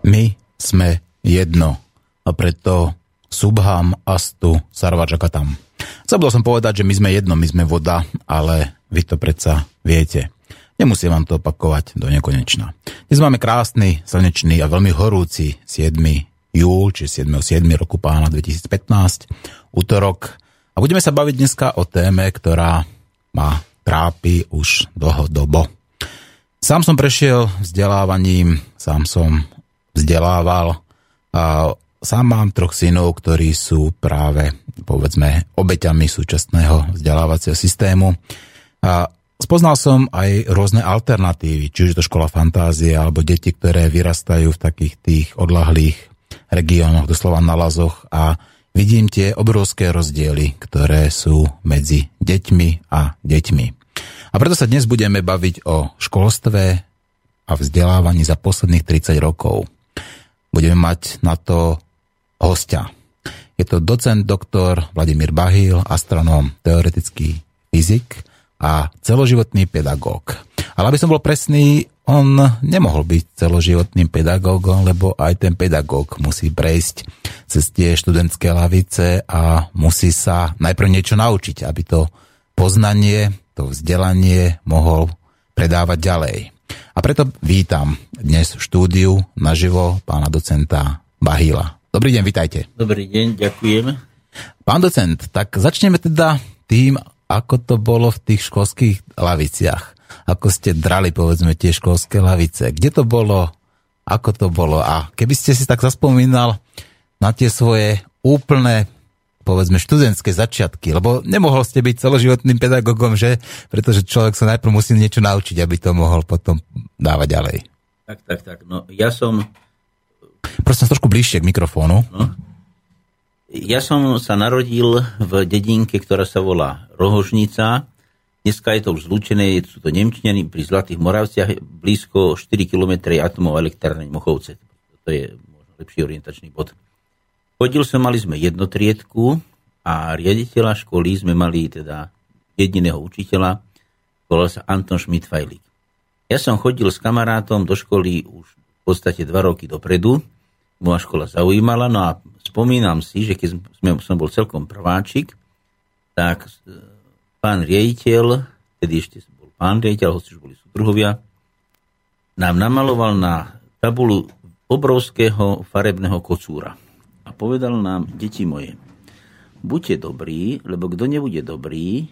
My sme jedno a preto Subham Astu Sarvačakatam. Zabudol som povedať, že my sme jedno, my sme voda, ale vy to predsa viete. Nemusím vám to opakovať do nekonečna. Dnes máme krásny, slnečný a veľmi horúci 7. júl, či 7. 7. roku pána 2015, útorok. A budeme sa baviť dneska o téme, ktorá ma trápi už dlhodobo. Sám som prešiel vzdelávaním, sám som vzdelával a sám mám troch synov, ktorí sú práve, povedzme, obeťami súčasného vzdelávacieho systému. A spoznal som aj rôzne alternatívy, či už to škola fantázie, alebo deti, ktoré vyrastajú v takých tých odlahlých regiónoch, doslova na lazoch a vidím tie obrovské rozdiely, ktoré sú medzi deťmi a deťmi. A preto sa dnes budeme baviť o školstve a vzdelávaní za posledných 30 rokov. Budeme mať na to hostia. Je to docent doktor Vladimír Bahil, astronóm, teoretický fyzik a celoživotný pedagóg. Ale aby som bol presný, on nemohol byť celoživotným pedagógom, lebo aj ten pedagóg musí prejsť cez tie študentské lavice a musí sa najprv niečo naučiť, aby to poznanie to vzdelanie mohol predávať ďalej. A preto vítam dnes v štúdiu naživo pána docenta Bahila. Dobrý deň, vitajte. Dobrý deň, ďakujem. Pán docent, tak začneme teda tým, ako to bolo v tých školských laviciach. Ako ste drali, povedzme, tie školské lavice. Kde to bolo? Ako to bolo? A keby ste si tak zaspomínal na tie svoje úplné povedzme študentské začiatky, lebo nemohol ste byť celoživotným pedagogom, že? Pretože človek sa najprv musí niečo naučiť, aby to mohol potom dávať ďalej. Tak, tak, tak. No, ja som... Prosím, trošku bližšie k mikrofónu. No. Ja som sa narodil v dedinke, ktorá sa volá Rohožnica. Dneska je to už zlúčené, sú to Nemčňany pri Zlatých Moravciach, blízko 4 km atomov elektrárne Mochovce. To je možno lepší orientačný bod. Chodil som, mali sme jednotriedku a riaditeľa školy sme mali teda jediného učiteľa, volal sa Anton Schmidt-Fajlik. Ja som chodil s kamarátom do školy už v podstate dva roky dopredu. Moja škola zaujímala, no a spomínam si, že keď som bol celkom prváčik, tak e, pán riaditeľ, tedy ešte bol pán riaditeľ, hoci už boli súdruhovia, nám namaloval na tabulu obrovského farebného kocúra a povedal nám, deti moje, buďte dobrí, lebo kto nebude dobrý,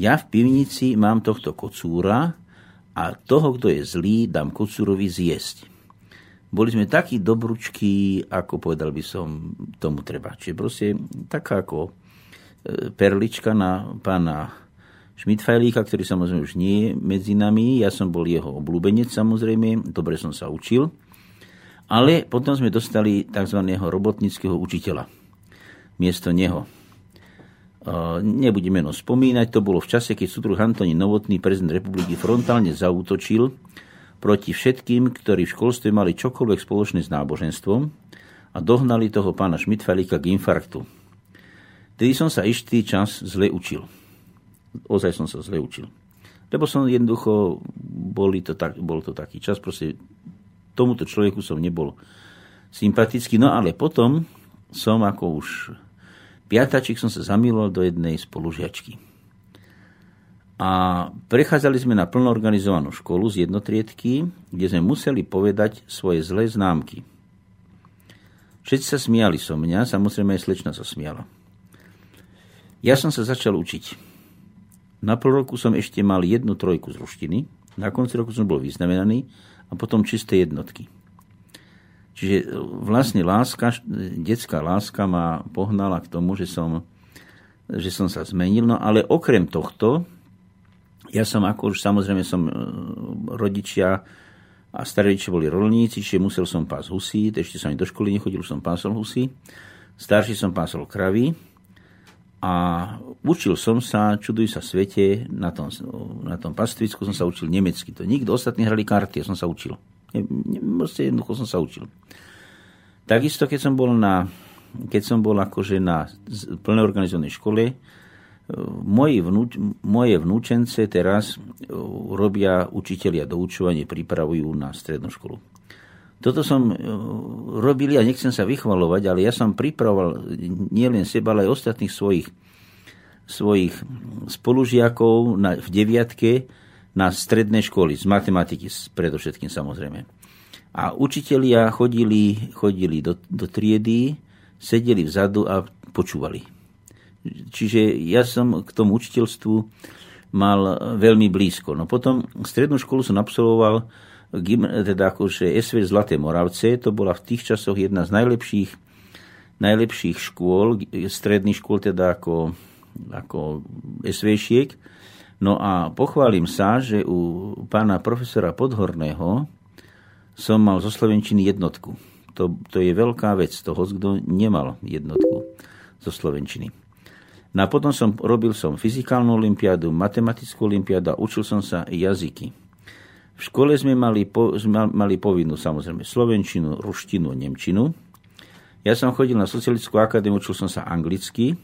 ja v pivnici mám tohto kocúra a toho, kto je zlý, dám kocúrovi zjesť. Boli sme takí dobručky, ako povedal by som, tomu treba. Čiže proste taká ako e, perlička na pána Schmidfajlíka, ktorý samozrejme už nie je medzi nami. Ja som bol jeho obľúbenec samozrejme, dobre som sa učil. Ale potom sme dostali tzv. robotnického učiteľa. Miesto neho. Nebudem meno spomínať, to bolo v čase, keď súdruh Antonín Novotný, prezident republiky, frontálne zautočil proti všetkým, ktorí v školstve mali čokoľvek spoločné s náboženstvom a dohnali toho pána Šmitfalika k infarktu. Tedy som sa istý čas zle učil. Ozaj som sa zle učil. Lebo som jednoducho, boli to tak, bol to taký čas, proste tomuto človeku som nebol sympatický. No ale potom som ako už piatačik som sa zamiloval do jednej spolužiačky. A prechádzali sme na plno organizovanú školu z jednotriedky, kde sme museli povedať svoje zlé známky. Všetci sa smiali so mňa, samozrejme aj slečna sa smiala. Ja som sa začal učiť. Na pol roku som ešte mal jednu trojku z ruštiny, na konci roku som bol vyznamenaný a potom čisté jednotky. Čiže vlastne láska, detská láska ma pohnala k tomu, že som, že som sa zmenil. No ale okrem tohto, ja som ako už samozrejme som e, rodičia a starí boli rolníci, čiže musel som pás husí, ešte som ani do školy nechodil, už som pásol husí. Starší som pásol kravy a učil som sa, čuduj sa svete, na tom, na tom pastvisku som sa učil nemecky. To nikto ostatní hrali karty, ja som sa učil. Proste jednoducho som sa učil. Takisto, keď som bol, na, keď som bol akože na plne organizovanej škole, moji vnúč, moje vnúčence teraz robia učitelia doučovanie, pripravujú na strednú školu. Toto som robil, ja nechcem sa vychvalovať, ale ja som pripravoval nielen seba, ale aj ostatných svojich, svojich spolužiakov na, v deviatke na stredné školy, z matematiky predovšetkým samozrejme. A učitelia chodili, chodili do, do triedy, sedeli vzadu a počúvali. Čiže ja som k tomu učiteľstvu mal veľmi blízko. No potom strednú školu som absolvoval teda akože SV Zlaté Moravce, to bola v tých časoch jedna z najlepších, najlepších škôl, stredných škôl teda ako, ako SV-šiek. No a pochválim sa, že u pána profesora Podhorného som mal zo Slovenčiny jednotku. To, to je veľká vec toho, kto nemal jednotku zo Slovenčiny. No a potom som robil som fyzikálnu olimpiádu, matematickú olimpiádu a učil som sa jazyky. V škole sme mali, po, mali povinnú samozrejme slovenčinu, ruštinu, nemčinu. Ja som chodil na socialistickú akadémiu, učil som sa anglicky.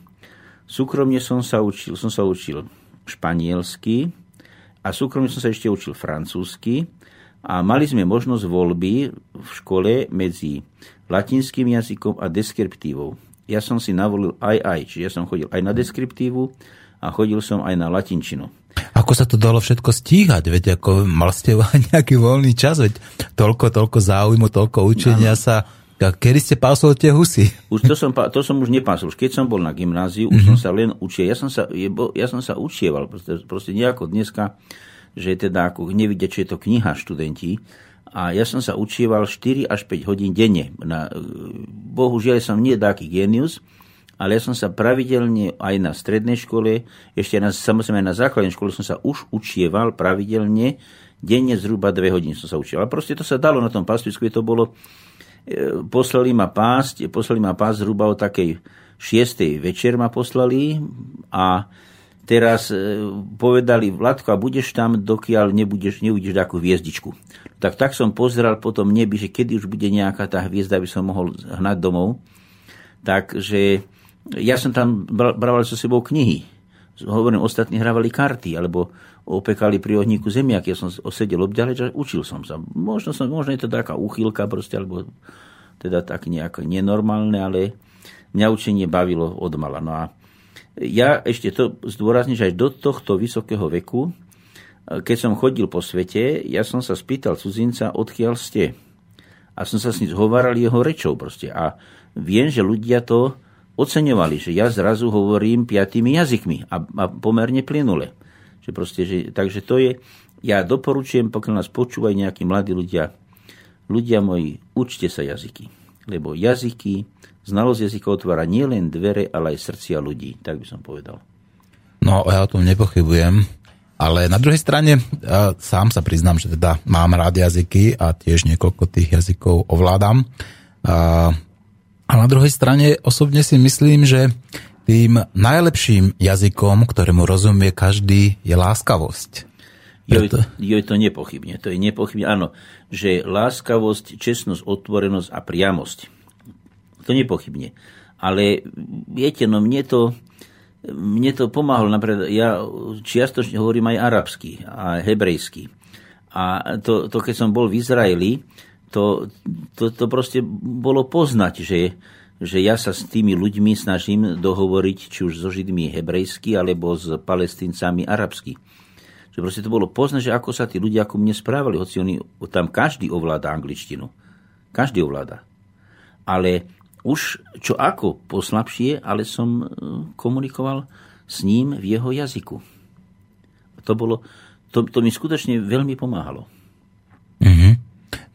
Súkromne som sa učil, som sa učil španielsky a súkromne som sa ešte učil francúzsky a mali sme možnosť voľby v škole medzi latinským jazykom a deskriptívou. Ja som si navolil aj aj, čiže ja som chodil aj na deskriptívu a chodil som aj na latinčinu. Ako sa to dalo všetko stíhať? Veď ako mal ste nejaký voľný čas, veď toľko, toľko záujmu, toľko učenia no. sa kedy ste pásol tie husy? Už to som, to som už nepásol. Už keď som bol na gymnáziu, už mm-hmm. som sa len učil. Ja som sa, ja som sa učieval, proste, proste nejako dneska, že teda ako nevidia, čo je to kniha študenti. A ja som sa učieval 4 až 5 hodín denne. Na, bohužiaľ som nie taký genius, ale ja som sa pravidelne aj na strednej škole, ešte na, samozrejme na základnej škole som sa už učieval pravidelne, denne zhruba 2 hodiny som sa učil. Ale proste to sa dalo na tom pastvisku, to bolo E, poslali ma pásť, poslali ma pásť zhruba o takej šiestej večer ma poslali a teraz e, povedali, Vladko, a budeš tam, dokiaľ nebudeš, neuvidíš takú hviezdičku. Tak tak som pozeral potom nebi, že kedy už bude nejaká tá hviezda, aby som mohol hnať domov. Takže ja som tam bral so sebou knihy. Hovorím, ostatní hrávali karty, alebo opekali pri ohníku zemiak. Ja som osedel obďaleč a učil som sa. Možno, som, možno je to taká úchylka proste, alebo teda tak nejako nenormálne, ale mňa učenie bavilo od. No a ja ešte to zdôrazním, že aj do tohto vysokého veku, keď som chodil po svete, ja som sa spýtal cudzinca, odkiaľ ste. A som sa s ním zhovaral jeho rečou proste. A viem, že ľudia to oceňovali, že ja zrazu hovorím piatými jazykmi a, a pomerne plynule. Že proste, že, takže to je, ja doporučujem, pokiaľ nás počúvajú nejakí mladí ľudia, ľudia moji, učte sa jazyky. Lebo jazyky, znalosť jazyka otvára nielen dvere, ale aj srdcia ľudí, tak by som povedal. No, ja o tom nepochybujem. Ale na druhej strane, ja sám sa priznám, že teda mám rád jazyky a tiež niekoľko tých jazykov ovládam. A, a na druhej strane osobne si myslím, že tým najlepším jazykom, ktorému rozumie každý, je láskavosť. Preto... Jo, je to nepochybne. To je nepochybne, áno, že láskavosť, čestnosť, otvorenosť a priamosť. To nepochybne. Ale viete, no mne to, mne to pomáhalo. Napríklad, ja čiastočne hovorím aj arabsky a hebrejsky. A to, to keď som bol v Izraeli, to, to, to proste bolo poznať, že že ja sa s tými ľuďmi snažím dohovoriť, či už so Židmi hebrejsky, alebo s palestíncami arabsky. Že proste to bolo poznať, že ako sa tí ľudia ako mne správali, hoci oni, tam každý ovláda angličtinu. Každý ovláda. Ale už čo ako poslabšie, ale som e, komunikoval s ním v jeho jazyku. To, bolo, to, to mi skutočne veľmi pomáhalo. Mm-hmm.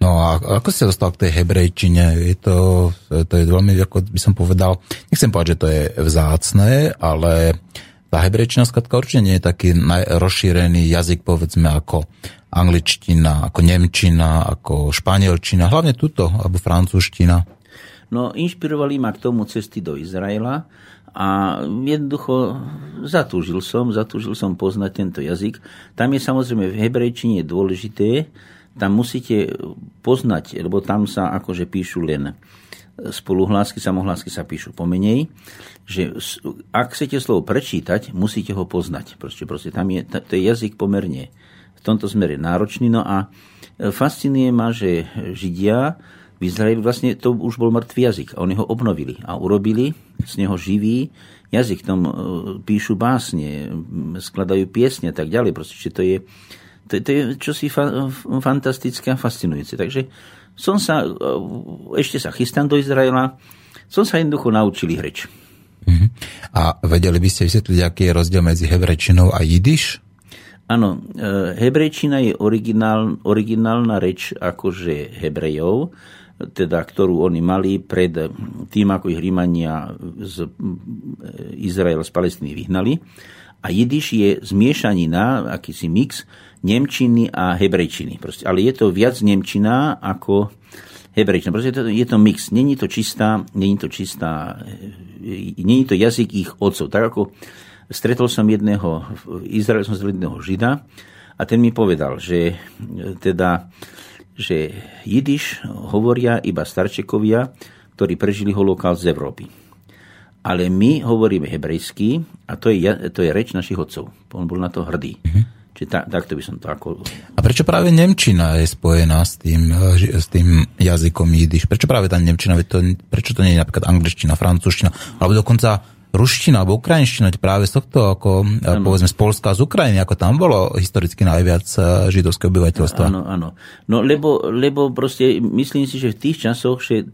No a ako si dostal k tej hebrejčine? Je to, to je veľmi, ako by som povedal, nechcem povedať, že to je vzácné, ale tá hebrejčina skladka určite nie je taký rozšírený jazyk, povedzme, ako angličtina, ako nemčina, ako španielčina, hlavne tuto, alebo francúzština. No, inšpirovali ma k tomu cesty do Izraela a jednoducho zatúžil som, zatúžil som poznať tento jazyk. Tam je samozrejme v hebrejčine dôležité, tam musíte poznať, lebo tam sa akože píšu len spoluhlásky, samohlásky sa píšu pomenej, že ak chcete slovo prečítať, musíte ho poznať. Proste, proste tam je, to je jazyk pomerne v tomto smere náročný. No a fascinuje ma, že Židia v Izraeli vlastne to už bol mŕtvý jazyk a oni ho obnovili a urobili z neho živý jazyk. Tom e, píšu básne, skladajú piesne a tak ďalej. Proste, to je, to, to je čosi fa, fantastické a fascinujúce. Takže som sa, e, ešte sa chystám do Izraela, som sa jednoducho naučil reč. Uh-huh. A vedeli by ste vysvetliť, aký je rozdiel medzi hevrečinou a jidiš? Áno, e, hebrejčina je originál, originálna reč akože hebrejov, teda, ktorú oni mali pred tým, ako ich Rímania z Izraela z Palestíny vyhnali. A jidiš je zmiešanina, akýsi mix nemčiny a hebrejčiny. Proste, ale je to viac nemčina ako hebrejčina. Proste je to, je to mix. Není to čistá, není to čistá, není to jazyk ich otcov. Tak ako stretol som jedného, v Izraeli som jedného žida a ten mi povedal, že teda že jidiš hovoria iba starčekovia, ktorí prežili holokaust z Európy. Ale my hovoríme hebrejsky a to je, to je reč našich otcov. On bol na to hrdý. Mm-hmm. Čiže ta, takto by som to ako... A prečo práve Nemčina je spojená s tým, s tým jazykom jidiš? Prečo práve tá Nemčina? Prečo to nie je napríklad angličtina, francúzština, alebo dokonca ruština alebo ukrajinština práve z tohto, ako ano. povedzme z Polska z Ukrajiny, ako tam bolo historicky najviac e, židovské obyvateľstva. Áno, áno. No lebo, lebo proste myslím si, že v tých časoch, že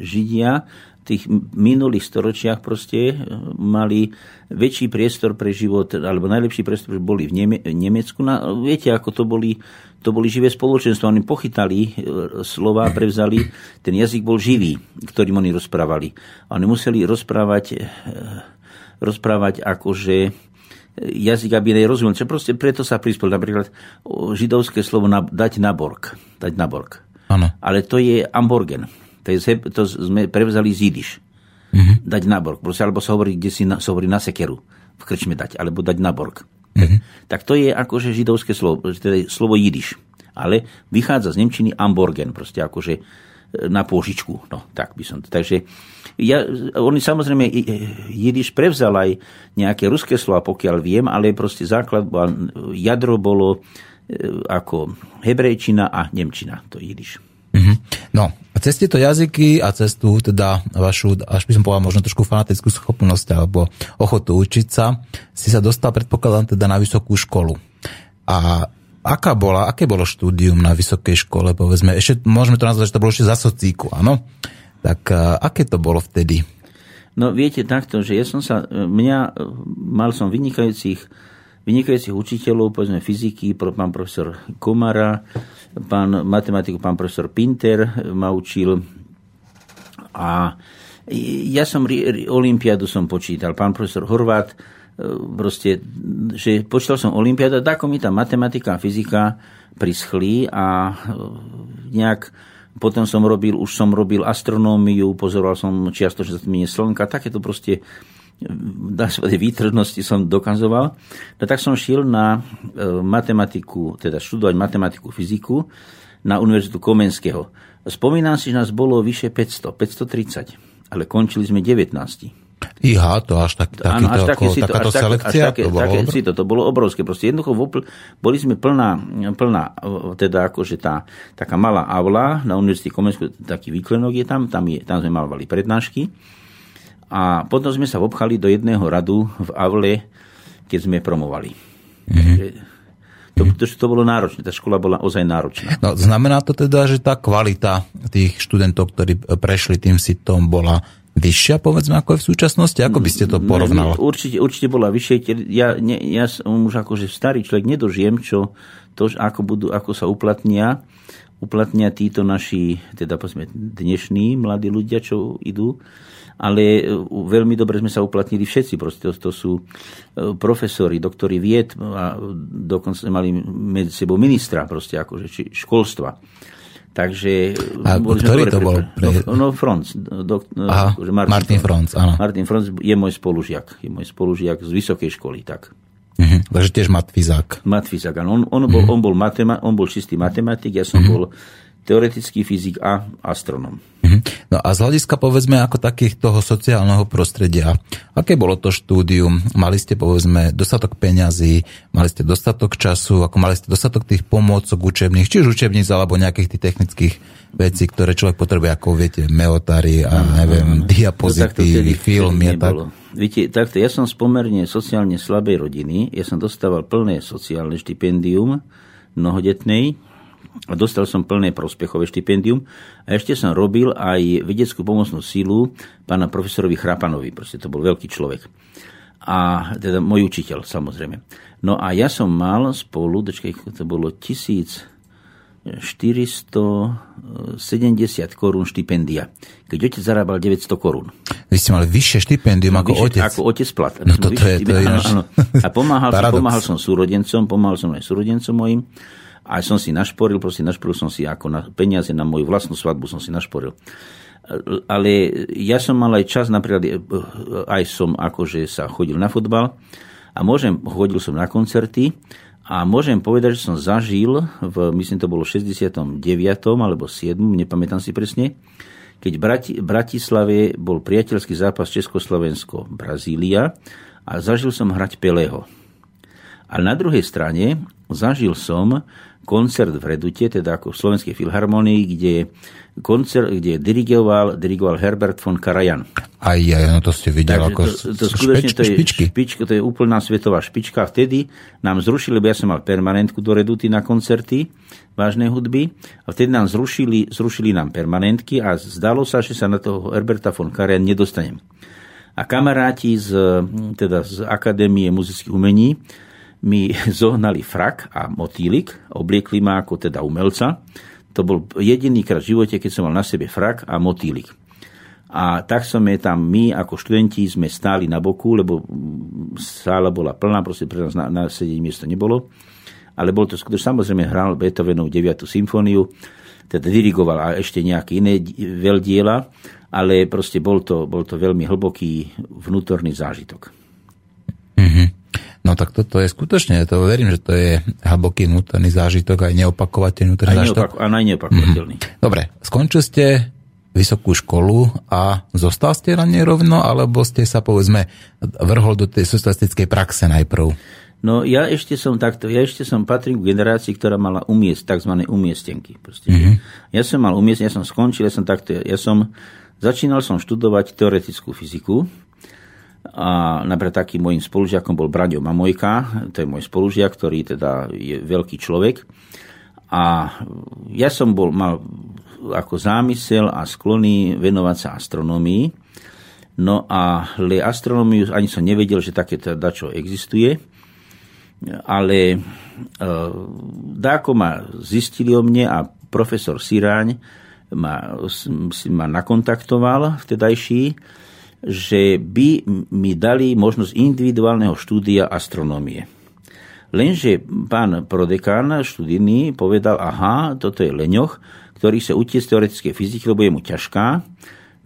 Židia tých minulých storočiach proste e, mali väčší priestor pre život, alebo najlepší priestor boli v Neme- Nemecku. No, viete, ako to boli, to boli živé spoločenstvo. Oni pochytali slova, prevzali, ten jazyk bol živý, ktorým oni rozprávali. A oni museli rozprávať, e, rozprávať akože jazyk, aby nerozumel. Čo proste preto sa prispel napríklad židovské slovo na, dať na borg. Dať na borg. Ano. Ale to je amborgen to, je, to sme prevzali z jidiš. Mm-hmm. Dať na borg. Proste, alebo sa hovorí, kde si na, sa hovorí na sekeru. V krčme dať. Alebo dať na borg. Mm-hmm. Tak to je akože židovské slovo. Teda slovo jidiš. Ale vychádza z Nemčiny amborgen. Proste akože e, na pôžičku. No, tak by som to. Takže ja, oni samozrejme jidiš prevzal aj nejaké ruské slova, pokiaľ viem, ale proste základ, jadro bolo e, ako hebrejčina a nemčina, to jidiš. Mm-hmm. No, a cez tieto jazyky a cez tú teda vašu, až by som povedal možno trošku fanatickú schopnosť alebo ochotu učiť sa, si sa dostal, predpokladám, teda na vysokú školu. A aká bola, aké bolo štúdium na vysokej škole, povedzme, ešte môžeme to nazvať, že to bolo ešte za socíku, áno? Tak aké to bolo vtedy? No viete takto, že ja som sa, mňa, mal som vynikajúcich vynikajúcich učiteľov, povedzme fyziky, pán profesor Komara, pán matematiku, pán profesor Pinter ma učil a ja som Olympiádu som počítal, pán profesor Horvát, e, proste, že počítal som Olympiádu, ako mi tá matematika a fyzika prischli a e, nejak potom som robil, už som robil astronómiu, pozoroval som čiastočne zatmenie slnka, takéto proste na svojej výtržnosti som dokazoval, no tak som šiel na e, matematiku, teda študovať matematiku, fyziku na Univerzitu Komenského. Spomínam si, že nás bolo vyše 500, 530, ale končili sme 19. Iha, to až, tak, taký, Áno, až také, ako, to, takáto až selekcia? Až také, to, bolo také, si to, to bolo obrovské. Proste jednoducho boli sme plná, plná teda akože tá taká malá aula na Univerzite Komenského, taký výklenok je tam, tam, je, tam sme mali prednášky a potom sme sa obchali do jedného radu v Avle, keď sme promovali. Mm-hmm. To, to, to bolo náročné, tá škola bola ozaj náročná. No, znamená to teda, že tá kvalita tých študentov, ktorí prešli tým sitom, bola vyššia, povedzme, ako je v súčasnosti? Ako by ste to porovnali? Určite, určite bola vyššia. Ja, ne, ja som už akože starý človek, nedožijem, čo, to, ako, budú, ako sa uplatnia uplatnia títo naši, teda povedzme, dnešní mladí ľudia, čo idú, ale e, veľmi dobre sme sa uplatnili všetci. Proste to, sú e, profesori, doktori vied a dokonca mali medzi sebou ministra proste akože, či školstva. Takže... A ktorý to bol? Pre... No, no Franz. Do, Aha, akože Martin, Martin Franz, áno. Martin Franz je môj spolužiak. Je môj spolužiak z vysokej školy, tak. Uh-huh. Takže tiež Matvizák. Matvizák, áno. On, on, bol, uh-huh. on, bol matema- on bol čistý matematik, ja som uh-huh. bol teoretický fyzik a astronom. No a z hľadiska povedzme ako takých toho sociálneho prostredia, aké bolo to štúdium? Mali ste povedzme dostatok peňazí, mali ste dostatok času, ako mali ste dostatok tých pomôcok učebných, či už učebníc alebo nejakých tých technických vecí, ktoré človek potrebuje, ako viete, meotary a neviem, diapozitívy, filmy a tak. Viete, takto, ja som z pomerne sociálne slabej rodiny, ja som dostával plné sociálne štipendium mnohodetnej, dostal som plné prospechové štipendium a ešte som robil aj vedeckú pomocnú sílu pána profesorovi Chrapanovi, proste to bol veľký človek. A teda môj učiteľ, samozrejme. No a ja som mal spolu, dočkaj, to bolo 1470 korún štipendia, keď otec zarábal 900 korún. Vy ste mali vyššie štipendium no, ako vyššie, otec? Ako otec plat. No to, to je, to je áno, áno. A pomáhal, som, pomáhal som súrodencom, pomáhal som aj súrodencom mojim a som si našporil, proste našporil som si ako na peniaze na moju vlastnú svadbu som si našporil. Ale ja som mal aj čas, napríklad aj som akože sa chodil na futbal a môžem, chodil som na koncerty a môžem povedať, že som zažil v, myslím to bolo 69. alebo 7. nepamätám si presne, keď v Bratislave bol priateľský zápas Československo-Brazília a zažil som hrať Pelého. A na druhej strane zažil som koncert v Redute, teda ako v Slovenskej filharmonii, kde, koncert, kde dirigoval, dirigoval Herbert von Karajan. Aj, aj, no to ste videli ako to, to, skutočne špeč, to je špičky. Špička, to je úplná svetová špička. Vtedy nám zrušili, lebo ja som mal permanentku do Reduty na koncerty vážnej hudby a vtedy nám zrušili, zrušili nám permanentky a zdalo sa, že sa na toho Herberta von Karajan nedostanem. A kamaráti z, teda z Akadémie muzických umení mi zohnali frak a motýlik, obliekli ma ako teda umelca. To bol jediný krát v živote, keď som mal na sebe frak a motýlik. A tak sme tam my ako študenti sme stáli na boku, lebo sála bola plná, proste pre nás na, na sedenie miesto nebolo. Ale bol to skutočne, samozrejme hral Beethovenov 9. symfóniu, teda dirigoval a ešte nejaké iné veľdiela, ale proste bol to, bol to veľmi hlboký vnútorný zážitok. Mm-hmm. No tak toto je skutočne, to verím, že to je hlboký vnútorný zážitok, aj neopakovateľný vnútorný zážitok. Neopak- a aj neopakovateľný. Mm-hmm. Dobre, skončil ste vysokú školu a zostal ste na nej rovno, alebo ste sa povedzme vrhol do tej socialistickej praxe najprv? No ja ešte som takto, ja ešte som patrím k generácii, ktorá mala umiest, tzv. umiestenky. Proste, mm-hmm. Ja som mal umiest, ja som skončil, ja som takto, ja som, začínal som študovať teoretickú fyziku, a napríklad takým môjim spolužiakom bol Braňo Mamojka, to je môj spolužiak, ktorý teda je veľký človek. A ja som bol, mal ako zámysel a sklony venovať sa astronomii. No a le astronómiu ani som nevedel, že také teda čo existuje. Ale e, dáko ma zistili o mne a profesor Siráň ma, ma nakontaktoval vtedajší že by mi dali možnosť individuálneho štúdia astronómie. Lenže pán prodekán študijný povedal, aha, toto je Leňoch, ktorý sa utie z teoretickej fyziky, lebo je mu ťažká,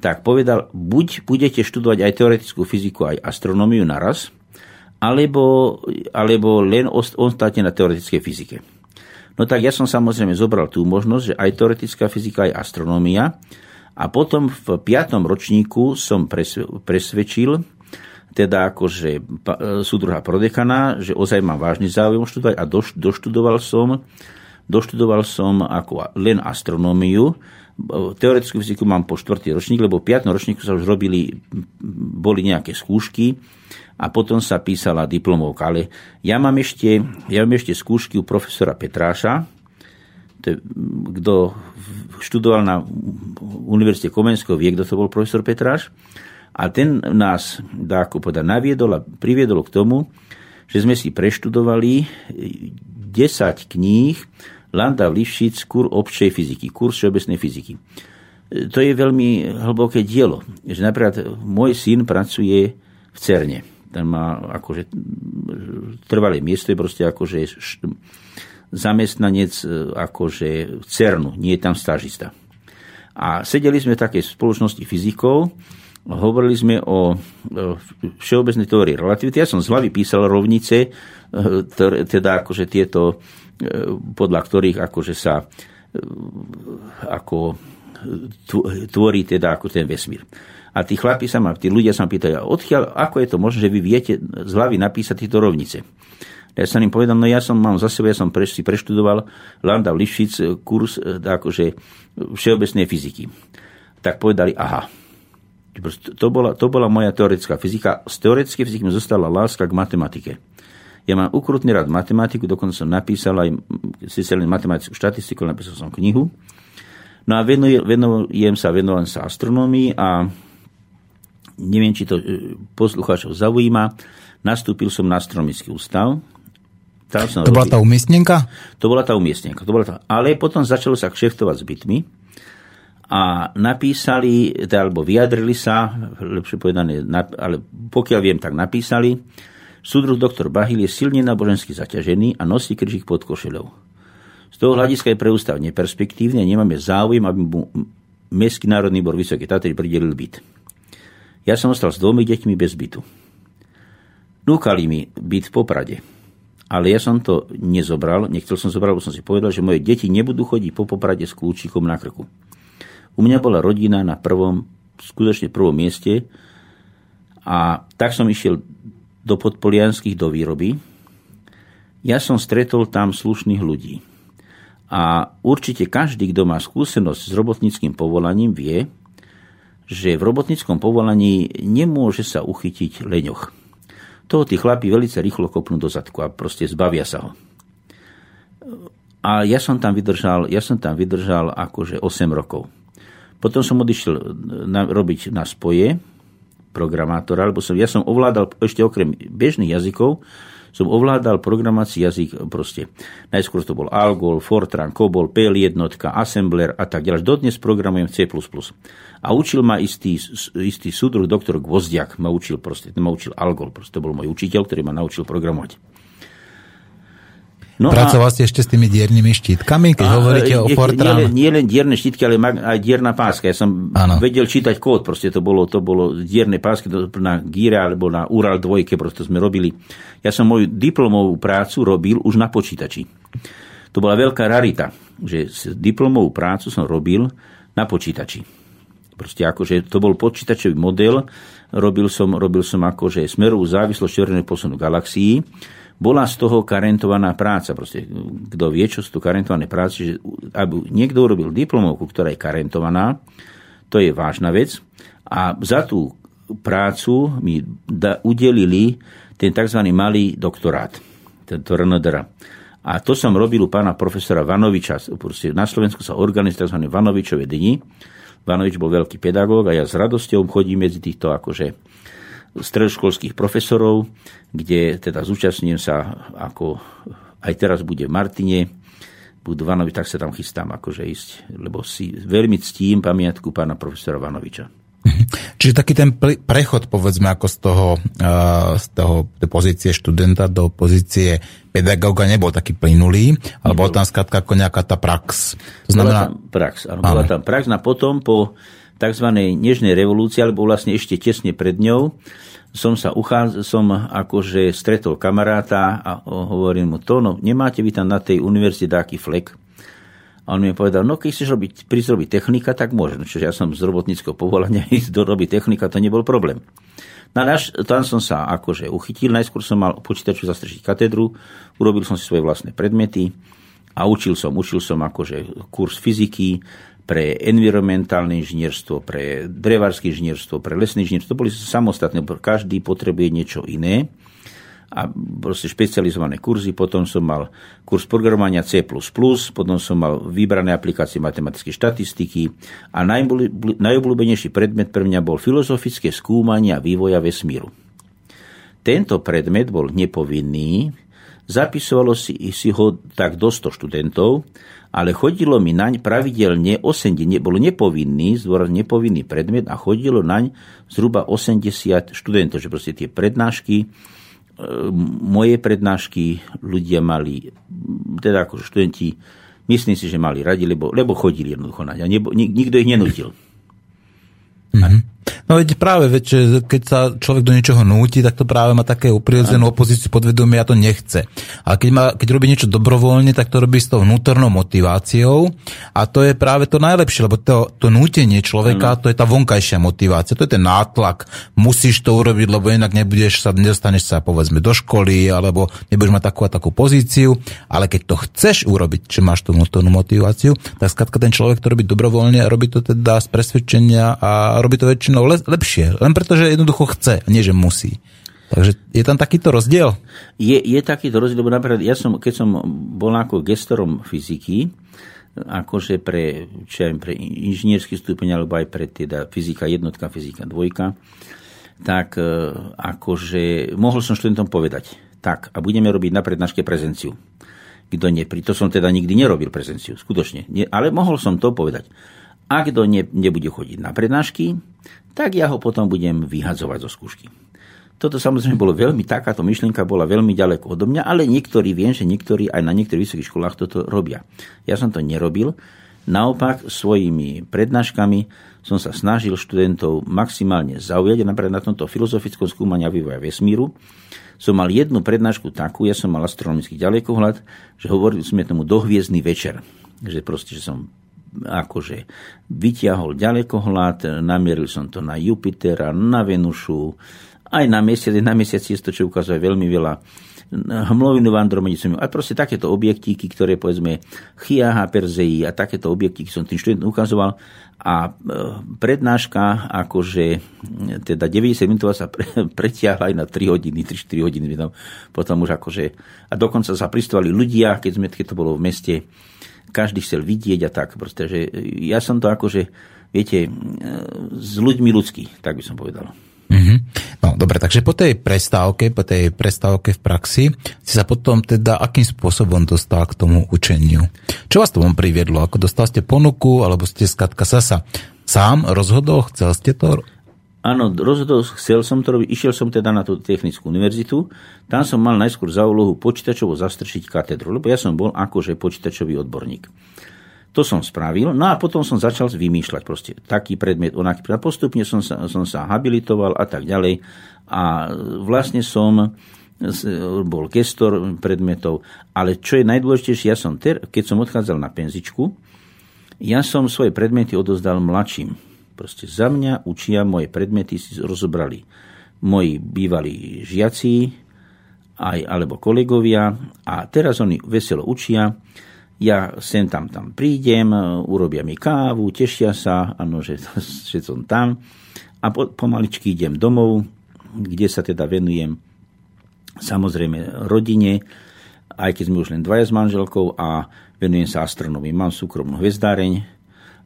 tak povedal, buď budete študovať aj teoretickú fyziku, aj astronómiu naraz, alebo, alebo len ostáte na teoretickej fyzike. No tak ja som samozrejme zobral tú možnosť, že aj teoretická fyzika, aj astronómia, a potom v piatom ročníku som presvedčil, teda akože súdruha prodekana, že ozaj mám vážny záujem študovať a doštudoval som, doštudoval som ako len astronómiu. Teoretickú fyziku mám po štvrtý ročník, lebo v piatom ročníku sa už robili, boli nejaké skúšky a potom sa písala diplomovka. Ale ja mám ešte, ja mám ešte skúšky u profesora Petráša, kto študoval na Univerzite Komenského, vie, kto to bol profesor Petráš. A ten nás, dá ako povedať, naviedol a priviedol k tomu, že sme si preštudovali 10 kníh Landa Lifšic, kur občej fyziky, kurz všeobecnej fyziky. To je veľmi hlboké dielo. Že napríklad môj syn pracuje v CERNE. Ten má akože trvalé miesto, je proste akože zamestnanec e, akože CERNu, nie je tam stážista. A sedeli sme v takej spoločnosti fyzikov, hovorili sme o všeobecnej teórii relativity. Ja som z hlavy písal rovnice, teda akože tieto podľa ktorých akože sa e, ako tvorí teda ako ten vesmír. A tí chlapi sa ma, tí ľudia sa ma pýtajú, odkiaľ, ako je to možné, že vy viete z hlavy napísať tieto rovnice. Ja som im povedal, no ja som mám za seba, ja som pre, si preštudoval Landa Lifšic e, kurz e, akože všeobecnej fyziky. Tak povedali, aha, to bola, to bola moja teoretická fyzika. Z teoretickej fyziky mi zostala láska k matematike. Ja mám ukrutný rád matematiku, dokonca som napísal aj síce len matematickú štatistiku, napísal som knihu. No a venujem sa, venujem sa astronómii a neviem, či to poslucháčov zaujíma. Nastúpil som na astronomický ústav. Tam som to robil. bola tá umiestnenka? To bola tá umiestnenka. To bola tá... Ale potom začalo sa kšeftovať s bytmi a napísali, alebo vyjadrili sa, lepšie povedané, ale pokiaľ viem, tak napísali, Súdruh doktor Bahil je silne nábožensky zaťažený a nosí krížik pod košeľou. Z toho hľadiska je pre ústav neperspektívny a nemáme záujem, aby mu Mestský národný bor Vysoké Tatry pridelil byt. Ja som ostal s dvomi deťmi bez bytu. Núkali mi byt v Poprade, ale ja som to nezobral, nechcel som zobral, lebo som si povedal, že moje deti nebudú chodiť po Poprade s kľúčikom na krku. U mňa bola rodina na prvom, skutočne prvom mieste a tak som išiel do podpolianských do výroby, ja som stretol tam slušných ľudí. A určite každý, kto má skúsenosť s robotníckým povolaním, vie, že v robotníckom povolaní nemôže sa uchytiť leňoch. Toho tí chlapi veľmi rýchlo kopnú do zadku a proste zbavia sa ho. A ja som tam vydržal, ja som tam vydržal akože 8 rokov. Potom som odišiel na, robiť na spoje, programátora, lebo som, ja som ovládal ešte okrem bežných jazykov, som ovládal programáci jazyk proste. Najskôr to bol Algol, Fortran, Cobol, PL jednotka, Assembler a tak ďalej. Dodnes programujem C++. A učil ma istý, istý súdruh, doktor Gvozdiak, ma učil proste, ma učil Algol, proste to bol môj učiteľ, ktorý ma naučil programovať. No Pracoval ste ešte s tými diernymi štítkami, keď a, hovoríte o Fortran? Nie, nie len dierne štítky, ale aj dierna páska. Ja som ano. vedel čítať kód, proste to bolo, to bolo dierne pásky na Gíre alebo na Ural dvojke, proste sme robili. Ja som moju diplomovú prácu robil už na počítači. To bola veľká rarita, že diplomovú prácu som robil na počítači. Proste akože to bol počítačový model, robil som, robil som akože smerovú závislosť červeného posunu galaxií bola z toho karentovaná práca. Proste, kto vie, čo sú to karentované práce, že aby niekto urobil diplomovku, ktorá je karentovaná, to je vážna vec. A za tú prácu mi da, udelili ten tzv. malý doktorát, tento RNDR. A to som robil u pána profesora Vanoviča. Na Slovensku sa organizuje tzv. Vanovičové dni. Vanovič bol veľký pedagóg a ja s radosťou chodím medzi týchto akože stredoškolských profesorov, kde teda zúčastňujem sa, ako aj teraz bude v Martine, budú Vanovi, tak sa tam chystám akože ísť, lebo si veľmi ctím pamiatku pána profesora Vanoviča. Čiže taký ten prechod, povedzme, ako z toho, z toho pozície študenta do pozície pedagóga nebol taký plynulý, ale bola tam skrátka ako nejaká tá prax. To znamená... Bola tam prax, áno, bola tam prax. A potom po tzv. nežnej revolúcii, alebo vlastne ešte tesne pred ňou, som sa uchádza, som akože stretol kamaráta a hovorím mu to, no nemáte vy tam na tej univerzite taký flek? A on mi povedal, no keď chceš robiť, prísť robiť technika, tak môžem. Čiže ja som z robotníckého povolania ísť do robiť technika, to nebol problém. Na naš, tam som sa akože uchytil, najskôr som mal počítaču zastrešiť katedru, urobil som si svoje vlastné predmety a učil som, učil som akože kurz fyziky, pre environmentálne inžinierstvo, pre drevárske inžinierstvo, pre lesné inžinierstvo. To boli samostatné, každý potrebuje niečo iné a proste špecializované kurzy. Potom som mal kurz programovania C++, potom som mal vybrané aplikácie matematickej štatistiky a najobľúbenejší predmet pre mňa bol filozofické skúmanie a vývoja vesmíru. Tento predmet bol nepovinný, Zapisovalo si, si ho tak do 100 študentov, ale chodilo mi naň pravidelne 80, bolo nepovinný, zdôraz nepovinný predmet a chodilo naň zhruba 80 študentov, že proste tie prednášky, e, moje prednášky ľudia mali, teda ako študenti, myslím si, že mali radi, lebo, lebo chodili jednoducho naň a nebo, nikto ich nenutil. Mm-hmm. No veď práve, veď, keď sa človek do niečoho núti, tak to práve má také uprirodzenú opozíciu podvedomia a to nechce. A keď, má, keď robí niečo dobrovoľne, tak to robí s tou vnútornou motiváciou a to je práve to najlepšie, lebo to, to nútenie človeka, ano. to je tá vonkajšia motivácia, to je ten nátlak. Musíš to urobiť, lebo inak nebudeš sa, nedostaneš sa povedzme do školy, alebo nebudeš mať takú a takú pozíciu, ale keď to chceš urobiť, že máš tú vnútornú motiváciu, tak skladka ten človek to robí dobrovoľne a robí to teda z presvedčenia a robí to väčšinou le, lepšie. Len preto, že jednoducho chce, nie že musí. Takže je tam takýto rozdiel? Je, je takýto rozdiel, lebo napríklad ja som, keď som bol ako gestorom fyziky, akože pre, čo ja pre inžinierský stupeň, alebo aj pre teda fyzika jednotka, fyzika dvojka, tak e, akože mohol som študentom povedať, tak a budeme robiť na prednáške prezenciu. Kto nepri, to som teda nikdy nerobil prezenciu, skutočne. Ale mohol som to povedať. A kto ne, nebude chodiť na prednášky, tak ja ho potom budem vyhadzovať zo skúšky. Toto samozrejme bolo veľmi, takáto myšlienka bola veľmi ďaleko odo mňa, ale niektorí, viem, že niektorí aj na niektorých vysokých školách toto robia. Ja som to nerobil, naopak svojimi prednáškami som sa snažil študentov maximálne zaujať a napríklad na tomto filozofickom skúmaní vývoja vesmíru som mal jednu prednášku takú, ja som mal astronomický ďalekohľad, že hovorili sme tomu dohviezdny večer. Že proste, že som akože vyťahol ďalekohľad, namieril som to na Jupitera, na Venušu, aj na mesiac, na mesiac je to, čo ukazuje veľmi veľa hmlovinu v Andromede aj proste takéto objektíky, ktoré povedzme Chiaha, Perzei a takéto objektíky som tým študentom ukazoval. A e, prednáška akože teda 90 minút sa pretiahla aj na 3 hodiny, 3-4 hodiny potom už akože a dokonca sa pristovali ľudia, keď, sme, keď to bolo v meste každý chcel vidieť a tak. Proste, že ja som to akože, viete, s ľuďmi ľudský, tak by som povedal. Mm-hmm. No dobre, takže po tej prestávke, po tej prestávke v praxi si sa potom teda akým spôsobom dostal k tomu učeniu? Čo vás tomu priviedlo? Ako dostal ste ponuku, alebo ste skatka sa sám rozhodol, chcel ste to Áno, rozhodol, chcel som to robiť, išiel som teda na tú technickú univerzitu, tam som mal najskôr za úlohu počítačovo zastršiť katedru, lebo ja som bol akože počítačový odborník. To som spravil, no a potom som začal vymýšľať proste taký predmet, onaký predmet. Postupne som sa, som sa habilitoval a tak ďalej a vlastne som bol gestor predmetov, ale čo je najdôležitejšie, ja som, ter, keď som odchádzal na penzičku, ja som svoje predmety odozdal mladším Proste za mňa učia moje predmety si rozobrali moji bývalí žiaci aj, alebo kolegovia a teraz oni veselo učia. Ja sem tam tam prídem, urobia mi kávu, tešia sa, ano, že, že som tam a po, pomaličky idem domov, kde sa teda venujem samozrejme rodine, aj keď sme už len dvaja s manželkou a venujem sa astronomii. Mám súkromnú hvezdáreň,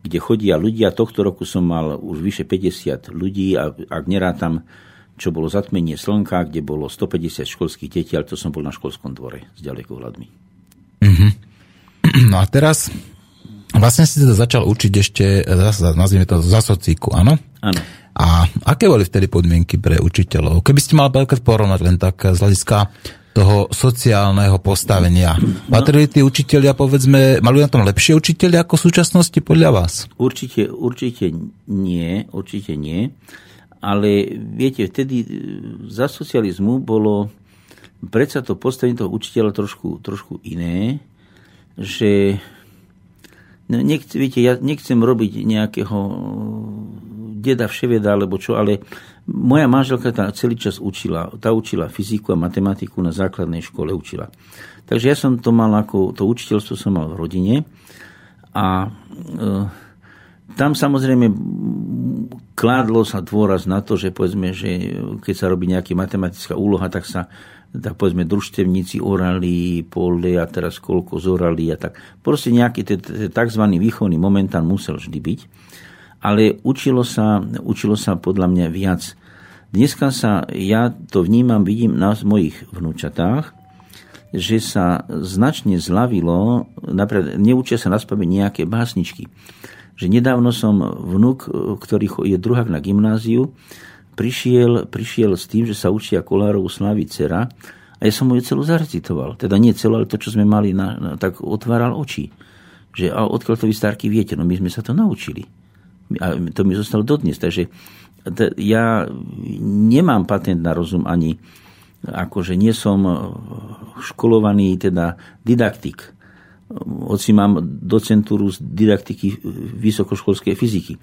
kde chodia ľudia. Tohto roku som mal už vyše 50 ľudí a ak nerátam, čo bolo zatmenie slnka, kde bolo 150 školských detí, ale to som bol na školskom dvore s ďalekohľadmi. Mm-hmm. No a teraz vlastne si sa začal učiť ešte, nazvime to, za socíku, áno? Áno. A aké boli vtedy podmienky pre učiteľov? Keby ste mali porovnať len tak z hľadiska toho sociálneho postavenia. Patrili tí učiteľia, povedzme, mali na tom lepšie učiteľia ako v súčasnosti podľa vás? Určite, určite nie, určite nie. Ale viete, vtedy e, za socializmu bolo predsa to postavenie toho učiteľa trošku, trošku iné, že no, nechce, viete, ja nechcem robiť nejakého deda vševeda, alebo čo, ale moja manželka tá celý čas učila, tá učila fyziku a matematiku na základnej škole učila. Takže ja som to mal ako, to učiteľstvo som mal v rodine a e, tam samozrejme kládlo sa dôraz na to, že povedzme, že keď sa robí nejaká matematická úloha, tak sa tak povedzme družstevníci orali, pole a teraz koľko zorali a tak. Proste nejaký tzv. výchovný moment tam musel vždy byť ale učilo sa, učilo sa podľa mňa viac. Dneska sa, ja to vnímam, vidím na mojich vnúčatách, že sa značne zlavilo, napríklad neučia sa naspamäť nejaké básničky. Že nedávno som vnúk, ktorý je druhák na gymnáziu, prišiel, prišiel s tým, že sa učia Kolárovú slávy dcera a ja som mu ju celú zarecitoval. Teda nie celú, ale to, čo sme mali, na, na, tak otváral oči. Že a odkiaľ to vy starky viete? No my sme sa to naučili. A to mi zostalo dodnes. Takže ja nemám patent na rozum ani akože nie som školovaný teda didaktik. Hoci mám docentúru z didaktiky vysokoškolskej fyziky.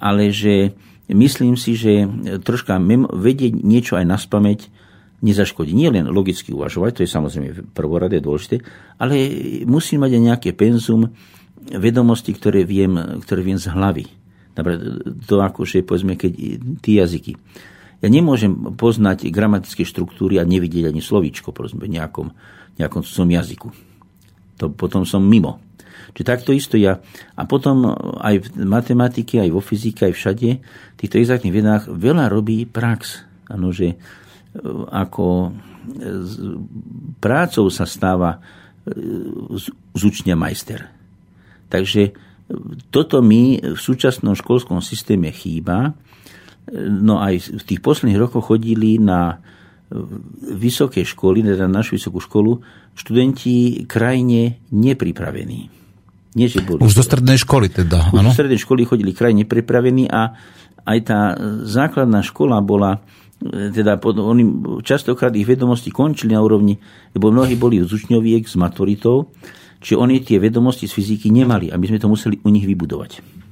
Ale že myslím si, že troška vedieť niečo aj na spameť nezaškodí. Nie len logicky uvažovať, to je samozrejme prvoradé dôležité, ale musím mať aj nejaké penzum vedomosti, ktoré viem, ktoré viem z hlavy. Napríklad to akože, povedzme, keď tie jazyky. Ja nemôžem poznať gramatické štruktúry a nevidieť ani slovíčko, povedzme, nejakom, nejakom cudzom jazyku. To potom som mimo. Čiže takto isto ja. A potom aj v matematike, aj vo fyzike, aj všade, v týchto exaktných vedách veľa robí prax. Ano, že ako prácou sa stáva z učňa majster. Takže toto mi v súčasnom školskom systéme chýba. No aj v tých posledných rokoch chodili na vysoké školy, teda na našu vysokú školu, študenti krajine nepripravení. Nie, že boli, Už do strednej školy teda, Už do strednej školy chodili krajine nepripravení a aj tá základná škola bola teda pod, oni častokrát ich vedomosti končili na úrovni, lebo mnohí boli z učňoviek s maturitou, čiže oni tie vedomosti z fyziky nemali a my sme to museli u nich vybudovať.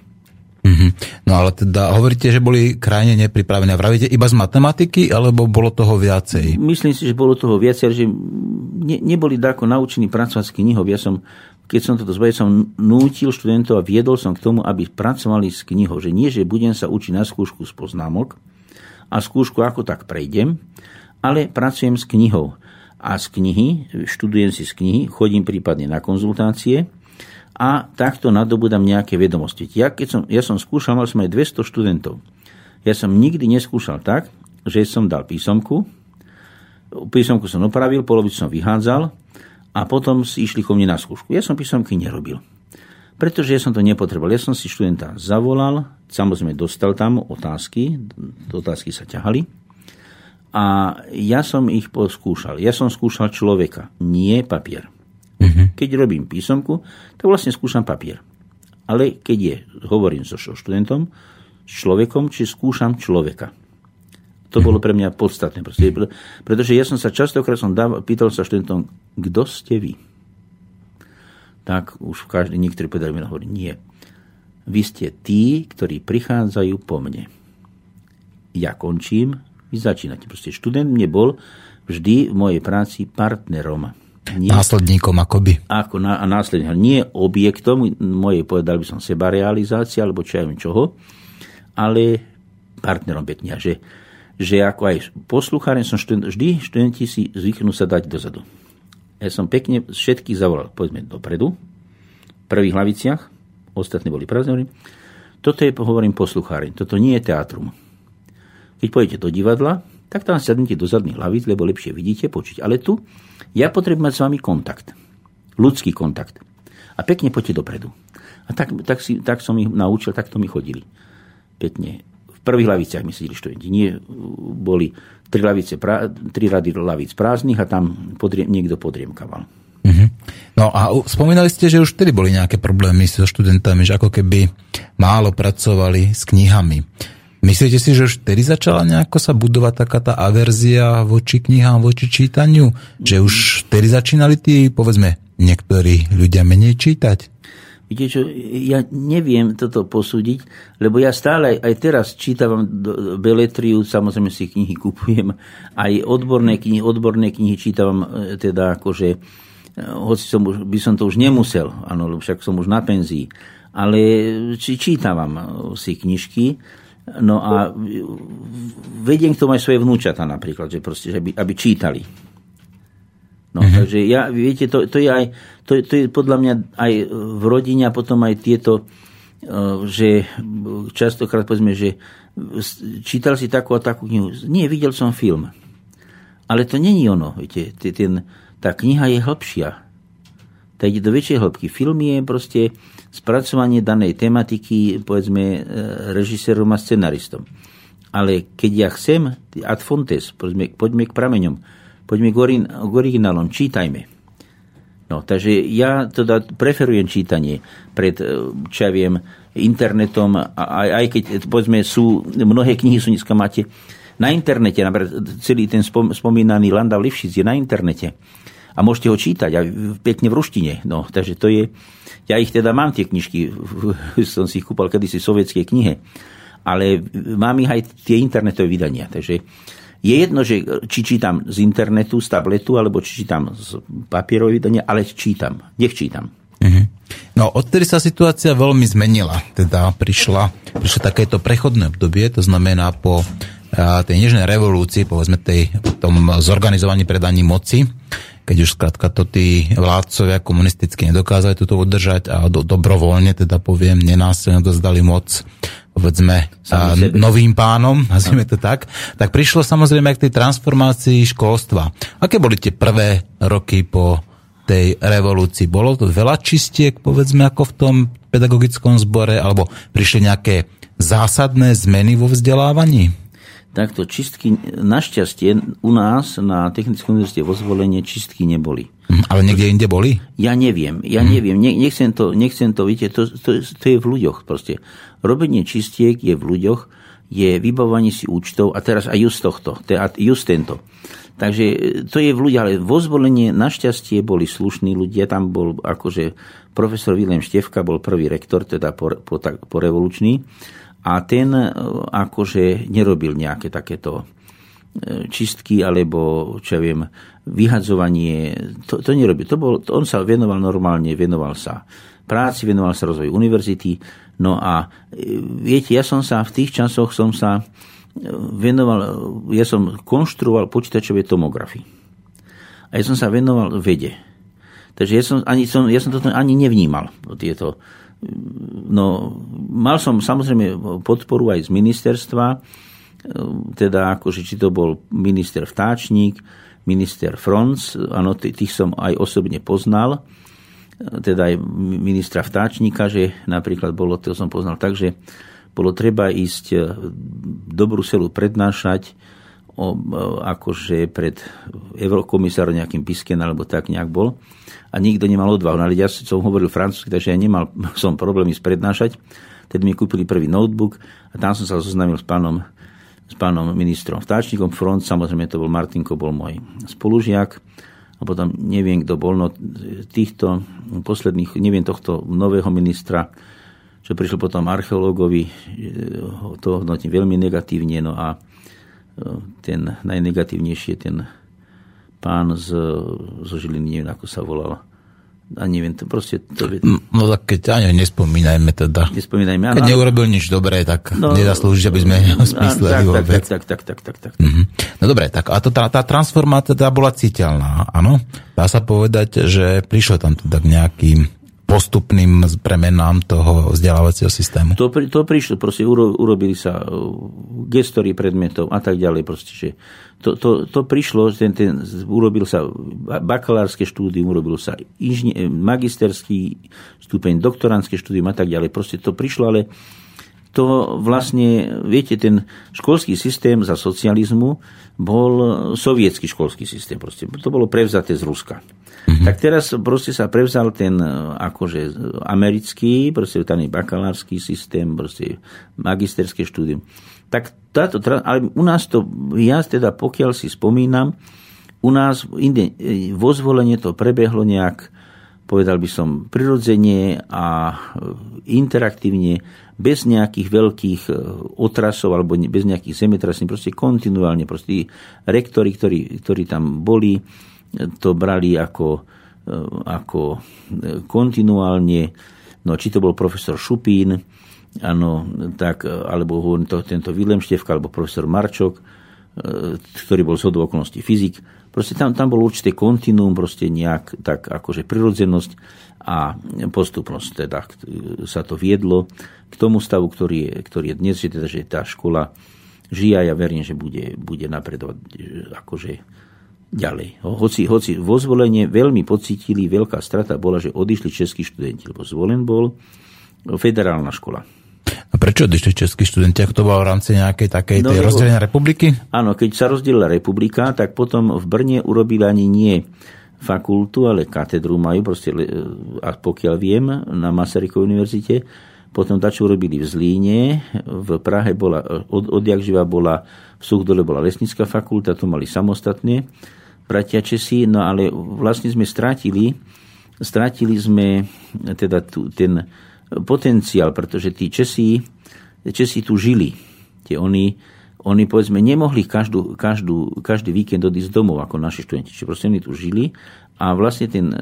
Mm-hmm. No ale teda hovoríte, že boli krajine nepripravené. Vravíte iba z matematiky, alebo bolo toho viacej? Myslím si, že bolo toho viacej, že ne, neboli dáko naučení pracovať s knihou. Ja som, keď som toto zbavil, som nútil študentov a viedol som k tomu, aby pracovali s knihou. Že nie, že budem sa učiť na skúšku z poznámok, a skúšku ako tak prejdem, ale pracujem s knihou. A z knihy, študujem si z knihy, chodím prípadne na konzultácie a takto nadobudám nejaké vedomosti. Ja, keď som, ja som skúšal, mal som aj 200 študentov. Ja som nikdy neskúšal tak, že som dal písomku, písomku som opravil, polovicu som vyhádzal a potom si išli ko mne na skúšku. Ja som písomky nerobil pretože ja som to nepotreboval. Ja som si študenta zavolal, samozrejme dostal tam otázky, otázky sa ťahali a ja som ich poskúšal. Ja som skúšal človeka, nie papier. Uh-huh. Keď robím písomku, tak vlastne skúšam papier. Ale keď je, hovorím so študentom, s človekom, či skúšam človeka. To uh-huh. bolo pre mňa podstatné. Pretože ja som sa častokrát som dával, pýtal sa študentom, kto ste vy? tak už každý, niektorí povedali mi hovorí, nie. Vy ste tí, ktorí prichádzajú po mne. Ja končím, vy začínate. Proste študent mne bol vždy v mojej práci partnerom. Nie, následníkom akoby. Ako na, a následníkom. Nie objektom mojej, povedal by som, seba realizácia, alebo čo ja viem čoho, ale partnerom pekne. Že, že ako aj poslucháren som študent, vždy študenti si zvyknú sa dať dozadu ja som pekne všetkých zavolal, povedzme, dopredu, v prvých hlaviciach, ostatní boli prázdne. Toto je, hovorím, posluchári, toto nie je teatrum. Keď pôjdete do divadla, tak tam sadnite do zadných hlavíc, lebo lepšie vidíte, počuť. Ale tu ja potrebujem mať s vami kontakt. Ľudský kontakt. A pekne poďte dopredu. A tak, tak, si, tak som ich naučil, tak to mi chodili. Pekne. V prvých hlaviciach my sedeli študenti. Nie boli tri, lavice, tri rady lavíc prázdnych a tam podrie, niekto podriemkaval. Uh-huh. No a spomínali ste, že už vtedy boli nejaké problémy so študentami, že ako keby málo pracovali s knihami. Myslíte si, že už vtedy začala nejako sa budovať taká tá averzia voči knihám, voči čítaniu? Že už vtedy začínali tí, povedzme, niektorí ľudia menej čítať? Viete čo, ja neviem toto posúdiť, lebo ja stále aj teraz čítam beletriu, samozrejme si knihy kupujem, aj odborné knihy, odborné knihy čítam e, teda akože, e, hoci som už, by som to už nemusel, áno, lebo však som už na penzii, ale či, čítam si knižky, no a vediem k tomu aj svoje vnúčata napríklad, že proste, že aby, aby čítali. No, mm-hmm. takže ja, viete, to, to, je aj, to, to je podľa mňa aj v rodine a potom aj tieto, e, že častokrát povedzme, že čítal si takú a takú knihu. Nie, videl som film. Ale to není ono, viete, ten, tá kniha je hĺbšia. Tá ide do väčšej hĺbky. Film je proste spracovanie danej tematiky, povedzme, e, režisérom a scenaristom. Ale keď ja chcem, ad fontes, poďme, poďme k prameňom, poďme k, orin, k originálom, čítajme. No, takže ja teda preferujem čítanie pred, e, čo ja viem, internetom, aj, aj keď, povedzme, sú, mnohé knihy sú dneska máte na internete, napríklad celý ten spomínaný Landa Lifšic je na internete a môžete ho čítať a pekne v ruštine. No, takže to je, ja ich teda mám tie knižky, som si ich kúpal kedysi v sovietskej knihe, ale mám ich aj tie internetové vydania. Takže je jedno, že či čítam z internetu, z tabletu, alebo či čítam z papierového vydania, ale čítam. Nech čítam. Mm-hmm. No, odtedy sa situácia veľmi zmenila. Teda prišla, prišlo takéto prechodné obdobie, to znamená po tej nežnej revolúcii, povedzme tej, tom zorganizovaní predaní moci, keď už skrátka to tí vládcovia komunisticky nedokázali toto udržať a do, dobrovoľne, teda poviem, nenásilne dozdali moc povedzme a, novým pánom, nazvime to tak, tak prišlo samozrejme k tej transformácii školstva. Aké boli tie prvé roky po tej revolúcii? Bolo to veľa čistiek, povedzme, ako v tom pedagogickom zbore, alebo prišli nejaké zásadné zmeny vo vzdelávaní? Takto čistky, našťastie u nás na Technickom univerzite vo zvolenie čistky neboli. Mhm, ale niekde inde boli? Ja neviem, ja hmm. neviem, ne, nechcem to, nechcem to, viete, to, to, to je v ľuďoch proste. Robenie čistiek je v ľuďoch, je vybavovanie si účtov a teraz aj just tohto, just tento. Takže to je v ľuďoch, ale vo zvolenie našťastie boli slušní ľudia, tam bol akože profesor William Števka bol prvý rektor, teda po, po, po revolučný a ten e, akože nerobil nejaké takéto e, čistky alebo, čo ja viem, vyhadzovanie, to, to nerobil. To bol, to on sa venoval normálne, venoval sa práci, venoval sa rozvoju univerzity. No a e, viete, ja som sa v tých časoch som sa venoval, ja som konštruoval počítačové tomografy. A ja som sa venoval vede. Takže ja som, ani, som, ja som to ani nevnímal, tieto No, mal som samozrejme podporu aj z ministerstva, teda akože či to bol minister Vtáčnik, minister Franc, áno, tých som aj osobne poznal, teda aj ministra Vtáčnika, že napríklad bolo, to som poznal tak, že bolo treba ísť do Bruselu prednášať o, akože pred eurokomisárom nejakým Pisken alebo tak nejak bol a nikto nemal odvahu. No, ale ja som hovoril francúzsky, takže ja nemal som problémy sprednášať. Tedy mi kúpili prvý notebook a tam som sa zoznámil s pánom, s pánom ministrom vtáčnikom front, samozrejme to bol Martinko, bol môj spolužiak a potom neviem, kto bol, no týchto posledných, neviem tohto nového ministra, čo prišiel potom archeológovi, to hodnotím veľmi negatívne, no a e, ten najnegatívnejší je ten pán z, zo Žiliny, neviem ako sa volal. A neviem, to proste... To... No tak keď ani nespomínajme teda. Nespomínajme. Keď áno, neurobil nič dobré, tak no, nezaslúži, aby sme ho smysleli tak, tak, tak, tak, tak, tak, tak. Mm-hmm. No dobre, tak a to, tá, tá transformácia teda bola citeľná, áno? Dá sa povedať, že prišlo tam teda k nejakým postupným premenám toho vzdelávacieho systému? To, to prišlo, proste uro, urobili sa uh, gestory predmetov a tak ďalej. Proste, že to, to, to prišlo, ten, ten, urobil sa bakalárske štúdium, urobil sa inžnie, magisterský stupeň, doktoránske štúdium a tak ďalej. Proste to prišlo, ale to vlastne, viete, ten školský systém za socializmu bol sovietský školský systém. Proste. To bolo prevzaté z Ruska. Mm-hmm. Tak teraz proste sa prevzal ten e, akože americký, proste ten bakalársky systém, proste magisterské štúdium. Tak táto, ale u nás to, ja teda pokiaľ si spomínam, u nás inde, e, vo zvolenie to prebehlo nejak, povedal by som, prirodzene a e, interaktívne, bez nejakých veľkých otrasov alebo bez nejakých zemetrasení, proste kontinuálne, proste rektori, ktorí, ktorí tam boli, to brali ako, e, ako e, kontinuálne, no či to bol profesor Šupín, ano, tak, alebo to, tento Vilem Števka, alebo profesor Marčok, e, ktorý bol z okolností fyzik. Proste tam, tam bolo určité kontinuum, proste nejak tak akože prirodzenosť a postupnosť. Teda sa to viedlo k tomu stavu, ktorý je, ktorý je dnes, že, teda, že tá škola žije a ja verím, že bude, bude napredovať akože ďalej. Hoci, hoci vo zvolenie veľmi pocítili, veľká strata bola, že odišli českí študenti, lebo zvolen bol federálna škola. Prečo odišli českí študenti, ako to bolo v rámci nejakej takej no, tej rozdelenia republiky? Áno, keď sa rozdelila republika, tak potom v Brne urobili ani nie fakultu, ale katedru majú, proste, a pokiaľ viem, na Masarykovej univerzite. Potom dačo urobili v Zlíne, v Prahe bola, od, odjak živa bola, v Suchdole bola lesnická fakulta, tu mali samostatne bratia Česi, no ale vlastne sme strátili, strátili sme teda tu, ten potenciál, pretože tí Česi, Česi tu žili. Tie oni, oni povedzme nemohli každú, každú, každý víkend odísť domov ako naši študenti. Čiže proste oni tu žili a vlastne ten e,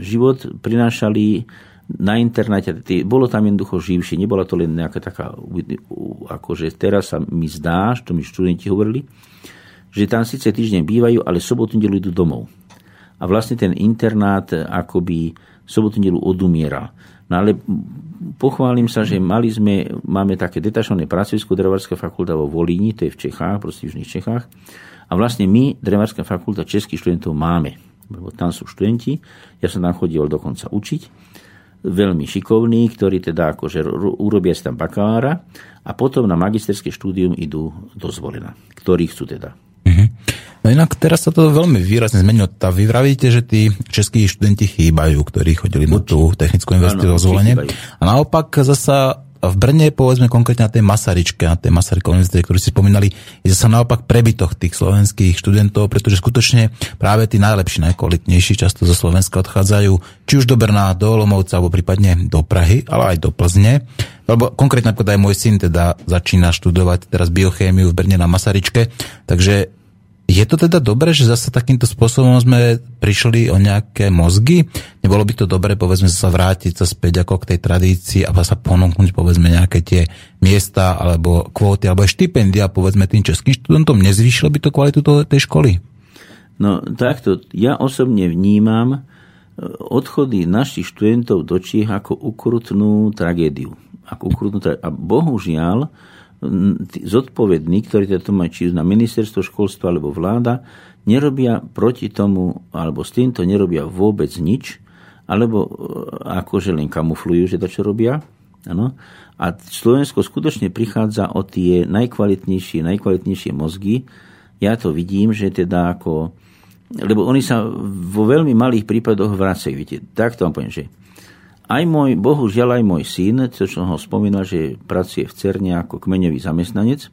život prinášali na internáte, bolo tam jednoducho živšie, nebola to len nejaká taká, akože teraz sa mi zdá, to mi študenti hovorili, že tam síce týždeň bývajú, ale sobotu nedelu idú domov. A vlastne ten internát akoby sobotu nedelu odumieral. No ale pochválim sa, že mali sme, máme také detašované pracovisko Drevárska fakulta vo Volíni, to je v Čechách, proste v Južných Čechách. A vlastne my, Drevárska fakulta českých študentov máme, lebo tam sú študenti, ja som tam chodil dokonca učiť veľmi šikovní, ktorí teda akože urobia si tam bakalára a potom na magisterské štúdium idú do zvolena, ktorí chcú teda. Uh-huh. No inak teraz sa to veľmi výrazne zmenilo. Tá vy vravíte, že tí českí študenti chýbajú, ktorí chodili na tú technickú univerzitu vo zvolenie. A naopak zasa v Brne, povedzme konkrétne na tej Masaryčke, na tej Masarykovej univerzite, ktorú si spomínali, je zase naopak prebytok tých slovenských študentov, pretože skutočne práve tí najlepší, najkvalitnejší často zo Slovenska odchádzajú či už do Brna, do Olomovca, alebo prípadne do Prahy, ale aj do Plzne. Lebo konkrétne napríklad aj môj syn teda začína študovať teraz biochémiu v Brne na Masaryčke, takže je to teda dobré, že zase takýmto spôsobom sme prišli o nejaké mozgy? Nebolo by to dobré, povedzme, sa vrátiť sa späť ako k tej tradícii a sa ponúknuť, povedzme, nejaké tie miesta alebo kvóty alebo štipendia, povedzme, tým českým študentom? Nezvýšilo by to kvalitu tej školy? No takto, ja osobne vnímam e, odchody našich študentov do Čiech ako ukrutnú tragédiu. Ako ukrutnú tragédiu. A bohužiaľ, zodpovední, ktorí to majú či na ministerstvo školstva alebo vláda, nerobia proti tomu, alebo s týmto nerobia vôbec nič, alebo e, akože len kamuflujú, že to čo robia. Ano. A Slovensko skutočne prichádza o tie najkvalitnejšie, najkvalitnejšie mozgy. Ja to vidím, že teda ako... Lebo oni sa vo veľmi malých prípadoch vracajú. Viete, tak to vám poviem, že aj môj, bohužiaľ aj môj syn, čo som ho spomínal, že pracuje v Cerne ako kmeňový zamestnanec,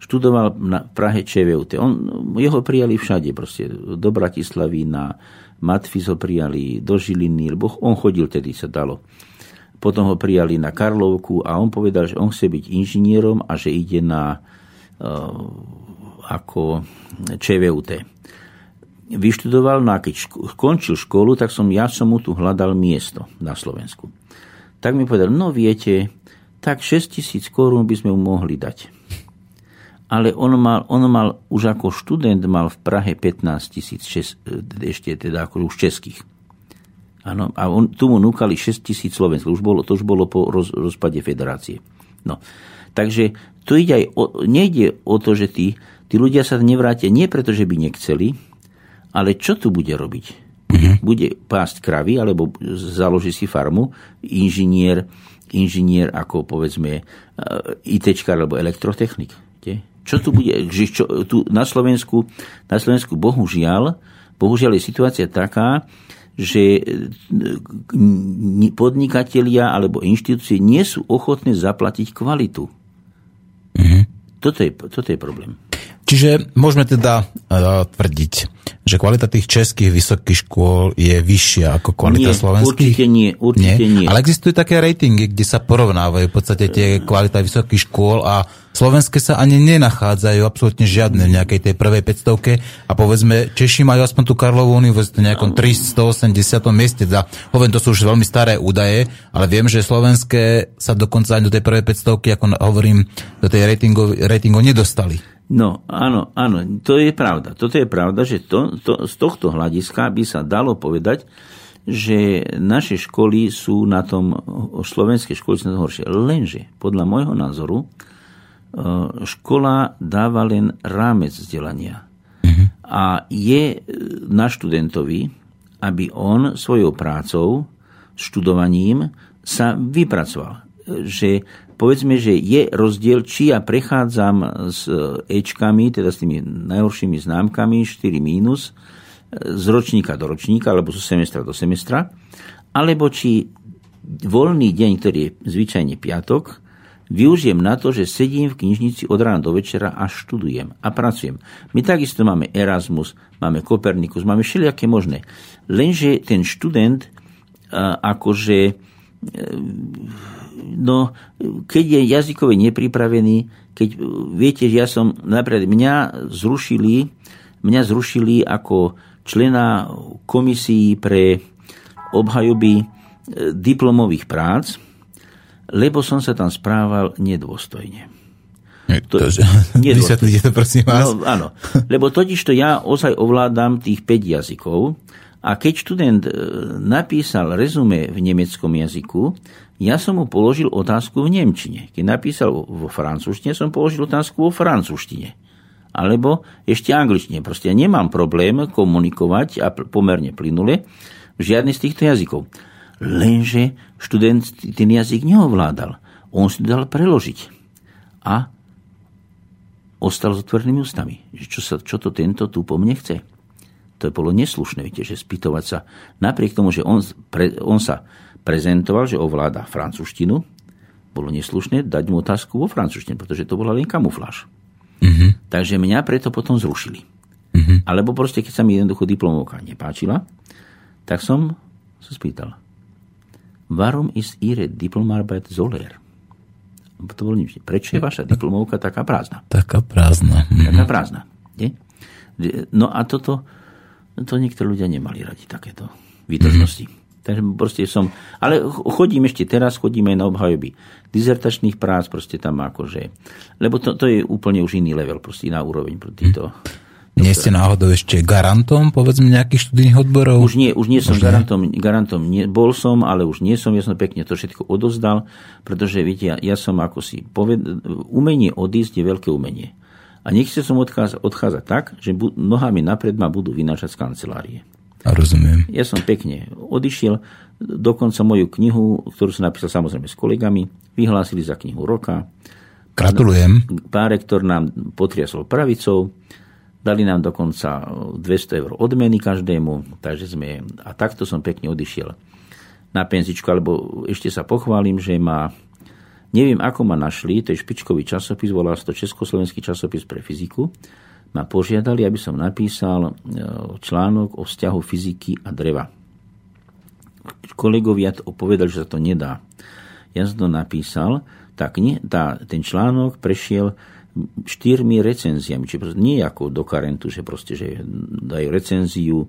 študoval na Prahe ČVUT. On, jeho prijali všade, proste do Bratislavy, na Matfis ho prijali, do Žiliny, lebo on chodil, tedy sa dalo. Potom ho prijali na Karlovku a on povedal, že on chce byť inžinierom a že ide na uh, ako ČVUT vyštudoval, no a keď skončil školu, tak som ja som mu tu hľadal miesto na Slovensku. Tak mi povedal, no viete, tak 6 tisíc korún by sme mu mohli dať. Ale on mal, on mal už ako študent mal v Prahe 15 tisíc, ešte teda ako už českých. Ano, a on, tu mu núkali 6 tisíc slovenských. Už bolo, to už bolo po roz, rozpade federácie. No. Takže to ide aj o, nejde o to, že tí, tí ľudia sa nevrátia nie preto, že by nechceli, ale čo tu bude robiť? Uh-huh. Bude pásť kravy, alebo založí si farmu, inžinier, inžinier ako povedzme eh, IT alebo elektrotechnik. Čo tu bude? Čo, tu na Slovensku, na Slovensku bohužiaľ, bohužiaľ je situácia taká, že eh, podnikatelia alebo inštitúcie nie sú ochotné zaplatiť kvalitu. Uh-huh. Toto, je, toto je problém. Čiže môžeme teda uh, tvrdiť, že kvalita tých českých vysokých škôl je vyššia ako kvalita nie, slovenských? Určite nie, určite nie. nie. Ale existujú také ratingy, kde sa porovnávajú v podstate tie kvalita vysokých škôl a slovenské sa ani nenachádzajú absolútne žiadne v nejakej tej prvej 500 a povedzme Češi majú aspoň tú Karlovú univerzitu v nejakom 380. mieste. Da, hovorím, to sú už veľmi staré údaje, ale viem, že slovenské sa dokonca aj do tej prvej 500 ako hovorím, do tej ratingov, ratingov nedostali. No, áno, áno, to je pravda. Toto je pravda, že to, to, z tohto hľadiska by sa dalo povedať, že naše školy sú na tom, slovenské školy sú na tom horšie. Lenže, podľa môjho názoru, e, škola dáva len rámec vzdelania. Uh-huh. A je na študentovi, aby on svojou prácou, študovaním sa vypracoval. Že povedzme, že je rozdiel, či ja prechádzam s Ečkami, teda s tými najhoršími známkami, 4 mínus, z ročníka do ročníka, alebo zo semestra do semestra, alebo či voľný deň, ktorý je zvyčajne piatok, využijem na to, že sedím v knižnici od rána do večera a študujem a pracujem. My takisto máme Erasmus, máme Kopernikus, máme všelijaké možné. Lenže ten študent akože e, no, keď je jazykovi nepripravený, keď viete, že ja som napríklad mňa zrušili, mňa zrušili ako člena komisii pre obhajoby diplomových prác, lebo som sa tam správal nedôstojne. To, to, Vysvetlite to prosím vás. No, áno, lebo totiž to ja ozaj ovládam tých 5 jazykov a keď študent e, napísal rezume v nemeckom jazyku, ja som mu položil otázku v Nemčine. Keď napísal vo francúzštine, som položil otázku vo francúzštine. Alebo ešte angličtine. Proste ja nemám problém komunikovať a pomerne plynule v žiadny z týchto jazykov. Lenže študent ten jazyk neovládal. On si dal preložiť. A ostal s otvorenými ústami. Čo, sa, čo to tento tu po mne chce? To bolo neslušné, viete, že spýtovať sa. Napriek tomu, že on, pre, on sa prezentoval, že ovláda francúzštinu, bolo neslušné dať mu otázku vo francúzštine, pretože to bola len kamufláž. Mm-hmm. Takže mňa preto potom zrušili. Mm-hmm. Alebo proste, keď sa mi jednoducho diplomovka nepáčila, tak som sa spýtal, Warum ist Ihre Diplomarbeit so leer? To bolo nič. Prečo je vaša diplomovka taká prázdna? Taká prázdna. Mhm. Taká prázdna. Nie? No a toto, to niektorí ľudia nemali radi, takéto výtržnosti. Mm-hmm. Takže proste som, ale chodím ešte teraz, chodíme aj na obhajoby dizertačných prác, proste tam akože, lebo to, to je úplne už iný level, proste iná úroveň pro týchto, mm nie ste náhodou ešte garantom, povedzme, nejakých študijných odborov? Už nie, už nie som už garantom, nie. garantom nie, bol som, ale už nie som, ja som pekne to všetko odozdal, pretože, viete, ja, ja som ako si poved, umenie odísť je veľké umenie. A nechce som odcházať, odcházať tak, že bu, nohami napred ma budú vynášať z kancelárie. A rozumiem. Ja som pekne odišiel, dokonca moju knihu, ktorú som napísal samozrejme s kolegami, vyhlásili za knihu roka. Gratulujem. Pán rektor nám potriasol pravicou, Dali nám dokonca 200 eur odmeny každému, takže sme, a takto som pekne odišiel na penzičku, alebo ešte sa pochválim, že ma, neviem ako ma našli, to je špičkový časopis, volá sa to Československý časopis pre fyziku, ma požiadali, aby som napísal e, článok o vzťahu fyziky a dreva. Kolegovia to povedali, že sa to nedá. Ja som to napísal, tak nie, tá, ten článok prešiel štyrmi recenziami, či nie ako do karentu, že proste, že dajú recenziu,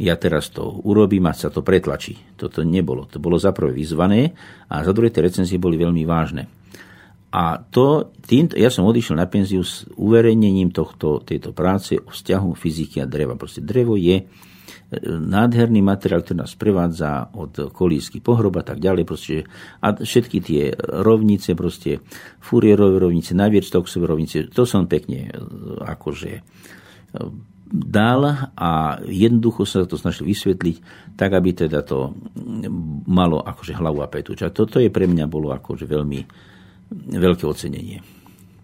ja teraz to urobím a sa to pretlačí. Toto nebolo. To bolo za prvé vyzvané a za druhé tie recenzie boli veľmi vážne. A to, tým, ja som odišiel na penziu s uverejnením tohto, tejto práce o vzťahu fyziky a dreva. Proste drevo je nádherný materiál, ktorý nás prevádza od kolísky pohrob a tak ďalej. Proste, a všetky tie rovnice, proste Fourierové rovnice, Navier-Stokesové rovnice, to som pekne e, akože e, dal a jednoducho sa to snažil vysvetliť, tak aby teda to malo akože hlavu a petu. A toto je pre mňa bolo akože veľmi veľké ocenenie.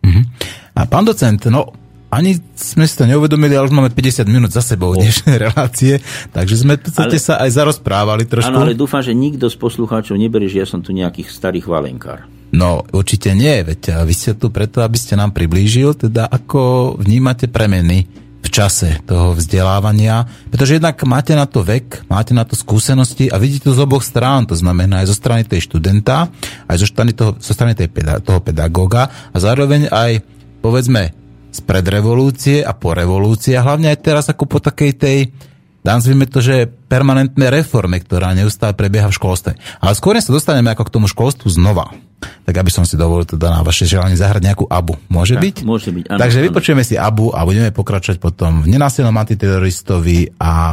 Uh-huh. A pán docent, no ani sme si to neuvedomili, ale už máme 50 minút za sebou oh. dnešnej relácie, takže sme ale, sa aj zarozprávali trošku. Áno, ale dúfam, že nikto z poslucháčov neberie, že ja som tu nejakých starých valenkár. No, určite nie, veď vy ste tu preto, aby ste nám priblížil, teda ako vnímate premeny v čase toho vzdelávania, pretože jednak máte na to vek, máte na to skúsenosti a vidíte to z oboch strán, to znamená aj zo strany tej študenta, aj zo strany toho, zo strany tej, toho pedagóga a zároveň aj povedzme spred revolúcie a po revolúcii a hlavne aj teraz ako po takej tej nazvime to, že permanentnej reforme, ktorá neustále prebieha v školstve. Ale skôr sa dostaneme ako k tomu školstvu znova. Tak aby som si dovolil teda na vaše želanie zahrať nejakú abu. Môže tak, byť? Môže byť, áno, Takže áno. vypočujeme si abu a budeme pokračovať potom v nenásilnom antiteroristovi a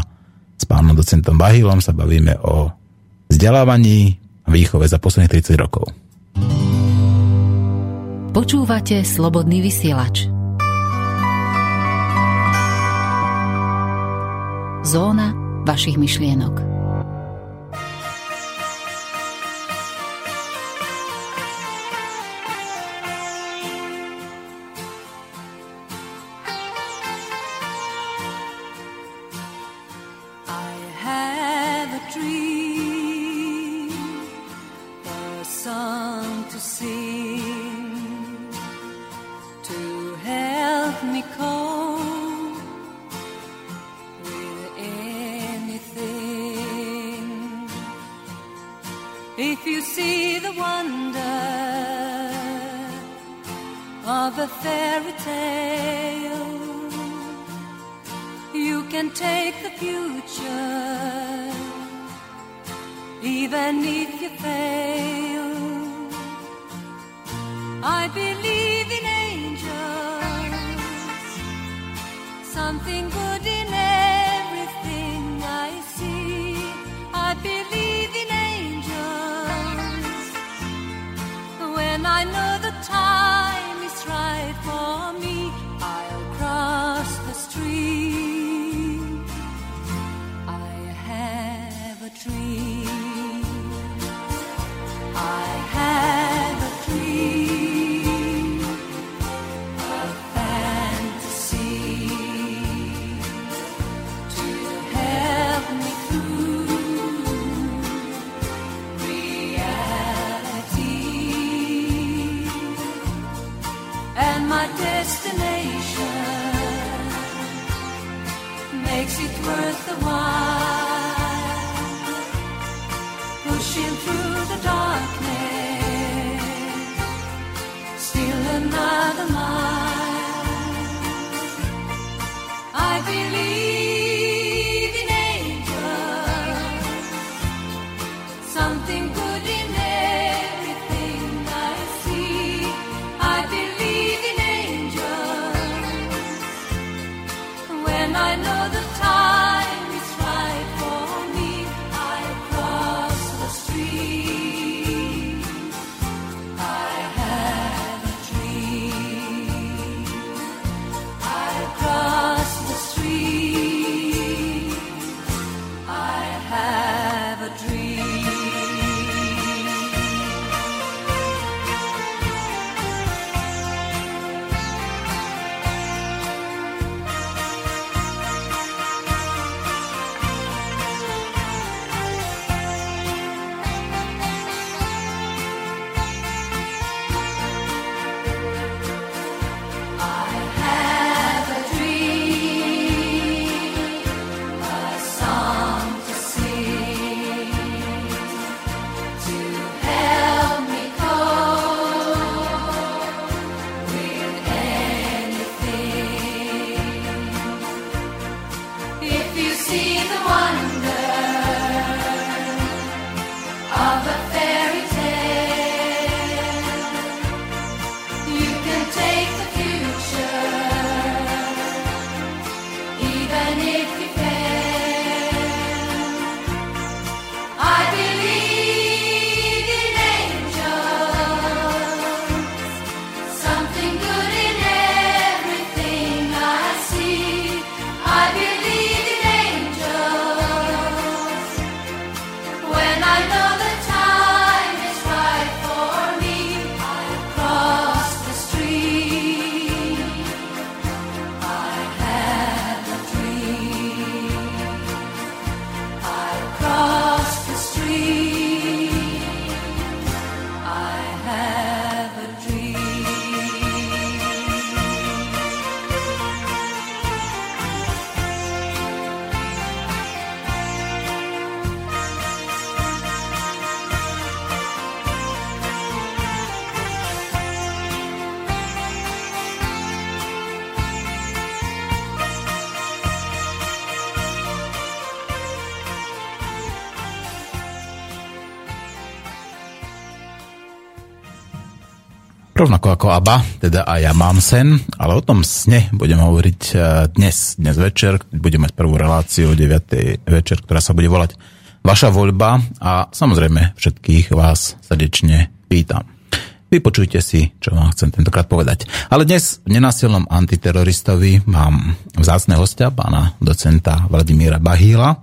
s pánom docentom Bahilom sa bavíme o vzdelávaní a výchove za posledných 30 rokov. Počúvate Slobodný vysielač. zóna vašich myšlienok. Rovnako ako ABBA, teda aj ja mám sen, ale o tom sne budem hovoriť e, dnes, dnes večer, budeme mať prvú reláciu o 9. večer, ktorá sa bude volať Vaša voľba a samozrejme všetkých vás srdečne pýtam. Vypočujte si, čo vám chcem tentokrát povedať. Ale dnes v nenásilnom antiteroristovi mám vzácne hostia, pána docenta Vladimíra Bahíla,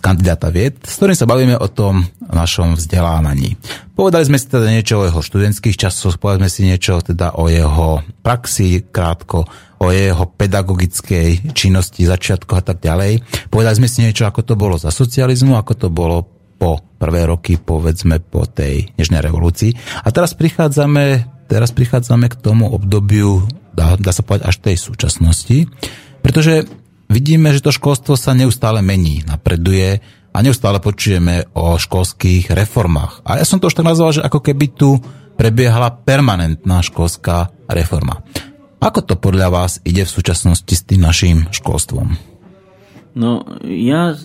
kandidáta vied, s ktorým sa bavíme o tom našom vzdelávaní. Povedali sme si teda niečo o jeho študentských časoch, povedali sme si niečo teda o jeho praxi, krátko o jeho pedagogickej činnosti, začiatku a tak ďalej. Povedali sme si niečo, ako to bolo za socializmu, ako to bolo po prvé roky, povedzme, po tej nežnej revolúcii. A teraz prichádzame, teraz prichádzame k tomu obdobiu, dá, dá sa povedať, až tej súčasnosti, pretože vidíme, že to školstvo sa neustále mení, napreduje a neustále počujeme o školských reformách. A ja som to už tak nazval, že ako keby tu prebiehala permanentná školská reforma. Ako to podľa vás ide v súčasnosti s tým našim školstvom? No, ja e,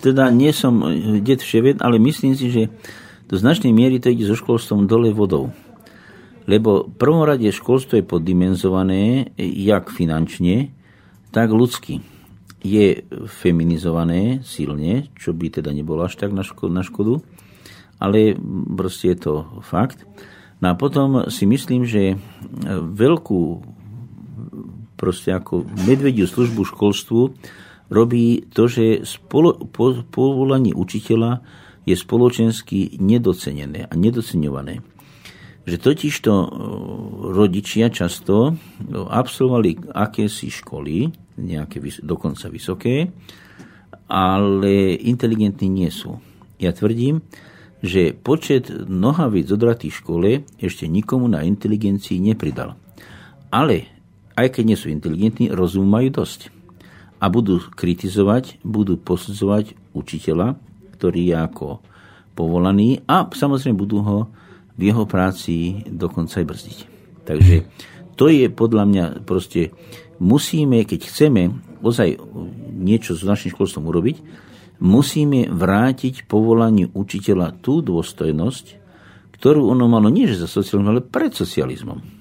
teda nie som det vševed, ale myslím si, že do značnej miery to ide so školstvom dole vodou. Lebo v prvom rade školstvo je poddimenzované jak finančne, tak ľudsky. Je feminizované silne, čo by teda nebolo až tak na na škodu ale proste je to fakt. No a potom si myslím, že veľkú proste ako medvediu službu školstvu robí to, že spolo, po, povolanie učiteľa je spoločensky nedocenené a nedoceňované. Že totižto e, rodičia často e, absolvovali akési školy, nejaké dokonca vysoké, ale inteligentní nie sú. Ja tvrdím, že počet nohavíc odratých škole ešte nikomu na inteligencii nepridal. Ale aj keď nie sú inteligentní, rozumu majú dosť a budú kritizovať, budú posudzovať učiteľa, ktorý je ako povolaný a samozrejme budú ho v jeho práci dokonca aj brzdiť. Takže to je podľa mňa proste, musíme, keď chceme ozaj niečo s našim školstvom urobiť, musíme vrátiť povolaniu učiteľa tú dôstojnosť, ktorú ono malo nie že za socializmom, ale pred socializmom.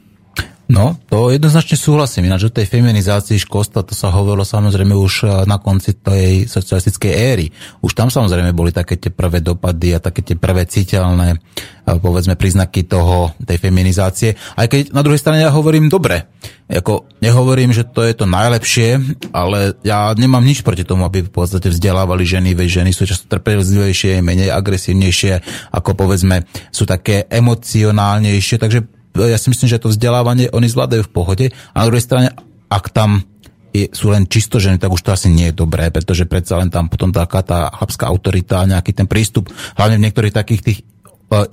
No, to jednoznačne súhlasím. Ináč o tej feminizácii školstva, to sa hovorilo samozrejme už eh, na konci tej socialistickej éry. Už tam samozrejme boli také tie prvé dopady a také tie prvé citeľné, eh, povedzme, príznaky toho, tej feminizácie. Aj keď na druhej strane ja hovorím dobre. Ako, nehovorím, že to je to najlepšie, ale ja nemám nič proti tomu, aby v podstate vzdelávali ženy, veď ženy sú často trpezlivejšie, menej agresívnejšie, ako povedzme sú také emocionálnejšie, takže ja si myslím, že to vzdelávanie oni zvládajú v pohode. A na druhej strane, ak tam je, sú len čisto ženy, tak už to asi nie je dobré, pretože predsa len tam potom taká tá chlapská autorita, nejaký ten prístup, hlavne v niektorých takých tých e,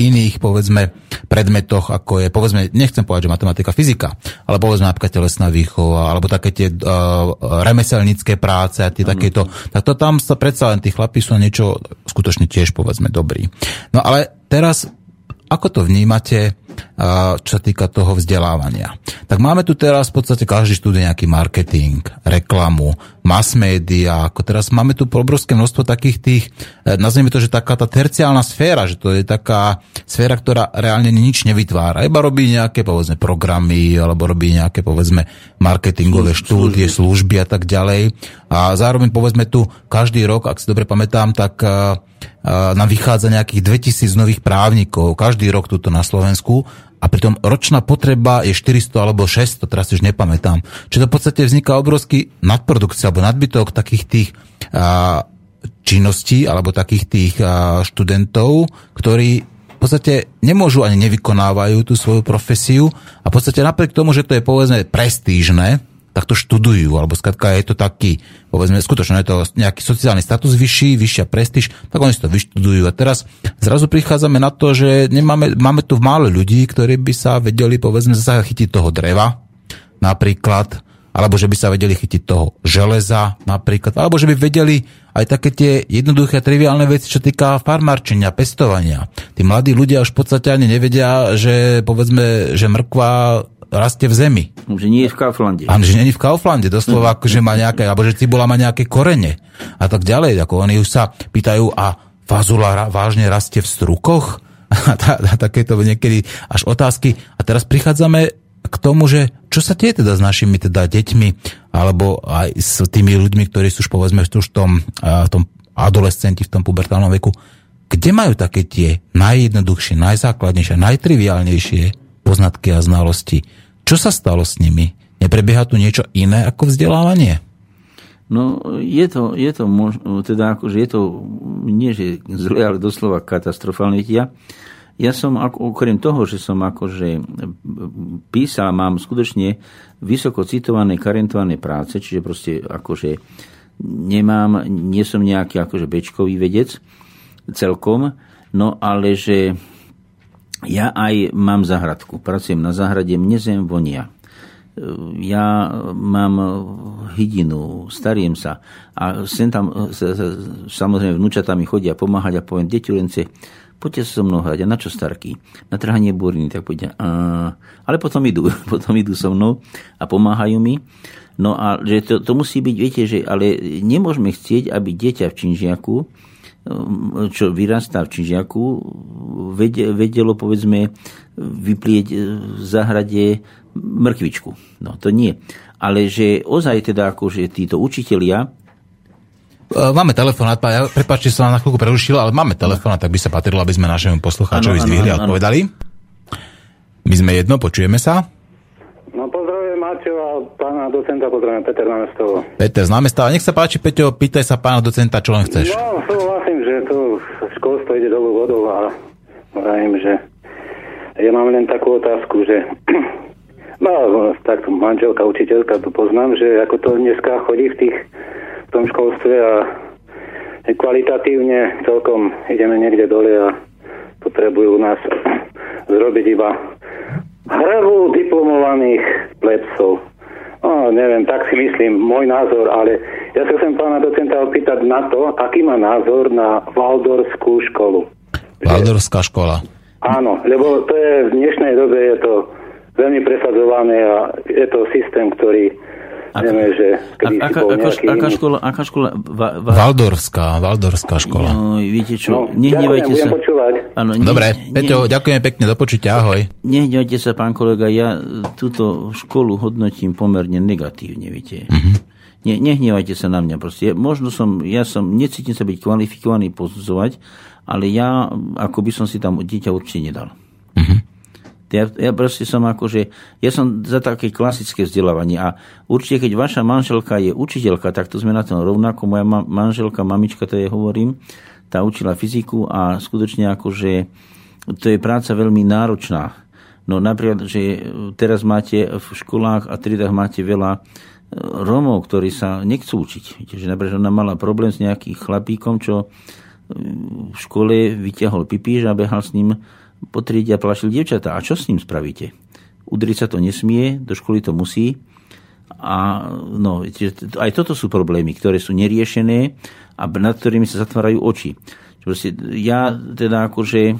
iných, povedzme, predmetoch, ako je, povedzme, nechcem povedať, že matematika, fyzika, ale povedzme napríklad telesná výchova, alebo také tie uh, remeselnícke práce a tie mm. takéto, tak to tam sa predsa len tí chlapí sú na niečo skutočne tiež, povedzme, dobrí. No ale teraz, ako to vnímate, čo sa týka toho vzdelávania. Tak máme tu teraz v podstate každý študuje nejaký marketing, reklamu, mass media, ako teraz máme tu obrovské množstvo takých tých, e, nazvime to, že taká tá terciálna sféra, že to je taká sféra, ktorá reálne nič nevytvára. Iba robí nejaké, povedzme, programy, alebo robí nejaké, povedzme, marketingové Služ, štúdie, služby. služby a tak ďalej. A zároveň, povedzme, tu každý rok, ak si dobre pamätám, tak e, nám vychádza nejakých 2000 nových právnikov každý rok tuto na Slovensku a pritom ročná potreba je 400 alebo 600, teraz už nepamätám. Čiže to v podstate vzniká obrovský nadprodukcia alebo nadbytok takých tých a, činností alebo takých tých a, študentov, ktorí v podstate nemôžu ani nevykonávajú tú svoju profesiu a v podstate napriek tomu, že to je povedzme prestížne, tak to študujú, alebo skratka je to taký, povedzme, skutočne je to nejaký sociálny status vyšší, vyššia prestíž, tak oni si to vyštudujú. A teraz zrazu prichádzame na to, že nemáme, máme tu málo ľudí, ktorí by sa vedeli, povedzme, zase chytiť toho dreva, napríklad, alebo že by sa vedeli chytiť toho železa napríklad, alebo že by vedeli aj také tie jednoduché triviálne veci, čo týka farmárčenia, pestovania. Tí mladí ľudia už v podstate ani nevedia, že povedzme, že mrkva rastie v zemi. Že nie je v Kauflande. Áno, že nie je v Kauflande, doslova, ako, že má nejaké, alebo že cibola má nejaké korene a tak ďalej. Ako oni už sa pýtajú, a fazula vážne rastie v strukoch? A, tá, a takéto niekedy až otázky. A teraz prichádzame k tomu, že čo sa tie teda s našimi teda deťmi, alebo aj s tými ľuďmi, ktorí sú už povedzme už v tom, v tom adolescenti, v tom pubertálnom veku, kde majú také tie najjednoduchšie, najzákladnejšie, najtriviálnejšie poznatky a znalosti. Čo sa stalo s nimi? Neprebieha tu niečo iné ako vzdelávanie? No, je to, je to možno, teda akože je to, nie že zle, ale doslova katastrofálne. Ja, ja som, okrem toho, že som akože písal, mám skutočne vysoko citované karentované práce, čiže proste akože nemám, nie som nejaký akože bečkový vedec celkom, no ale že ja aj mám zahradku, pracujem na záhrade, mne zem vonia. Ja mám hydinu, stariem sa a sem tam samozrejme vnúčatá mi chodia pomáhať a poviem, deťulence, poďte sa so mnou hrať. A na čo starky? Na trhanie buriny. Tak povedia, a... ale potom idú, potom idú so mnou a pomáhajú mi. No a že to, to musí byť, viete, že ale nemôžeme chcieť, aby dieťa v Činžiaku, čo vyrastá v Činžiaku, vedelo, povedzme, vyplieť v záhrade mrkvičku. No to nie. Ale že ozaj teda akože títo učitelia E, máme telefonát, ja, prepáčte, som na chvíľku prerušil, ale máme telefonát, tak by sa patrilo, aby sme našemu poslucháčovi zdvihli a odpovedali. My sme jedno, počujeme sa. No pozdravujem Maťo a pána docenta, pozdravujem Peter Námestovo. Peter z Námestova, nech sa páči, Peťo, pýtaj sa pána docenta, čo len chceš. No, že tu školstvo ide dolu vodou a hovorím, že ja mám len takú otázku, že no, tak manželka, učiteľka, tu poznám, že ako to dneska chodí v tých v tom školstve a kvalitatívne celkom ideme niekde dole a potrebujú nás zrobiť iba hravu diplomovaných plebsov. No, neviem, tak si myslím, môj názor, ale ja sa chcem pána docenta opýtať na to, aký má názor na Valdorskú školu. Valdorská škola. Áno, lebo to je v dnešnej dobe je to veľmi presadzované a je to systém, ktorý Vieme, že a, aká, aká, aká škola? Aká škola va, va... Valdorská, Valdorská škola. No, viete čo, no, nehnevajte sa. Ano, ne, Dobre, Peťo, ne, ďakujem pekne, do počutia, ahoj. Nehnevajte sa, pán kolega, ja túto školu hodnotím pomerne negatívne, viete. Uh-huh. Ne, nehnevajte sa na mňa, proste. Možno som, ja som, necítim sa byť kvalifikovaný posudzovať, ale ja, ako by som si tam dieťa určite nedal. Ja, ja proste som akože, ja som za také klasické vzdelávanie a určite, keď vaša manželka je učiteľka, tak to sme na tom rovnako. Moja ma- manželka, mamička, to je hovorím, tá učila fyziku a skutočne akože to je práca veľmi náročná. No napríklad, že teraz máte v školách a triedách máte veľa e, Romov, ktorí sa nechcú učiť. Viete, že napríklad ona mala problém s nejakým chlapíkom, čo e, v škole vyťahol pipíž a behal s ním po triede a plašil dievčatá. A čo s ním spravíte? Udriť sa to nesmie, do školy to musí. A no, aj toto sú problémy, ktoré sú neriešené a nad ktorými sa zatvárajú oči. Proste, ja teda akože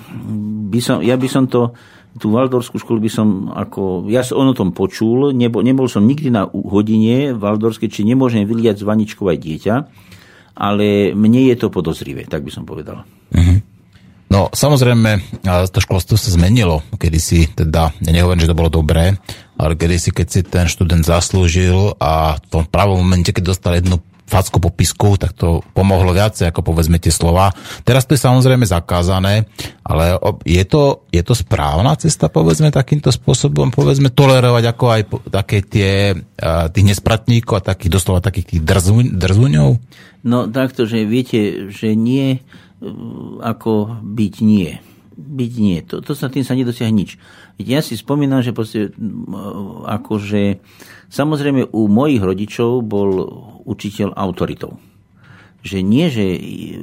by som, ja by som to tú Valdorskú školu by som ako, ja som o tom počul, nebol, nebol som nikdy na hodine Valdorskej, či nemôžem vyliať z vaničkov aj dieťa, ale mne je to podozrivé, tak by som povedal. Uh-huh. No samozrejme, to školstvo sa zmenilo, kedy si teda, ja nehovorím, že to bolo dobré, ale kedy si, keď si ten študent zaslúžil a v tom pravom momente, keď dostal jednu facku po pisku, tak to pomohlo viacej, ako povedzme tie slova. Teraz to je samozrejme zakázané, ale je to, je to správna cesta, povedzme, takýmto spôsobom, povedzme, tolerovať ako aj také tie, tých nespratníkov a takých doslova takých tých drzúňov? No takto, že viete, že nie ako byť nie. Byť nie. To, to sa tým sa nedosiahne nič. Ja si spomínam, že proste, akože, samozrejme u mojich rodičov bol učiteľ autoritou. Že nie, že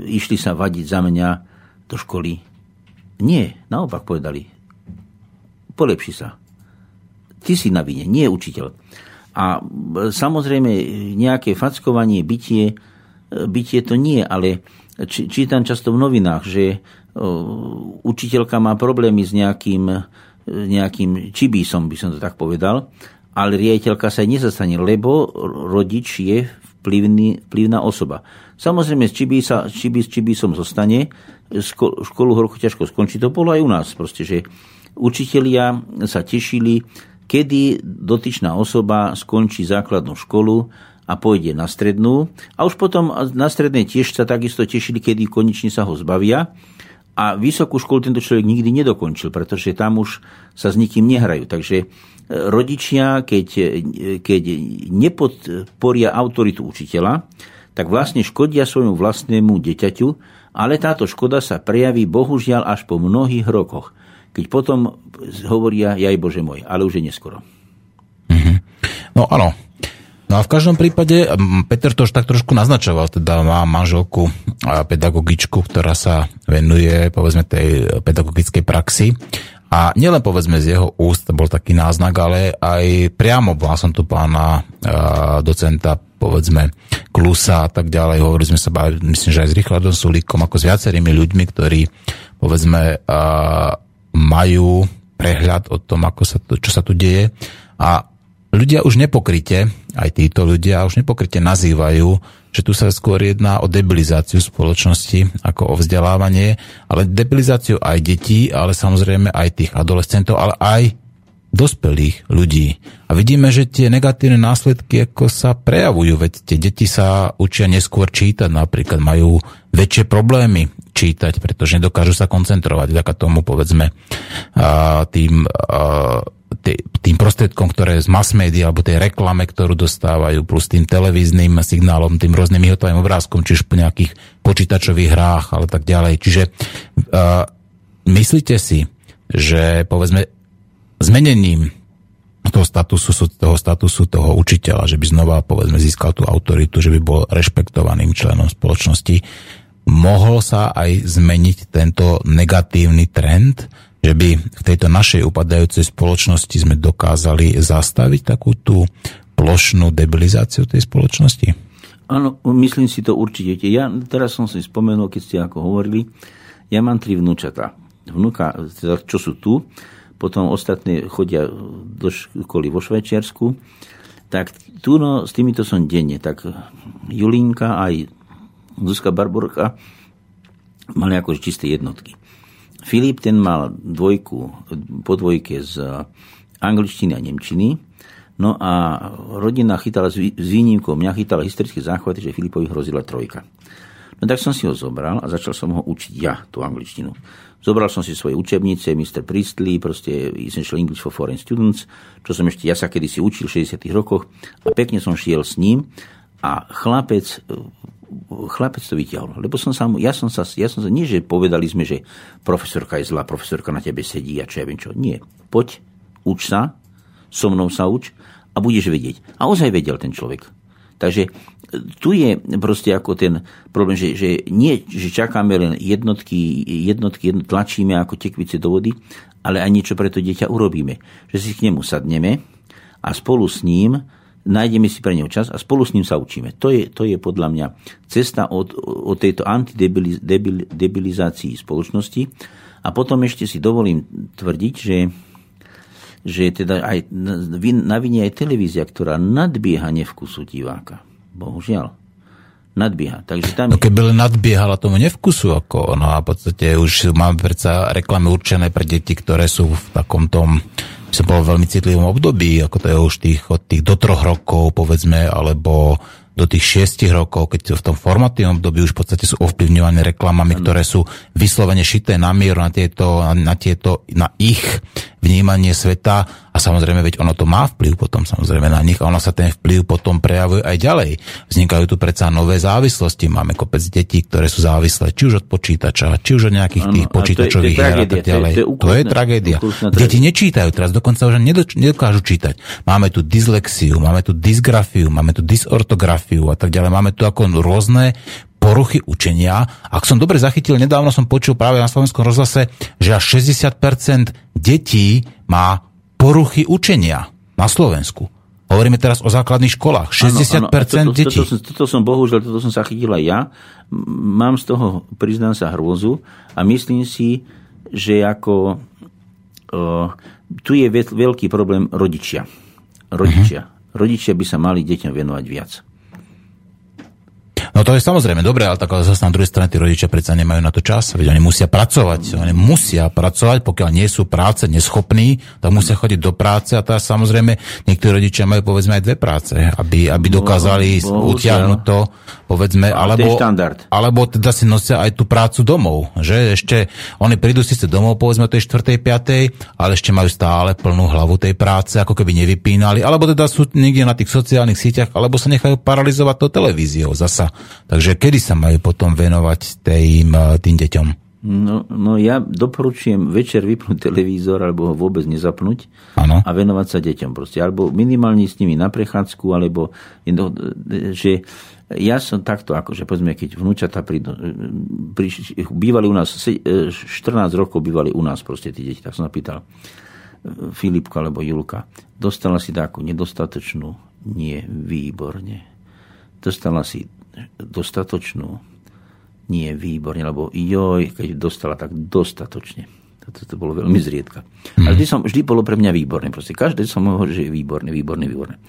išli sa vadiť za mňa do školy. Nie, naopak povedali. Polepši sa. Ty si na vine, nie učiteľ. A samozrejme nejaké fackovanie, bytie, bytie to nie, ale či, čítam často v novinách, že učiteľka má problémy s nejakým, nejakým čibísom, by som to tak povedal, ale riaditeľka sa nezastane, lebo rodič je vplyvný, vplyvná osoba. Samozrejme, s čibísa, čibí, s čibísom zostane, školu horko ťažko skončí. To bolo aj u nás, proste, že učitelia sa tešili, kedy dotyčná osoba skončí základnú školu a pôjde na strednú. A už potom na strednej tiež sa takisto tešili, kedy konečne sa ho zbavia. a vysokú školu tento človek nikdy nedokončil, pretože tam už sa s nikým nehrajú. Takže e, rodičia, keď, e, keď nepodporia autoritu učiteľa, tak vlastne škodia svojmu vlastnému deťaťu, ale táto škoda sa prejaví bohužiaľ až po mnohých rokoch, keď potom hovoria, jaj Bože môj, ale už je neskoro. Mm-hmm. No áno, No a v každom prípade, Peter to už tak trošku naznačoval, teda má manželku a pedagogičku, ktorá sa venuje, povedzme, tej pedagogickej praxi. A nielen povedzme z jeho úst bol taký náznak, ale aj priamo, mal som tu pána docenta, povedzme, Klusa a tak ďalej. Hovorili sme sa, myslím, že aj s Richardom Sulíkom, ako s viacerými ľuďmi, ktorí, povedzme, majú prehľad o tom, ako sa to, čo sa tu deje. A ľudia už nepokryte, aj títo ľudia už nepokryte nazývajú, že tu sa skôr jedná o debilizáciu spoločnosti ako o vzdelávanie, ale debilizáciu aj detí, ale samozrejme aj tých adolescentov, ale aj dospelých ľudí. A vidíme, že tie negatívne následky ako sa prejavujú, veď tie deti sa učia neskôr čítať, napríklad majú väčšie problémy čítať, pretože nedokážu sa koncentrovať. Vďaka tomu, povedzme, tým tým prostriedkom, ktoré z mass media alebo tej reklame, ktorú dostávajú, plus tým televíznym signálom, tým rôznym hotovým obrázkom, čiže po nejakých počítačových hrách, ale tak ďalej. Čiže myslíte si, že povedzme zmenením toho statusu, toho statusu toho učiteľa, že by znova povedzme získal tú autoritu, že by bol rešpektovaným členom spoločnosti, mohol sa aj zmeniť tento negatívny trend, že by v tejto našej upadajúcej spoločnosti sme dokázali zastaviť takú tú plošnú debilizáciu tej spoločnosti? Áno, myslím si to určite. Ja teraz som si spomenul, keď ste ako hovorili, ja mám tri vnúčata. Vnúka, teda, čo sú tu, potom ostatné chodia do školy vo Švajčiarsku, tak tu no, s týmito som denne. Tak Julinka aj Zuzka Barborka mali akože čisté jednotky. Filip ten mal dvojku, po dvojke z angličtiny a nemčiny. No a rodina chytala s výnimkou, mňa chytala historické záchvaty, že Filipovi hrozila trojka. No tak som si ho zobral a začal som ho učiť ja, tú angličtinu. Zobral som si svoje učebnice, Mr. Priestley, proste Essential English for Foreign Students, čo som ešte ja sa kedysi učil v 60 rokoch a pekne som šiel s ním a chlapec chlapec to vyťahol. Lebo som sa, ja som sa, ja som sa, nie že povedali sme, že profesorka je zlá, profesorka na tebe sedí a čo ja viem čo. Nie. Poď, uč sa, so mnou sa uč a budeš vedieť. A ozaj vedel ten človek. Takže e, tu je proste ako ten problém, že, že nie, že čakáme len jednotky, jednotky jednotky tlačíme ako tekvice do vody, ale aj niečo pre to dieťa urobíme. Že si k nemu sadneme a spolu s ním nájdeme si pre neho čas a spolu s ním sa učíme. To je, to je podľa mňa cesta od, od tejto antidebilizácii spoločnosti. A potom ešte si dovolím tvrdiť, že, že teda aj na vine aj televízia, ktorá nadbieha nevkusu diváka. Bohužiaľ nadbieha. Takže tam no keby nadbiehala tomu nevkusu, ako no a v podstate už máme predsa reklamy určené pre deti, ktoré sú v takom tom som v veľmi citlivom období, ako to je už tých, od tých do troch rokov, povedzme, alebo do tých šiestich rokov, keď v tom formatívnom období už v podstate sú ovplyvňované reklamami, ktoré sú vyslovene šité na mieru na tieto, na tieto, na ich vnímanie sveta a samozrejme, veď ono to má vplyv potom samozrejme na nich a ono sa ten vplyv potom prejavuje aj ďalej. Vznikajú tu predsa nové závislosti. Máme kopec detí, ktoré sú závislé či už od počítača, či už od nejakých tých počítačových hier a tak ďalej. To je, to je, to je tragédia. Deti nečítajú teraz, dokonca už nedokážu čítať. Máme tu dyslexiu, máme tu dysgrafiu, máme tu dysortografiu a tak ďalej. Máme tu ako rôzne poruchy učenia. Ak som dobre zachytil, nedávno som počul práve na slovenskom rozhlase, že až 60% detí má poruchy učenia na Slovensku. Hovoríme teraz o základných školách. 60% ano, ano. Toto, detí. Toto, toto, toto som, bohužiaľ, toto som zachytil aj ja. Mám z toho, priznám sa, hrôzu a myslím si, že ako uh, tu je veľký problém rodičia. Rodičia. Uh-huh. Rodičia by sa mali deťom venovať viac. No to je samozrejme dobré, ale tak ale zase na druhej strane tí rodičia predsa nemajú na to čas, veď oni musia pracovať, oni musia pracovať, pokiaľ nie sú práce neschopní, tak musia chodiť do práce a teraz samozrejme niektorí rodičia majú povedzme aj dve práce, aby, aby dokázali no, utiahnuť to, povedzme, alebo, alebo teda si nosia aj tú prácu domov, že ešte oni prídu síce domov povedzme tej 4. 5. ale ešte majú stále plnú hlavu tej práce, ako keby nevypínali, alebo teda sú niekde na tých sociálnych sieťach, alebo sa nechajú paralizovať to televíziou zasa. Takže kedy sa majú potom venovať tým, eh, tým deťom? No, no ja doporučujem večer vypnúť televízor alebo ho vôbec nezapnúť ano. a venovať sa deťom proste. Alebo minimálne s nimi na prechádzku, alebo že ja som takto, akože povedzme, keď vnúčata prídu, bývali u nás, 14 eh, rokov bývali u nás proste tí deti, tak som napýtal eh, Filipka alebo Julka, dostala si takú nedostatočnú? Nie, výborne. Dostala si dostatočnú? Nie, výborne, lebo joj, keď dostala tak dostatočne. Toto to bolo veľmi zriedka. Hmm. Ale vždy, som, vždy bolo pre mňa výborné. Proste každý som hovoril, že je výborné, výborné, výborné.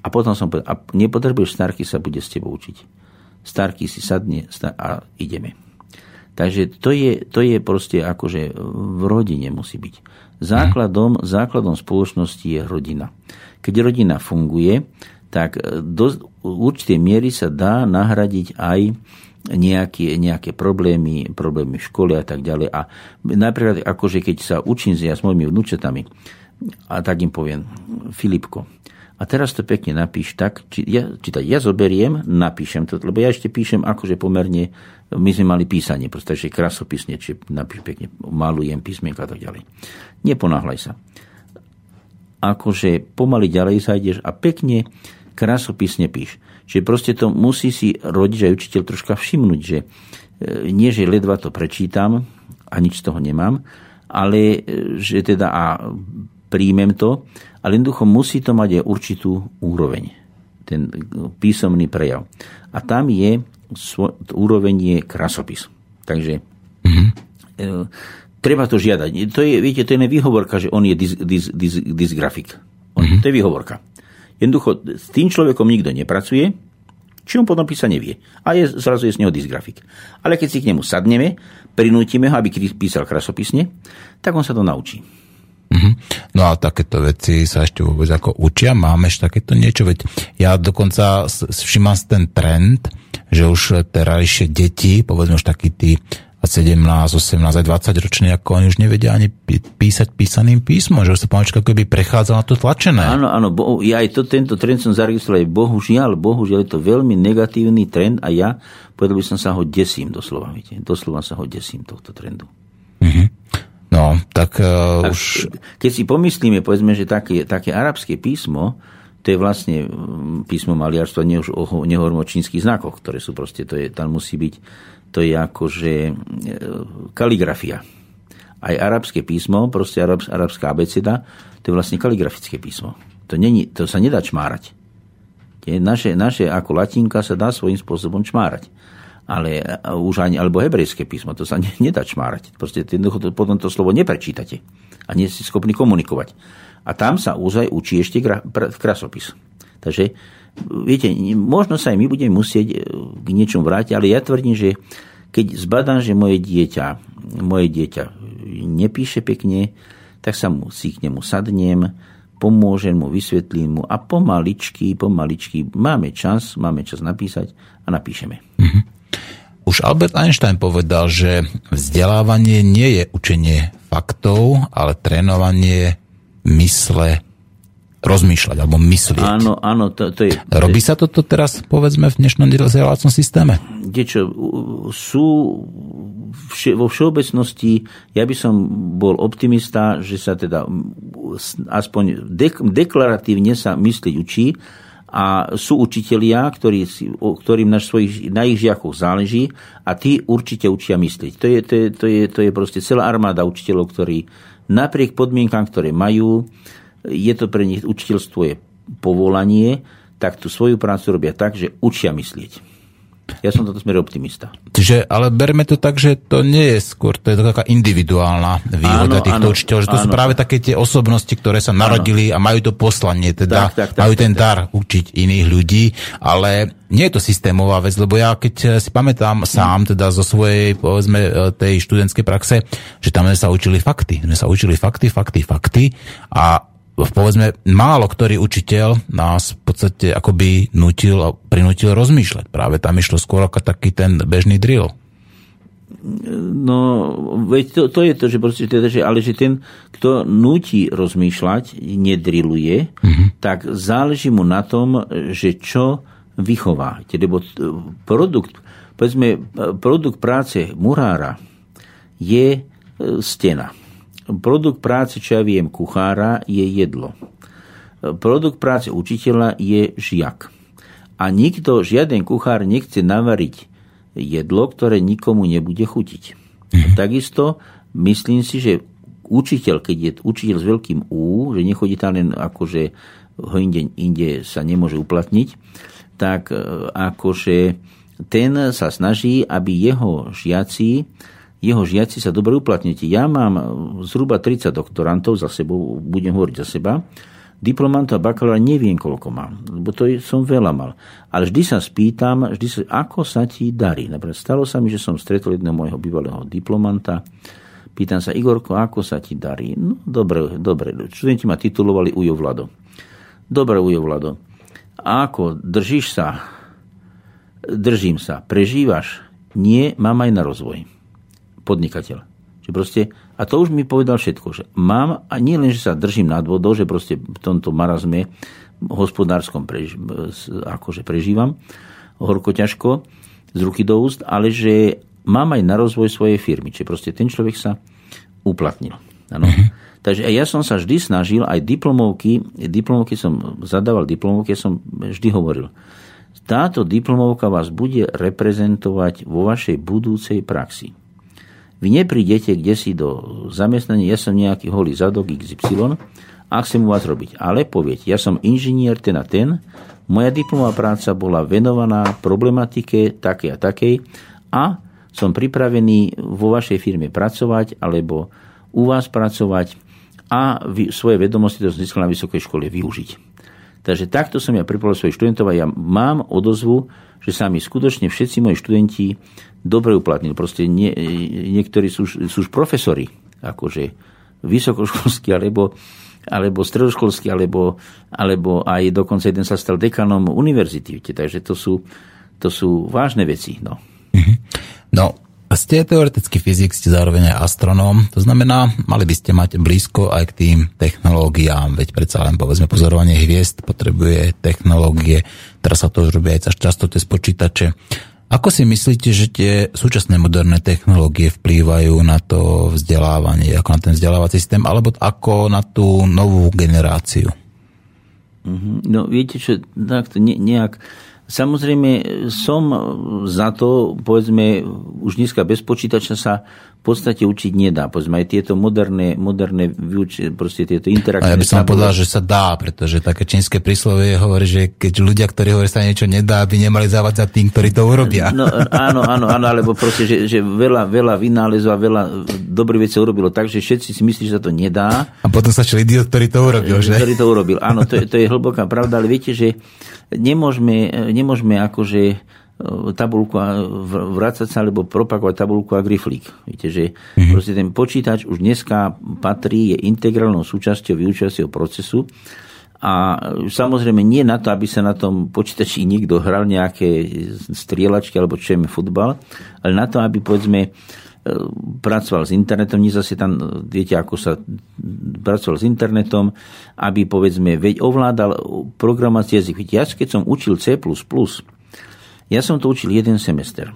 A potom som povedal, a nepotrebuješ starky, sa bude s tebou učiť. Starky si sadne a ideme. Takže to je, to je proste akože v rodine musí byť. Základom, základom spoločnosti je rodina. Keď rodina funguje, tak do určitej miery sa dá nahradiť aj nejaké, nejaké problémy, problémy v škole a tak ďalej. A napríklad, akože keď sa učím ja s mojimi vnúčatami, a tak im poviem, Filipko, a teraz to pekne napíš tak, či ja, čítať, ja zoberiem, napíšem to, lebo ja ešte píšem akože pomerne, my sme mali písanie, proste, že krasopisne, či napíš pekne, malujem písmenka a tak ďalej. Neponáhľaj sa. Akože pomaly ďalej zajdeš a pekne krasopisne píš. Čiže proste to musí si rodič a učiteľ troška všimnúť, že e, nie, že ledva to prečítam a nič z toho nemám, ale e, že teda a príjmem to, ale jednoducho musí to mať aj určitú úroveň, ten písomný prejav. A tam je, úroveň je krasopis. Takže mm-hmm. e, treba to žiadať. To je, viete, to je nevýhovorka, že on je dis, dis, dis, dysgrafik. On, mm-hmm. To je výhovorka. Jednoducho, s tým človekom nikto nepracuje, či on potom písať nevie. A je, zrazu je z neho dysgrafik. Ale keď si k nemu sadneme, prinútime ho, aby písal krasopisne, tak on sa to naučí. Mm-hmm. No a takéto veci sa ešte vôbec ako učia? Máme ešte takéto niečo? Veď ja dokonca všimám ten trend, že už terajšie deti, povedzme už takí tí 17, 18 aj 20 roční, ako oni už nevedia ani písať písaným písmom, že už sa pomalička keby prechádzal na to tlačené. Áno, áno, bo, ja aj to, tento trend som zaregistroval, bohužiaľ, bohužiaľ je to veľmi negatívny trend a ja, povedal by som sa ho desím doslova, viete, doslova sa ho desím tohto trendu. Mm-hmm. No, tak uh, už... Keď si pomyslíme, povedzme, že také, také arabské písmo, to je vlastne mm, písmo maliarstva, nehovorím o čínskych znakoch, ktoré sú proste, to je, tam musí byť, to je akože e, kaligrafia. Aj arabské písmo, proste arab, arabská abeceda, to je vlastne kaligrafické písmo. To, není, to sa nedá čmárať. Tie naše, naše ako latinka sa dá svojím spôsobom čmárať ale už ani, alebo hebrejské písmo, to sa ne, nedá čmárať. Proste jednoducho potom to slovo neprečítate a nie ste schopní komunikovať. A tam sa úzaj učí ešte gra, pr, krasopis. Takže, viete, možno sa aj my budeme musieť e, k niečomu vrátiť, ale ja tvrdím, že keď zbadám, že moje dieťa, moje dieťa nepíše pekne, tak sa mu, si k nemu sadnem, pomôžem mu, vysvetlím mu a pomaličky, pomaličky máme čas, máme čas napísať a napíšeme. Mm-hmm. Už Albert Einstein povedal, že vzdelávanie nie je učenie faktov, ale trénovanie mysle rozmýšľať alebo myslieť. Áno, áno, to, to je... Robí sa toto teraz, povedzme, v dnešnom vzdelávacom systéme? Čo, sú vše, vo všeobecnosti, ja by som bol optimista, že sa teda aspoň dek, deklaratívne sa myslieť učí, a sú učitelia, ktorí, ktorým na, svojich, na ich žiakoch záleží a tí určite učia myslieť. To je, to, je, to, je, to je proste celá armáda učiteľov, ktorí napriek podmienkám, ktoré majú, je to pre nich učiteľstvo je povolanie, tak tú svoju prácu robia tak, že učia myslieť. Ja som toto smer optimista. Čiže, ale berme to tak, že to nie je skôr, to je taká individuálna výhoda áno, týchto áno, učiteľov, že to áno. sú práve také tie osobnosti, ktoré sa narodili áno. a majú to poslanie, teda tak, tak, tak, majú ten tak, dar tak. učiť iných ľudí, ale nie je to systémová vec, lebo ja keď si pamätám sám, teda zo svojej, povedzme, tej študentskej praxe, že tam sme sa učili fakty. Sme sa učili fakty, fakty, fakty a povedzme, málo ktorý učiteľ nás v podstate akoby nutil a prinútil rozmýšľať. Práve tam išlo skôr ako taký ten bežný drill. No, veď to, to je to, že proste teda, že, ale že ten, kto nutí rozmýšľať, nedriluje, mm-hmm. tak záleží mu na tom, že čo vychová. Lebo produkt, povedzme, produkt práce murára je e, stena. Produkt práce, čo ja viem, kuchára je jedlo. Produkt práce učiteľa je žiak. A nikto, žiaden kuchár nechce navariť jedlo, ktoré nikomu nebude chutiť. Mm. Takisto myslím si, že učiteľ, keď je učiteľ s veľkým U, že nechodí tam len akože ho inde, inde sa nemôže uplatniť, tak e, akože ten sa snaží, aby jeho žiaci jeho žiaci sa dobre uplatnite. Ja mám zhruba 30 doktorantov za sebou, budem hovoriť za seba, diplomantov a bakalára neviem, koľko mám, lebo to som veľa mal. Ale vždy sa spýtam, vždy sa, ako sa ti darí. Napríklad stalo sa mi, že som stretol jedného môjho bývalého diplomanta, pýtam sa, Igorko, ako sa ti darí? No, dobre, dobre. Študenti ma titulovali Ujo Vlado. Dobre, Ujo Vlado. A ako, držíš sa? Držím sa. Prežívaš? Nie, mám aj na rozvoj podnikateľ. Že proste, a to už mi povedal všetko, že mám, a nie len, že sa držím nad vodou, že proste v tomto marazme hospodárskom prež, akože prežívam, horko ťažko, z ruky do úst, ale že mám aj na rozvoj svojej firmy. Čiže proste ten človek sa uplatnil. Ano. Mm-hmm. Takže ja som sa vždy snažil, aj diplomovky, diplomovky som zadával diplomovky, ja som vždy hovoril, táto diplomovka vás bude reprezentovať vo vašej budúcej praxi. Vy neprídete kde si do zamestnania, ja som nejaký holý zadok XY a chcem u vás robiť. Ale poviete, ja som inžinier ten a ten, moja diplomová práca bola venovaná problematike takej a takej a som pripravený vo vašej firme pracovať alebo u vás pracovať a svoje vedomosti, to som získal na vysokej škole, využiť. Takže takto som ja pripravil svojich študentov a ja mám odozvu, že sa mi skutočne všetci moji študenti dobre uplatnili. Proste nie, niektorí sú, sú už profesori, akože vysokoškolskí, alebo, alebo stredoškolskí, alebo, alebo aj dokonca jeden sa stal dekanom univerzity. Takže to sú, to sú vážne veci. No. Mhm. no, ste teoretický fyzik, ste zároveň aj astronóm, to znamená, mali by ste mať blízko aj k tým technológiám, veď predsa len povedzme pozorovanie hviezd potrebuje technológie, teraz sa to už robí aj často počítače. Ako si myslíte, že tie súčasné moderné technológie vplývajú na to vzdelávanie, ako na ten vzdelávací systém, alebo ako na tú novú generáciu? Mhm. No viete čo, tak to ne. Samozrejme som za to, povedzme, už dneska bez počítača sa v podstate učiť nedá. Povedzme, aj tieto moderné, moderné vyuč- proste tieto interakcie. A ja by som povedal, že sa dá, pretože také čínske príslovie hovorí, že keď ľudia, ktorí hovoria, sa niečo nedá, by nemali závať za tým, ktorí to urobia. No, áno, áno, áno, alebo proste, že, že veľa, veľa vynálezov a veľa dobrých vecí urobilo tak, že všetci si myslí, že sa to nedá. A potom sa idiot, ktorý to urobil, že? Ktorý to urobil, áno, to je, to je hlboká pravda, ale viete, že nemôžeme, nemôžeme akože E, tabulku a vrácať sa alebo propagovať tabulku a griflík. Viete, že mm-hmm. proste ten počítač už dneska patrí, je integrálnou súčasťou vyučovacieho procesu a samozrejme nie na to, aby sa na tom počítači niekto hral nejaké strieľačky alebo čo je futbal, ale na to, aby povedzme pracoval s internetom, nie zase tam, viete, ako sa pracoval s internetom, aby povedzme veď ovládal programovací jazyk. Ja keď som učil C++, ja som to učil jeden semester.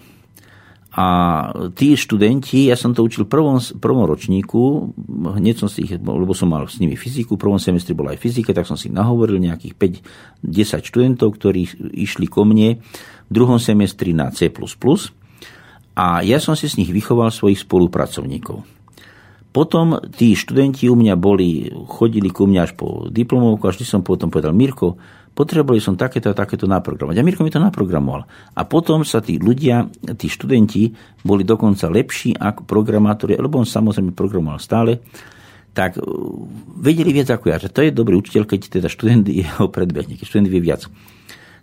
A tí študenti, ja som to učil v prvom, prvom ročníku, hneď som si ich, lebo som mal s nimi fyziku, v prvom semestri bola aj fyzika, tak som si nahovoril nejakých 5-10 študentov, ktorí išli ko mne v druhom semestri na C++. A ja som si z nich vychoval svojich spolupracovníkov. potom tí študenti u mňa boli, chodili ku mňa až po diplomovku a vždy som potom povedal, Mirko, potrebovali som takéto a takéto naprogramovať. A Mirko mi to naprogramoval. A potom sa tí ľudia, tí študenti boli dokonca lepší ako programátori, lebo on samozrejme programoval stále, tak vedeli viac ako ja, že to je dobrý učiteľ, keď teda študent jeho predbehne, keď študent vie viac.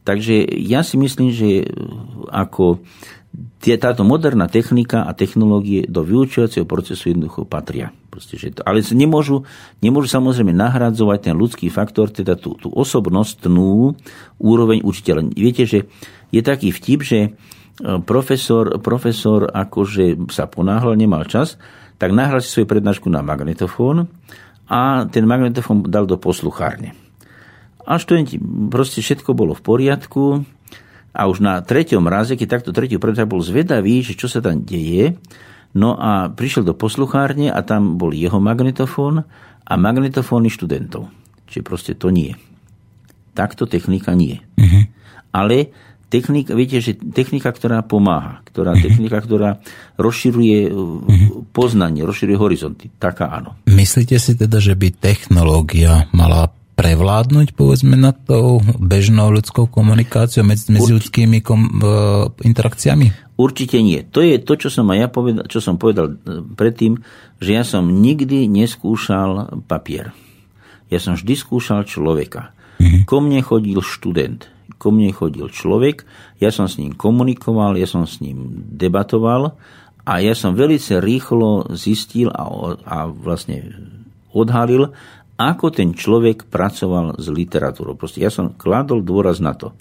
Takže ja si myslím, že uh, ako táto moderná technika a technológie do vyučovacieho procesu jednoducho patria. Proste, že to, ale nemôžu, nemôžu samozrejme nahradzovať ten ľudský faktor, teda tú, tú osobnostnú úroveň učiteľa. Viete, že je taký vtip, že e, profesor, profesor akože sa ponáhľal, nemal čas, tak nahral si svoju prednášku na magnetofón a ten magnetofón dal do posluchárne. A študenti, proste všetko bolo v poriadku, a už na treťom raze, keď takto tretiu prednášku bol zvedavý, že čo sa tam deje, no a prišiel do posluchárne a tam bol jeho magnetofón a magnetofóny študentov. Čiže proste to nie. Takto technika nie. Uh-huh. Ale technika, viete, že technika, ktorá pomáha, ktorá uh-huh. technika, ktorá rozširuje uh-huh. poznanie, rozširuje horizonty, taká áno. Myslíte si teda, že by technológia mala prevládnuť, povedzme, nad tou bežnou ľudskou komunikáciou, medzi, medzi ľudskými kom, uh, interakciami? Určite nie. To je to, čo som, aj ja povedal, čo som povedal e, predtým, že ja som nikdy neskúšal papier. Ja som vždy skúšal človeka. Mm-hmm. Ko mne chodil študent, ko mne chodil človek, ja som s ním komunikoval, ja som s ním debatoval a ja som veľmi rýchlo zistil a, a vlastne odhalil, ako ten človek pracoval s literatúrou. Proste ja som kladol dôraz na to.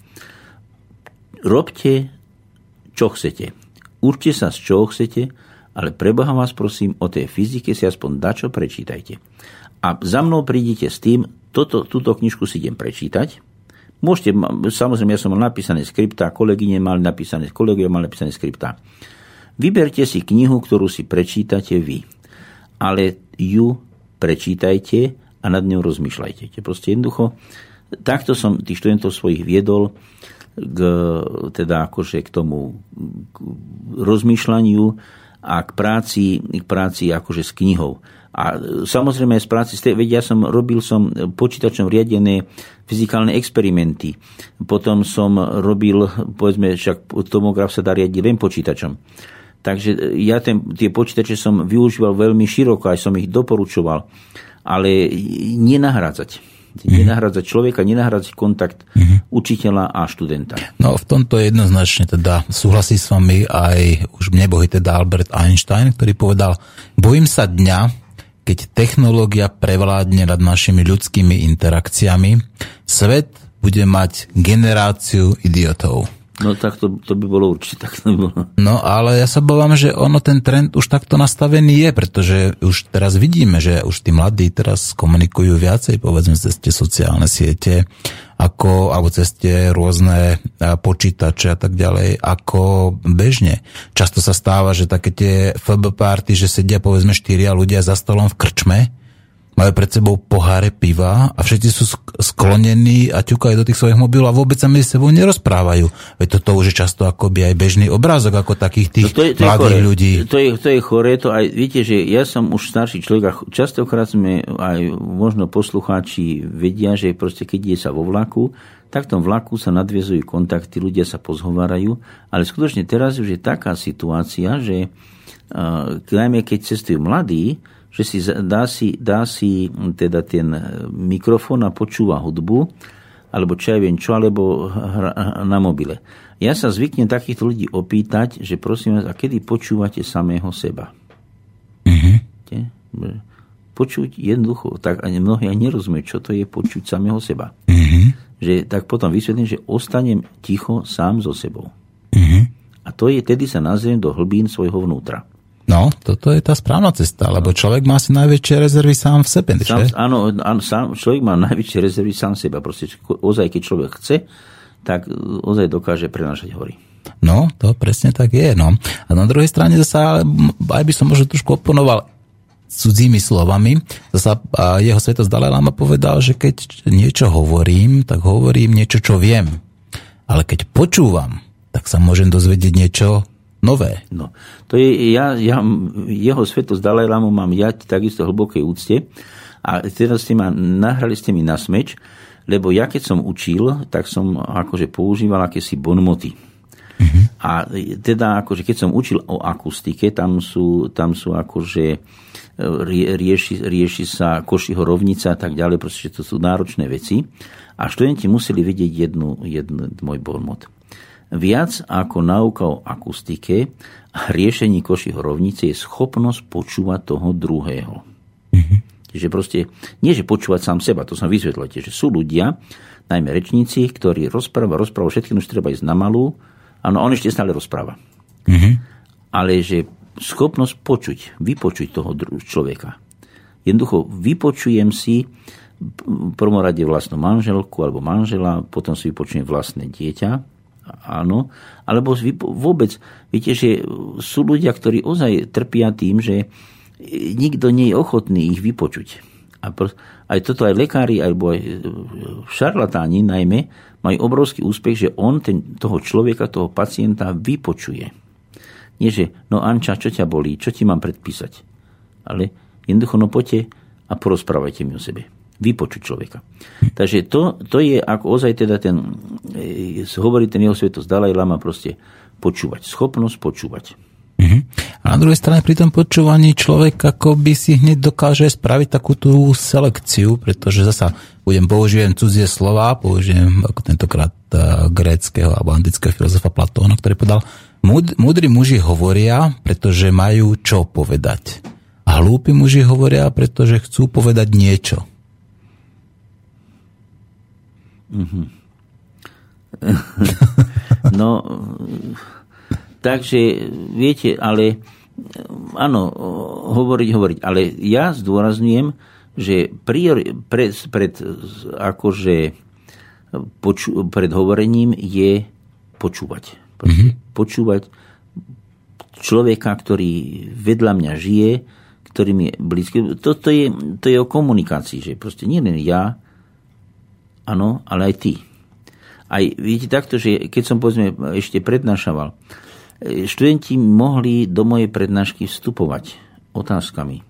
Robte, čo chcete. Určite sa z čoho chcete, ale preboha vás prosím, o tej fyzike si aspoň dačo prečítajte. A za mnou prídite s tým, toto, túto knižku si idem prečítať. Môžete, samozrejme, ja som mal napísané skriptá, kolegyne mali napísané, kolegovia mali napísané skriptá. Vyberte si knihu, ktorú si prečítate vy. Ale ju prečítajte a nad ňou rozmýšľajte. Proste jednoducho, takto som tých študentov svojich viedol k, teda akože k tomu k rozmýšľaniu a k práci, k práci akože s knihou. A samozrejme z práci, veď ja som robil som počítačom riadené fyzikálne experimenty. Potom som robil, povedzme, však tomograf sa dá riadiť len počítačom. Takže ja ten, tie počítače som využíval veľmi široko, aj som ich doporučoval ale nenahrádzať. Mm-hmm. Nenahrádzať človeka, nenahrádzať kontakt mm-hmm. učiteľa a študenta. No v tomto jednoznačne teda súhlasí s vami aj už nebohy teda Albert Einstein, ktorý povedal, bojím sa dňa, keď technológia prevládne nad našimi ľudskými interakciami, svet bude mať generáciu idiotov. No tak to, to by bolo určite tak. To by bolo. No ale ja sa bávam, že ono ten trend už takto nastavený je, pretože už teraz vidíme, že už tí mladí teraz komunikujú viacej, povedzme cez tie sociálne siete, ako, alebo cez tie rôzne počítače a tak ďalej, ako bežne. Často sa stáva, že také tie FB party, že sedia povedzme štyria ľudia za stolom v krčme, majú pred sebou poháre piva a všetci sú sklonení a ťukajú do tých svojich mobilov a vôbec sa medzi sebou nerozprávajú. Veď toto už je často akoby aj bežný obrázok ako takých tých no to je, to mladých je ľudí. To je, to je chore, to aj, viete, že ja som už starší človek a častokrát sme aj možno poslucháči vedia, že proste keď je sa vo vlaku, tak v tom vlaku sa nadviezujú kontakty, ľudia sa pozhovárajú, ale skutočne teraz už je taká situácia, že uh, najmä keď cestujú mladí, že si dá, si dá si teda ten mikrofón a počúva hudbu, alebo čo ja viem čo, alebo na mobile. Ja sa zvyknem takýchto ľudí opýtať, že prosím vás, a kedy počúvate samého seba? Mm-hmm. Počuť jednoducho, tak ani mnohí aj nerozumieť, čo to je počuť samého seba. Mm-hmm. Že tak potom vysvetlím, že ostanem ticho sám so sebou. Mm-hmm. A to je, tedy sa nazriem do hlbín svojho vnútra. No, toto je tá správna cesta, lebo človek má asi najväčšie rezervy sám v sebe. Sám, áno, áno sám, človek má najväčšie rezervy sám v sebe. Proste, ozaj, keď človek chce, tak ozaj dokáže prenášať hory. No, to presne tak je. No. A na druhej strane zase, aj by som možno trošku oponoval cudzími slovami. Zasa jeho svetost Dalaj Lama povedal, že keď niečo hovorím, tak hovorím niečo, čo viem. Ale keď počúvam, tak sa môžem dozvedieť niečo nové. No, to je, ja, ja jeho svetosť Dalajlamu mám ja takisto hlbokej úcte a teraz ste ma, nahrali ste mi na smeč, lebo ja keď som učil, tak som akože používal akési bonmoty. Mm-hmm. A teda akože keď som učil o akustike, tam sú, tam sú akože rie, rieši, rieši sa košiho rovnica a tak ďalej, proste to sú náročné veci. A študenti museli vedieť jednu, jednu môj bonmot. Viac ako nauka o akustike a riešení košiho rovnice je schopnosť počúvať toho druhého. Mm-hmm. Čiže proste, nie že počúvať sám seba, to som vysvetlil, že sú ľudia, najmä rečníci, ktorí rozpráva, rozpráva, všetkým už treba ísť na malú, áno, on ešte stále rozpráva. Mm-hmm. Ale že schopnosť počuť, vypočuť toho človeka. Jednoducho vypočujem si v prvom rade vlastnú manželku alebo manžela, potom si vypočujem vlastné dieťa, áno, alebo vôbec, viete, že sú ľudia, ktorí ozaj trpia tým, že nikto nie je ochotný ich vypočuť. A aj toto aj lekári, alebo aj e, šarlatáni najmä, majú obrovský úspech, že on ten, toho človeka, toho pacienta vypočuje. Nie, že no Anča, čo ťa bolí, čo ti mám predpísať. Ale jednoducho, no poďte a porozprávajte mi o sebe. Vypočuť človeka. Takže to, to je, ako ozaj teda ten, e, hovorí ten jeho svetosť Dalaj Lama, proste počúvať. Schopnosť počúvať. Uh-huh. A na druhej strane pri tom počúvaní človek ako by si hneď dokáže spraviť takú tú selekciu, pretože zasa budem použijem cudzie slova, použijem ako tentokrát uh, gréckého alebo antického filozofa Platóna, ktorý povedal, múdri muži hovoria, pretože majú čo povedať. A hlúpi muži hovoria, pretože chcú povedať niečo. Mm-hmm. no, Takže, viete, ale áno, hovoriť, hovoriť. Ale ja zdôrazňujem, že priori, pred, pred, akože, poču, pred hovorením je počúvať. Mm-hmm. Počúvať človeka, ktorý vedľa mňa žije, ktorý mi je blízky. Toto je, to je o komunikácii, že proste nie len ja, áno, ale aj ty. Aj viete takto, že keď som povedzme ešte prednášaval, študenti mohli do mojej prednášky vstupovať otázkami.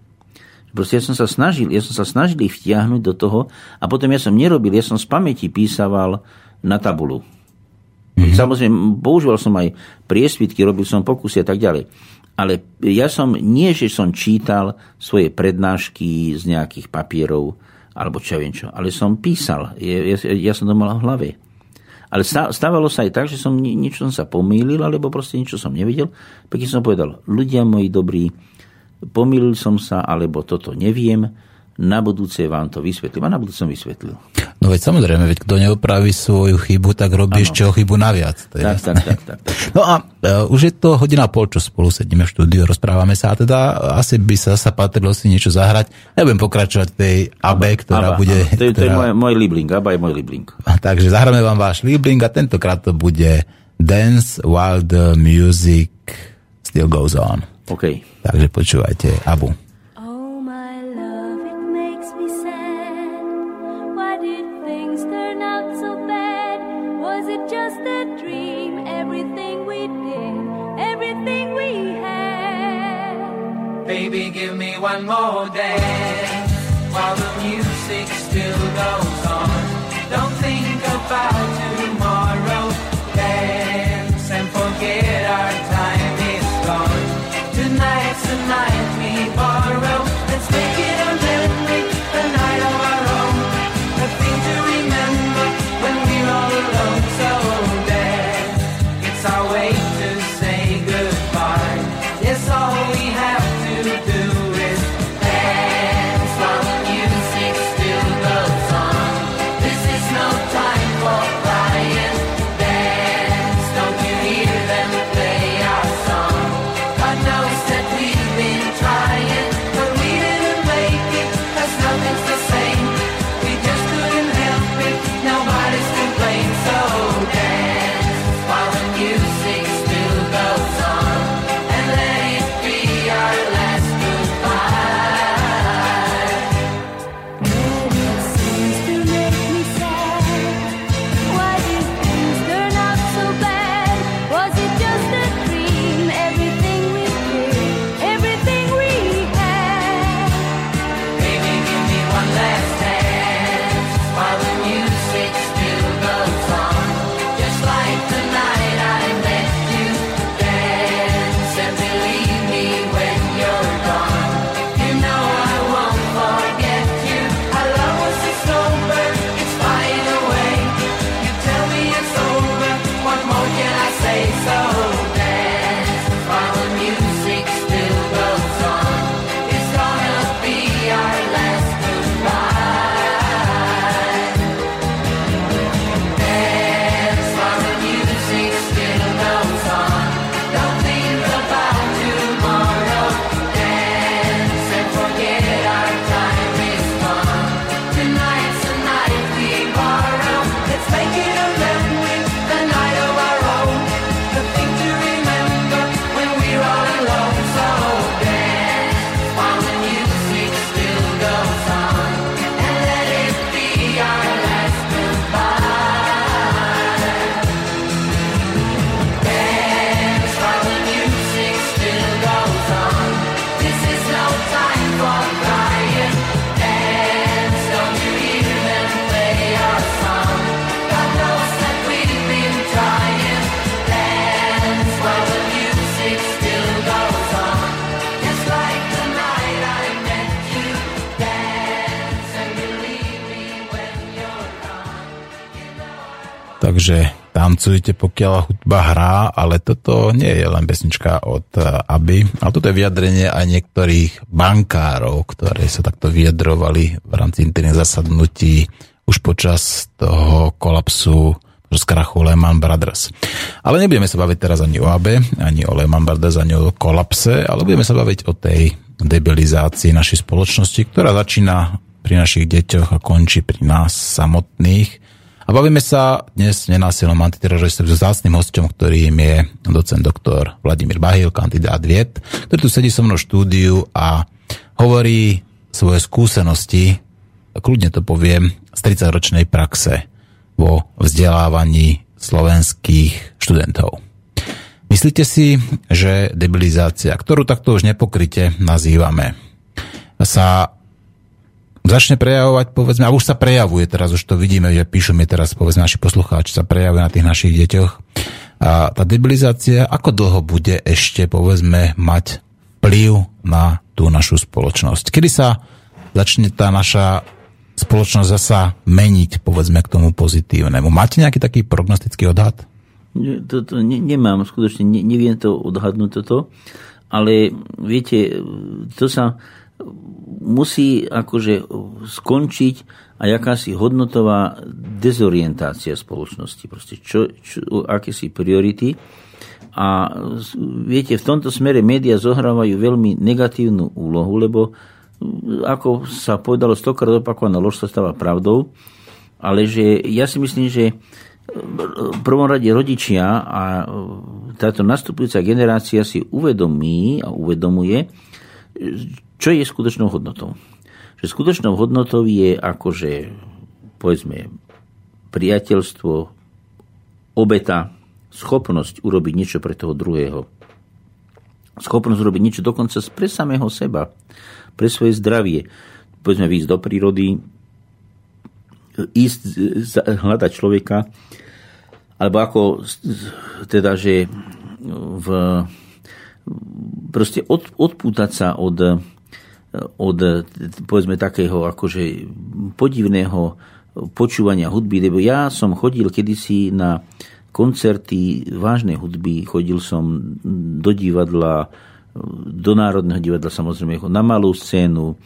Proste ja som sa snažil, ja som sa snažil ich vtiahnuť do toho a potom ja som nerobil, ja som z pamäti písaval na tabulu. Mm-hmm. Samozrejme, používal som aj priesvitky, robil som pokusy a tak ďalej. Ale ja som, nie že som čítal svoje prednášky z nejakých papierov, alebo čo viem čo, ale som písal. Ja, ja, ja som to mal v hlave. Ale stávalo sa aj tak, že som niečo som sa pomýlil, alebo proste niečo som nevidel. Pekne som povedal, ľudia moji dobrí, pomýlil som sa, alebo toto neviem, na budúce vám to vysvetlím. A na budúce som vysvetlil. No veď samozrejme, veď kto neopraví svoju chybu, tak robí ano. ešte o chybu naviac. To je tak, tak, tak, tak, tak. No a uh, už je to hodina pol, čo spolu sedíme v štúdiu, rozprávame sa a teda asi by sa, sa patrilo si niečo zahrať. Ja budem pokračovať tej AB, ktorá Aba, bude... To, je, ktorá... to je môj, môj libling, ABBA je môj libling. Takže zahráme vám váš libling a tentokrát to bude Dance While the Music Still Goes On. OK. Takže počúvajte Abu. One more dance while the music still goes on. Don't think about tancujte, pokiaľ hudba hrá, ale toto nie je len pesnička od eh, Aby, ale toto je vyjadrenie aj niektorých bankárov, ktorí sa takto vyjadrovali v rámci interných zasadnutí už počas toho kolapsu z krachu Lehman Brothers. Ale nebudeme sa baviť teraz ani o AB, ani o Lehman Brothers, ani o kolapse, ale budeme sa baviť o tej debilizácii našej spoločnosti, ktorá začína pri našich deťoch a končí pri nás samotných. A bavíme sa dnes nenásilnom antiteroristom s zácným hostom, ktorým je docent doktor Vladimír Bahil, kandidát vied, ktorý tu sedí so mnou v štúdiu a hovorí svoje skúsenosti, kľudne to poviem, z 30-ročnej praxe vo vzdelávaní slovenských študentov. Myslíte si, že debilizácia, ktorú takto už nepokryte nazývame, sa začne prejavovať, povedzme, a už sa prejavuje teraz, už to vidíme, že píšu mi teraz, povedzme, naši poslucháči sa prejavuje na tých našich deťoch. A tá debilizácia, ako dlho bude ešte, povedzme, mať vplyv na tú našu spoločnosť? Kedy sa začne tá naša spoločnosť zasa meniť, povedzme, k tomu pozitívnemu. Máte nejaký taký prognostický odhad? To, ne, nemám, skutočne ne, neviem to odhadnúť toto, ale viete, to sa musí akože skončiť a jakási hodnotová dezorientácia spoločnosti. Proste čo, čo, aké si priority. A viete, v tomto smere médiá zohrávajú veľmi negatívnu úlohu, lebo ako sa povedalo stokrát opakovaná lož sa stáva pravdou, ale že ja si myslím, že v prvom rade rodičia a táto nastupujúca generácia si uvedomí a uvedomuje, čo je skutočnou hodnotou. Že skutočnou hodnotou je akože, povedzme, priateľstvo, obeta, schopnosť urobiť niečo pre toho druhého. Schopnosť urobiť niečo dokonca pre samého seba pre svoje zdravie. Povedzme, výjsť do prírody, ísť hľadať človeka, alebo ako teda, že v, proste od, odpútať sa od, od povedzme takého akože podivného počúvania hudby, lebo ja som chodil kedysi na koncerty vážnej hudby, chodil som do divadla, do Národného divadla samozrejme na malú scénu,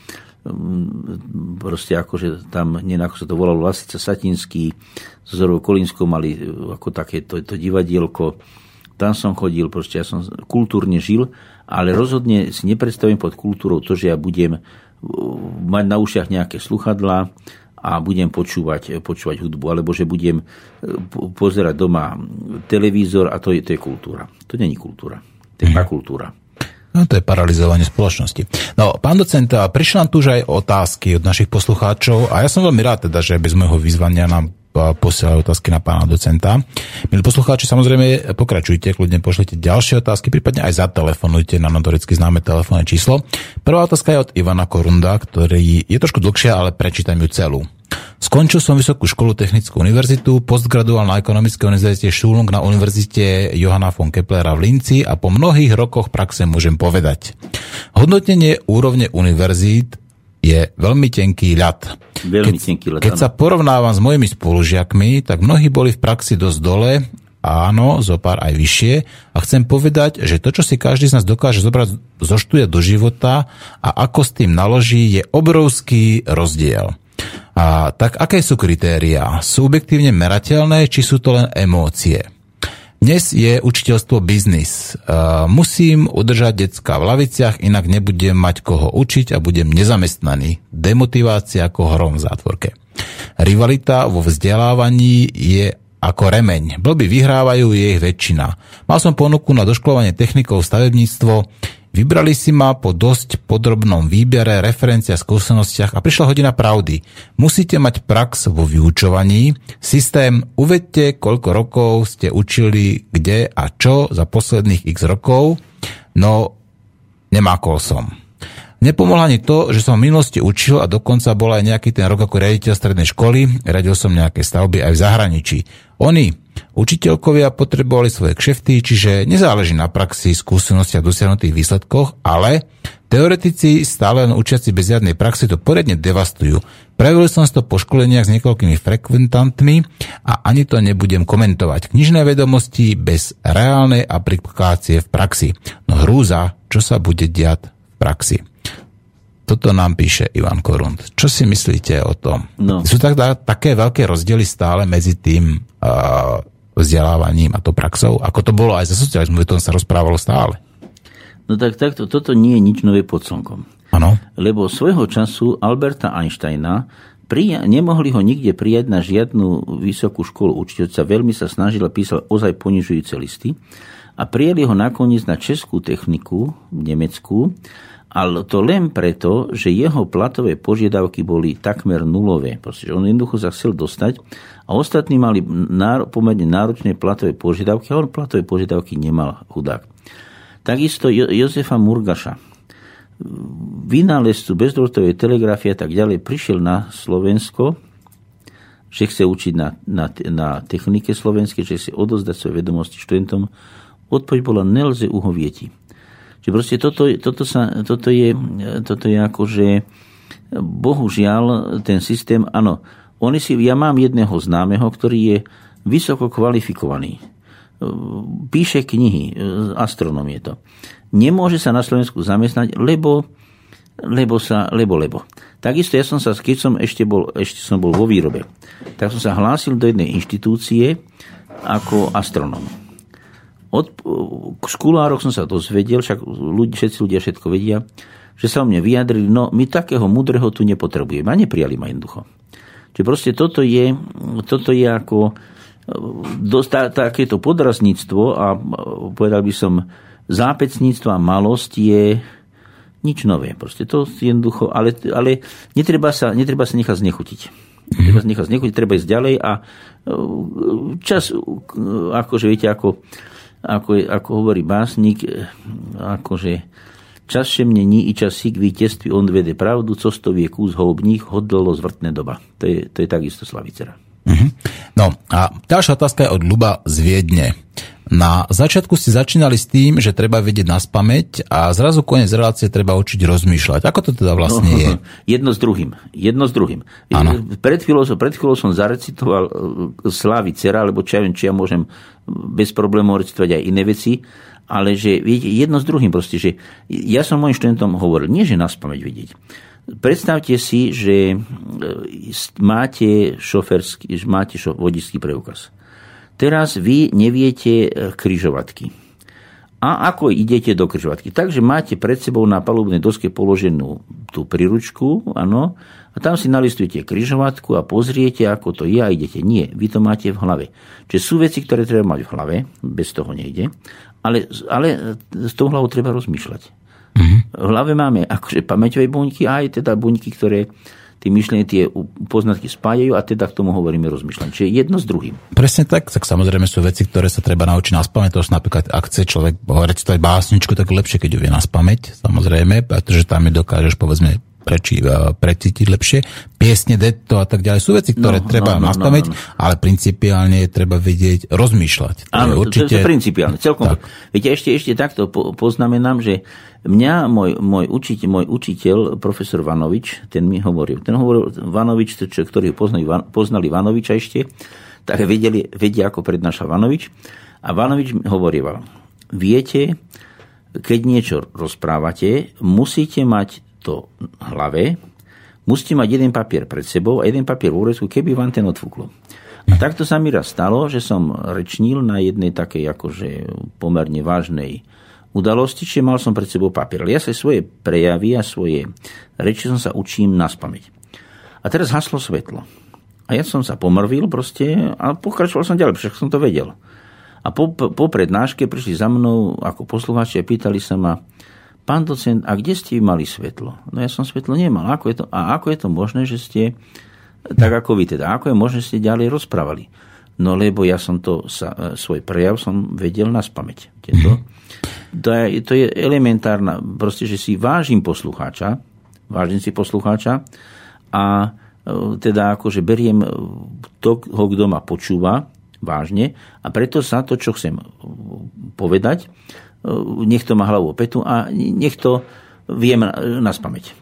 proste akože tam, neviem ako sa to volalo, Lasica Satinský so Zorou Kolínskou mali e, ako také to, to divadielko. Tam som chodil, proste ja som kultúrne žil, ale rozhodne si nepredstavím pod kultúrou to, že ja budem e, mať na ušiach nejaké sluchadlá a budem počúvať, počúvať hudbu, alebo že budem e, pozerať doma televízor a to je, to je kultúra. To není kultúra. To je mhm. kultúra. No, to je paralizovanie spoločnosti. No, pán docent, prišli nám tu už aj otázky od našich poslucháčov a ja som veľmi rád teda, že bez môjho vyzvania nám posielajú otázky na pána docenta. Milí poslucháči, samozrejme pokračujte, kľudne pošlite ďalšie otázky, prípadne aj zatelefonujte na notoricky známe telefónne číslo. Prvá otázka je od Ivana Korunda, ktorý je trošku dlhšia, ale prečítam ju celú. Skončil som Vysokú školu Technickú univerzitu, postgraduál na Ekonomickej univerzite Schulung na univerzite Johanna von Keplera v Linci a po mnohých rokoch praxe môžem povedať. Hodnotenie úrovne univerzít je veľmi tenký ľad. Veľmi keď, tenký ľad. Keď sa porovnávam s mojimi spolužiakmi, tak mnohí boli v praxi dosť dole, áno, zo pár aj vyššie a chcem povedať, že to, čo si každý z nás dokáže zobrať zo štúdia do života a ako s tým naloží, je obrovský rozdiel. A tak aké sú kritériá? Sú objektívne merateľné, či sú to len emócie? Dnes je učiteľstvo biznis. Musím udržať decka v laviciach, inak nebudem mať koho učiť a budem nezamestnaný. Demotivácia ako hrom v zátvorke. Rivalita vo vzdelávaní je ako remeň. Blby vyhrávajú, je ich väčšina. Mal som ponuku na doškolovanie technikov stavebníctvo, Vybrali si ma po dosť podrobnom výbere, referenciách, skúsenostiach a prišla hodina pravdy. Musíte mať prax vo vyučovaní. Systém, uvedte, koľko rokov ste učili, kde a čo za posledných x rokov. No, nemákol som. Nepomohlo ani to, že som v minulosti učil a dokonca bol aj nejaký ten rok ako riaditeľ strednej školy, radil som nejaké stavby aj v zahraničí. Oni Učiteľkovia potrebovali svoje kšefty, čiže nezáleží na praxi, skúsenosti a dosiahnutých výsledkoch, ale teoretici stále len učiaci bez žiadnej praxi to poriadne devastujú. Prejavil som to po školeniach s niekoľkými frekventantmi a ani to nebudem komentovať. Knižné vedomosti bez reálnej aplikácie v praxi. No hrúza, čo sa bude diať v praxi. Toto nám píše Ivan Korund. Čo si myslíte o tom? No. Sú tak, také veľké rozdiely stále medzi tým uh, vzdelávaním a to praxou, ako to bolo aj za socializmu, to sa rozprávalo stále. No tak takto, toto nie je nič nové pod slnkom. Áno. Lebo svojho času Alberta Einsteina prija- nemohli ho nikde prijať na žiadnu vysokú školu učiteľca. Veľmi sa snažil a písal ozaj ponižujúce listy. A prijali ho nakoniec na českú techniku v Nemecku, ale to len preto, že jeho platové požiadavky boli takmer nulové. Proste, on jednoducho sa chcel dostať a ostatní mali náro, pomerne náročné platové požiadavky a on platové požiadavky nemal chudák. Takisto jo- Jozefa Murgaša, vynálezcu bezdrôtovej telegrafie a tak ďalej, prišiel na Slovensko, že chce učiť na, na, na technike slovenskej, že chce odozdať svoje vedomosti študentom. Odpoveď bola, nelze uhovieti. Čiže proste toto, toto, sa, toto, je, toto je ako, bohužiaľ ten systém, áno, oni si, ja mám jedného známeho, ktorý je vysoko kvalifikovaný. Píše knihy, astronom je to. Nemôže sa na Slovensku zamestnať, lebo, lebo sa, lebo, lebo. Takisto ja som sa, keď som ešte bol, ešte som bol vo výrobe, tak som sa hlásil do jednej inštitúcie ako astronom. Od školároch som sa dozvedel, však ľudí, všetci ľudia všetko vedia, že sa o mne vyjadrili, no my takého mudrého tu nepotrebujeme a neprijali ma jednoducho. Čiže proste toto je, toto je ako dosť, tá, takéto podrazníctvo a povedal by som zápecníctvo a malosť je nič nové. Proste to jednoducho, ale, ale netreba, sa, netreba sa nechať znechutiť. Treba sa nechať znechutiť, treba ísť ďalej a čas, akože viete, ako ako, ako hovorí básnik, akože čas še mne ní i čas si k vítězství on vede pravdu, co sto vie kús houbník, hodlalo zvrtné doba. To je, to je takisto Slavicera. Mm-hmm. No a ďalšia otázka je od Luba z Viedne. Na začiatku ste začínali s tým, že treba vedieť na spameť a zrazu koniec relácie treba učiť rozmýšľať. Ako to teda vlastne je? Jedno s druhým. Jedno s druhým. Pred chvíľou, pred chvíľou som zarecitoval e, Slávy Cera, lebo čo ja viem, či ja môžem bez problémov recitovať aj iné veci, ale že viete, jedno s druhým proste, že ja som mojim študentom hovoril, nie že na spameť vedieť. Predstavte si, že e, máte šoferský, máte šo, vodičský preukaz. Teraz vy neviete e, kryžovatky. A ako idete do kryžovatky? Takže máte pred sebou na palubnej doske položenú tú príručku, áno, a tam si nalistujete kryžovatku a pozriete, ako to je a idete. Nie, vy to máte v hlave. Čiže sú veci, ktoré treba mať v hlave, bez toho nejde, ale, ale s tou hlavou treba rozmýšľať. V hlave máme akože pamäťové buňky a aj teda buňky, ktoré tie myšlenie, tie poznatky spájajú a teda k tomu hovoríme rozmýšľanie. Čiže jedno s druhým. Presne tak, tak samozrejme sú veci, ktoré sa treba naučiť na spameť. To napríklad, ak chce človek recitovať básničku, tak lepšie, keď ju vie na spameť, samozrejme, pretože tam ju dokážeš, povedzme, preči, precítiť lepšie. Piesne, detto a tak ďalej sú veci, ktoré No, treba no, no, no, no. ale principiálne je treba vedieť rozmýšľať. To je Áno, určite... to, to je principiálne. Celkom. Tak. Viete, ešte, ešte takto po, poznamenám, že mňa môj, môj, učiteľ, môj učiteľ, profesor Vanovič, ten mi hovoril, ten hovoril, Vanovič, čo, ktorí poznali, poznali Vanoviča ešte, tak vedeli, vedia, ako prednáša Vanovič. A Vanovič hovorieval, viete, keď niečo rozprávate, musíte mať to hlave, musíte mať jeden papier pred sebou a jeden papier v úresku, keby vám ten odfúklo. A takto sa mi raz stalo, že som rečnil na jednej takej akože pomerne vážnej udalosti, čiže mal som pred sebou papier. Ale ja sa svoje prejavy a svoje reči som sa učím na spameť. A teraz haslo svetlo. A ja som sa pomrvil proste a pokračoval som ďalej, však som to vedel. A po, po prednáške prišli za mnou ako poslucháči a pýtali sa ma, pán docent, a kde ste mali svetlo? No ja som svetlo nemal. Ako je to, a ako je to možné, že ste, tak ako vy teda, ako je možné, že ste ďalej rozprávali? No lebo ja som to, sa, e, svoj prejav som vedel na spameť. To, to, je, to je elementárna, proste, že si vážim poslucháča, vážim si poslucháča a e, teda akože beriem toho, kto ma počúva, vážne a preto sa to, čo chcem povedať, nech to má hlavu opätu a nech to viem na spameť.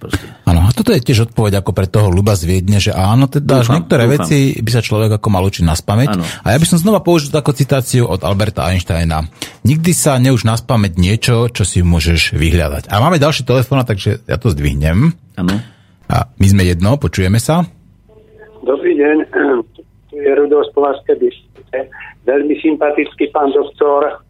Áno, a toto je tiež odpoveď ako pre toho Luba z Viedne, že áno, teda dúfam, niektoré dúfam. veci by sa človek ako mal učiť na spameť. A ja by som znova použil takú citáciu od Alberta Einsteina. Nikdy sa neuž na spameť niečo, čo si môžeš vyhľadať. A máme ďalší telefón, takže ja to zdvihnem. Áno. A my sme jedno, počujeme sa. Dobrý deň, tu je Rudo z Považskej Veľmi sympatický pán doktor,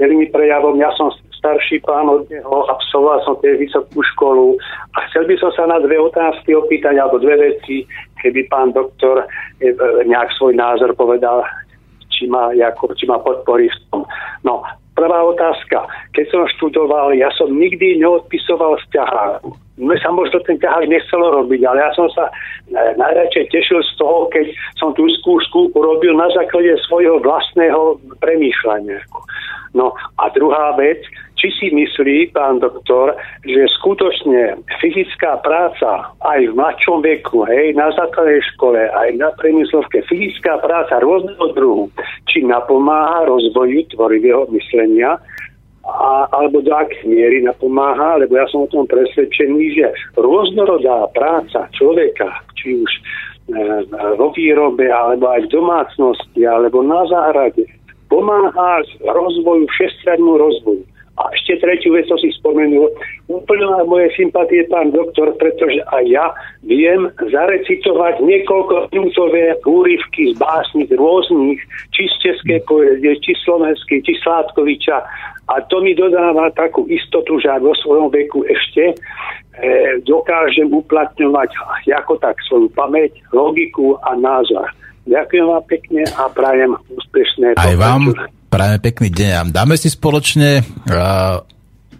veľmi prejavom, ja som starší pán od neho, absolvoval som tie vysokú školu a chcel by som sa na dve otázky opýtať, alebo dve veci, keby pán doktor e, nejak svoj názor povedal, či ma, ako, či ma podporí v tom. No, prvá otázka. Keď som študoval, ja som nikdy neodpisoval z ťaháku. Mne sa možno ten ťahák nechcelo robiť, ale ja som sa e, najradšej tešil z toho, keď som tú skúšku urobil na základe svojho vlastného premýšľania. No a druhá vec, či si myslí pán doktor, že skutočne fyzická práca aj v mladšom veku, hej, na základnej škole, aj na priemyslovke, fyzická práca rôzneho druhu, či napomáha rozvoju tvorivého myslenia, a, alebo do akej miery napomáha, lebo ja som o tom presvedčený, že rôznorodá práca človeka, či už e, vo výrobe, alebo aj v domácnosti, alebo na záhrade, pomáha rozvoju, všestrannému rozvoju. A ešte tretiu vec som si spomenul. Úplne moje sympatie, pán doktor, pretože aj ja viem zarecitovať niekoľko minútové úryvky z básnic rôznych, či z českej poezie, či slovenskej, či Sládkoviča. A to mi dodáva takú istotu, že vo svojom veku ešte e, dokážem uplatňovať ako tak svoju pamäť, logiku a názor. Ďakujem vám pekne a prajem úspešné Aj vám Prajeme pekný deň. Dáme si spoločne uh,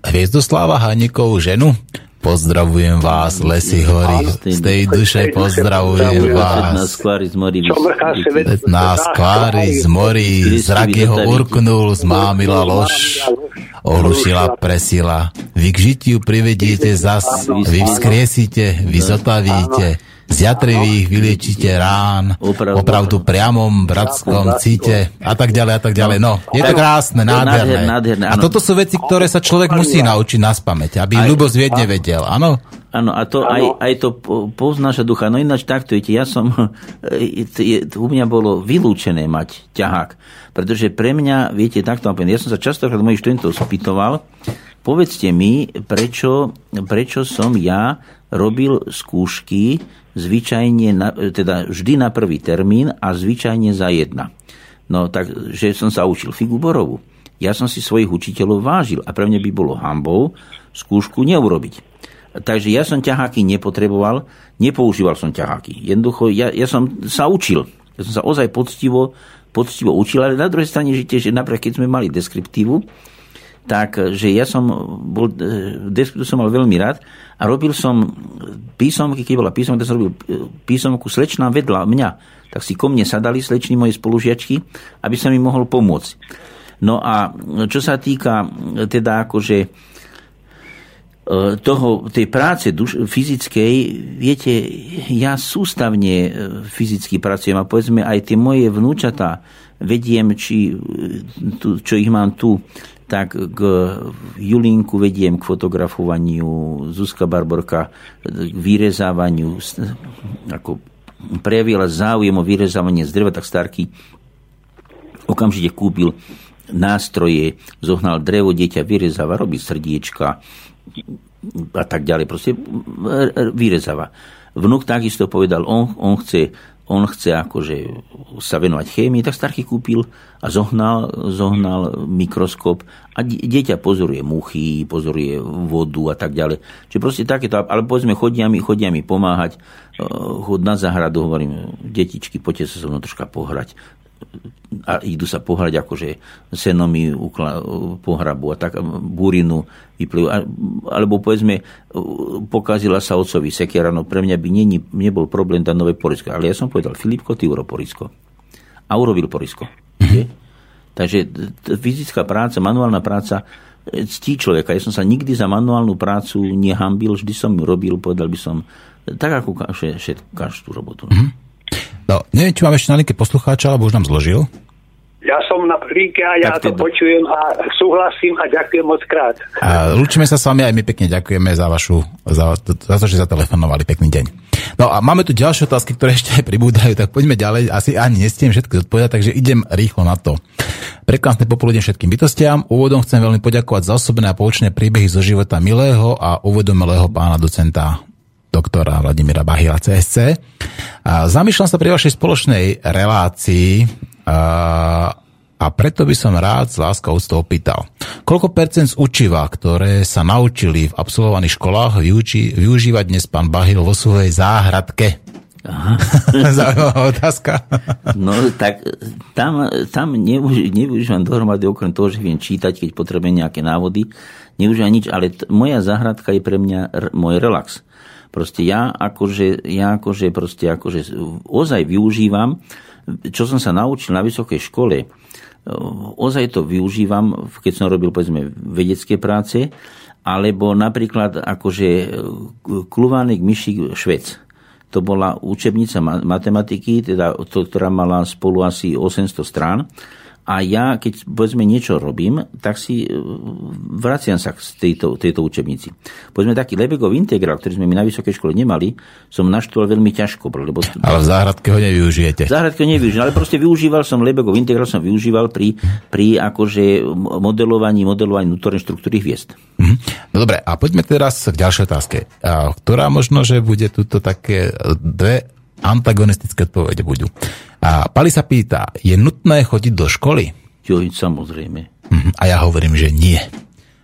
Hviezdoslava Haníkovú ženu. Pozdravujem vás, lesy hory, z tej duše pozdravujem vás. Na skvári z skvári z mori, zrak jeho urknul, zmámila lož, ohlušila presila. Vy k žitiu privediete zas, vy vzkriesite, vy zotavíte z jatrivých vyliečite rán, opravdu, priamom bratskom cíte a tak ďalej a tak ďalej. No, je to krásne, nádherné. a toto sú veci, ktoré sa človek musí naučiť na spameť, aby ľubo zviedne vedel, áno? Áno, a to aj, aj to poznáša ducha. No ináč takto, viete, ja som, je, u mňa bolo vylúčené mať ťahák, pretože pre mňa, viete, takto, ja som sa častokrát mojich študentov spýtoval, povedzte mi, prečo, prečo som ja robil skúšky zvyčajne, na, teda vždy na prvý termín a zvyčajne za jedna. No tak, že som sa učil figu Borovu. Ja som si svojich učiteľov vážil a pre mňa by bolo hambou skúšku neurobiť. Takže ja som ťaháky nepotreboval, nepoužíval som ťaháky. Jednoducho, ja, ja som sa učil. Ja som sa ozaj poctivo, poctivo učil, ale na druhej strane, že tiež napríklad keď sme mali deskriptívu, tak, že ja som bol, e, deskriptívu som mal veľmi rád a robil som písomky, keď bola písomka, tak som robil e, písomku slečná vedľa mňa. Tak si ko mne sadali sleční moje spolužiačky, aby sa mi mohol pomôcť. No a čo sa týka teda akože toho, tej práce duš, fyzickej, viete, ja sústavne fyzicky pracujem a povedzme aj tie moje vnúčatá vediem, či, tu, čo ich mám tu, tak k Julínku vediem k fotografovaniu, Zuzka Barborka k vyrezávaniu, ako prejavila záujem o vyrezávanie z dreva, tak Starky okamžite kúpil nástroje, zohnal drevo, dieťa vyrezáva, robí srdiečka a tak ďalej. Proste vyrezáva. Vnúk takisto povedal, on, on chce on chce akože sa venovať chémii, tak Starky kúpil a zohnal, zohnal mikroskop a dieťa pozoruje muchy, pozoruje vodu a tak ďalej. Čiže proste takéto, ale povedzme, chodia mi, chodia mi pomáhať, eh, chod na záhradu, hovorím, detičky, poďte sa so mnou troška pohrať a idú sa pohrať akože senomi pohrabu a tak burinu vyplývajú. Alebo povedzme, pokazila sa otcovi sekera, no pre mňa by nie, nebol problém dať nové porisko. Ale ja som povedal, Filipko, ty uro porisko. A urobil porisko. Mm-hmm. Takže fyzická práca, manuálna práca ctí človeka. Ja som sa nikdy za manuálnu prácu nehambil, vždy som ju robil, povedal by som, tak ako každú robotu. Mm-hmm. No, neviem, či mám ešte na linke poslucháča, alebo už nám zložil. Ja som na linke a ja to teda- počujem a súhlasím a ďakujem moc krát. A lúčime sa s vami aj my pekne ďakujeme za vašu, za, za to, že zatelefonovali. Pekný deň. No a máme tu ďalšie otázky, ktoré ešte aj pribúdajú, tak poďme ďalej. Asi ani nestiem všetky odpovedať, takže idem rýchlo na to. Prekrásne popoludne všetkým bytostiam. Úvodom chcem veľmi poďakovať za osobné a poučné príbehy zo života milého a uvedomelého pána docenta doktora Vladimíra Bahila CSC. Zamýšľam sa pri vašej spoločnej relácii a, preto by som rád s láskou úctou opýtal. Koľko percent z učiva, ktoré sa naučili v absolvovaných školách, vyuči, využívať dnes pán Bahil vo svojej záhradke? Aha. Zaujímavá otázka. No tak tam, tam nevyuž, nevyužívam dohromady okrem toho, že viem čítať, keď potrebujem nejaké návody. Nevyužívam nič, ale t- moja záhradka je pre mňa r- môj relax. Proste ja akože, ja akože, proste akože ozaj využívam, čo som sa naučil na vysokej škole, ozaj to využívam, keď som robil povedzme vedecké práce, alebo napríklad akože kluvánek myšík švec. To bola učebnica ma- matematiky, teda to, ktorá mala spolu asi 800 strán. A ja, keď povedzme niečo robím, tak si e, vraciam sa k tejto, tejto učebnici. Povedzme taký Lebegov integrál, ktorý sme my na vysokej škole nemali, som naštudoval veľmi ťažko. Lebo Ale v záhradke ho nevyužijete. v záhradke nevyužíval, ale proste využíval som Lebegov integrál, som využíval pri, pri akože modelovaní, modelovaní vnútornej štruktúry hviezd. Mhm. No dobre, a poďme teraz k ďalšej otázke, ktorá možno, že bude tuto také dve antagonistické odpovede budú. A Pali sa pýta, je nutné chodiť do školy? Jo, samozrejme. Mhm. A ja hovorím, že nie.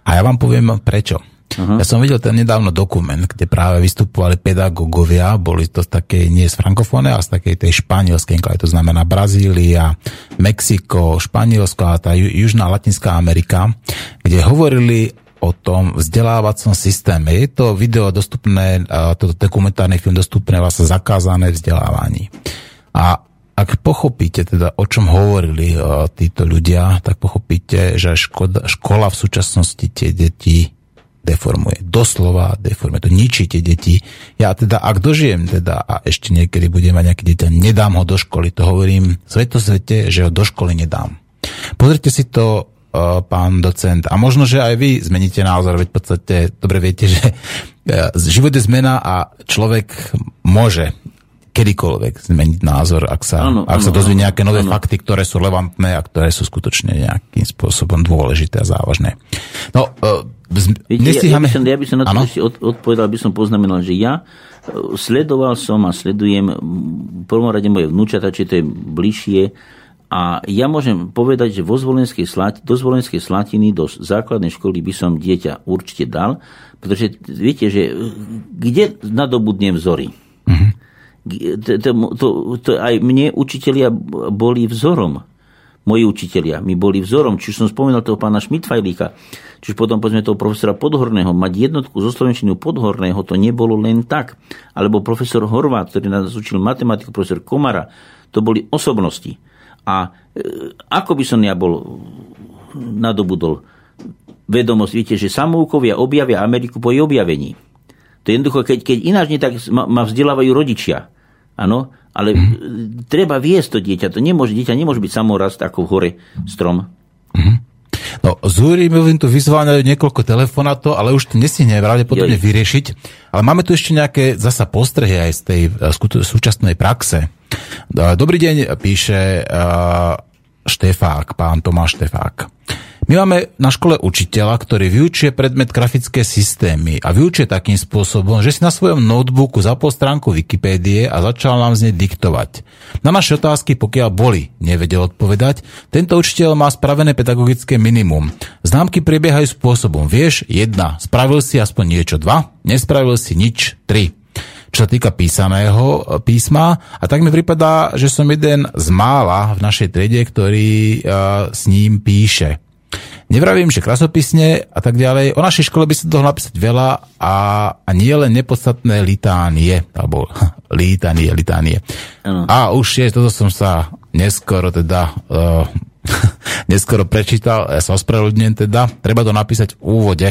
A ja vám poviem prečo. Uh-huh. Ja som videl ten nedávno dokument, kde práve vystupovali pedagógovia, boli to z takej, nie z frankofóne, ale z takej tej španielskej, enklávy, to znamená Brazília, Mexiko, Španielsko a tá ju- Južná Latinská Amerika, kde hovorili o tom vzdelávacom systéme. Je to video dostupné, toto dokumentárny film dostupné vlastne zakázané vzdelávaní. A ak pochopíte teda, o čom hovorili uh, títo ľudia, tak pochopíte, že škoda, škola v súčasnosti tie deti deformuje. Doslova deformuje. To ničí tie deti. Ja teda, ak dožijem teda a ešte niekedy budem mať nejaké dieťa, nedám ho do školy. To hovorím sveto svete, že ho do školy nedám. Pozrite si to, pán docent, a možno, že aj vy zmeníte názor, veď v podstate dobre viete, že uh, život je zmena a človek môže kedykoľvek zmeniť názor, ak sa, Áno, ak sa áno, dozvie nejaké nové áno. fakty, ktoré sú relevantné a ktoré sú skutočne nejakým spôsobom dôležité a závažné. No, uh, z- Viete, ja, ja, nestíhame... by som, ja by som na to ešte od, odpovedal, by som poznamenal, že ja e, sledoval som a sledujem v prvom rade moje vnúčata, či to je bližšie, a ja môžem povedať, že vo zvolenskej slati, do zvolenskej slatiny, do základnej školy by som dieťa určite dal, pretože viete, že e, kde nadobudnem vzory? G- to, to, to, to aj mne učitelia boli vzorom. Moji učitelia mi boli vzorom. Či už som spomínal toho pána Šmitfajlíka, či už potom povedzme toho profesora Podhorného. Mať jednotku zo slovenčiny u Podhorného to nebolo len tak. Alebo profesor Horvát, ktorý nás učil matematiku, profesor Komara. To boli osobnosti. A e, ako by som ja bol nadobudol vedomosť, viete, že samoukovia objavia Ameriku po jej objavení. To je jednoducho, keď, keď ináč nie, tak ma, ma vzdelávajú rodičia. Áno, ale mm. treba viesť to dieťa. To nemôže, dieťa nemôže byť samorast ako v hore strom. No, z Úrimovým tu vyzváňajú niekoľko telefonátov, ale už to nestihne pravdepodobne vyriešiť. Ale máme tu ešte nejaké zasa postrehy aj z tej skuto- súčasnej praxe. Dobrý deň, píše Štefák, pán Tomáš Štefák. My máme na škole učiteľa, ktorý vyučuje predmet grafické systémy a vyučuje takým spôsobom, že si na svojom notebooku zapol stránku Wikipédie a začal nám z nej diktovať. Na naše otázky, pokiaľ boli, nevedel odpovedať, tento učiteľ má spravené pedagogické minimum. Známky prebiehajú spôsobom, vieš, jedna, spravil si aspoň niečo, dva, nespravil si nič, tri čo sa týka písaného e, písma. A tak mi pripadá, že som jeden z mála v našej triede, ktorý uh, s ním píše. Nevravím, že krasopisne a tak ďalej. O našej škole by sa toho napísať veľa a, a nie len nepodstatné litánie, alebo litánie. Áno. A už je, toto som sa neskoro teda uh, neskoro prečítal, ja sa ospravedlňujem teda, treba to napísať v úvode.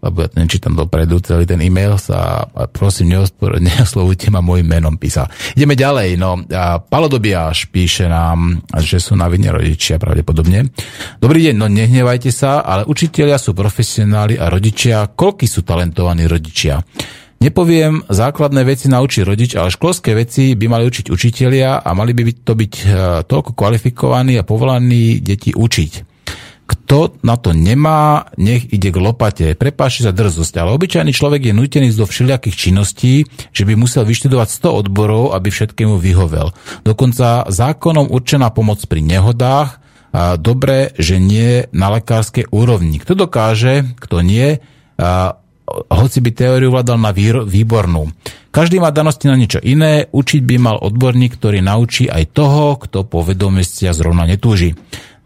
Lebo ja to nečítam dopredu, celý ten e-mail sa, prosím, neoslovujte ma môjim menom, písal. Ideme ďalej, no, Palo píše nám, že sú na vine rodičia pravdepodobne. Dobrý deň, no nehnevajte sa, ale učitelia sú profesionáli a rodičia, koľky sú talentovaní rodičia? Nepoviem základné veci naučiť rodič, ale školské veci by mali učiť učitelia a mali by to byť e, toľko kvalifikovaní a povolaní deti učiť. Kto na to nemá, nech ide k lopate. Prepáči za drzosť, ale obyčajný človek je nutený do všelijakých činností, že by musel vyštudovať 100 odborov, aby všetkému vyhovel. Dokonca zákonom určená pomoc pri nehodách, a dobre, že nie na lekárskej úrovni. Kto dokáže, kto nie, a hoci by teóriu vládal na výbornú. Každý má danosti na niečo iné, učiť by mal odborník, ktorý naučí aj toho, kto po vedomestia zrovna netúži.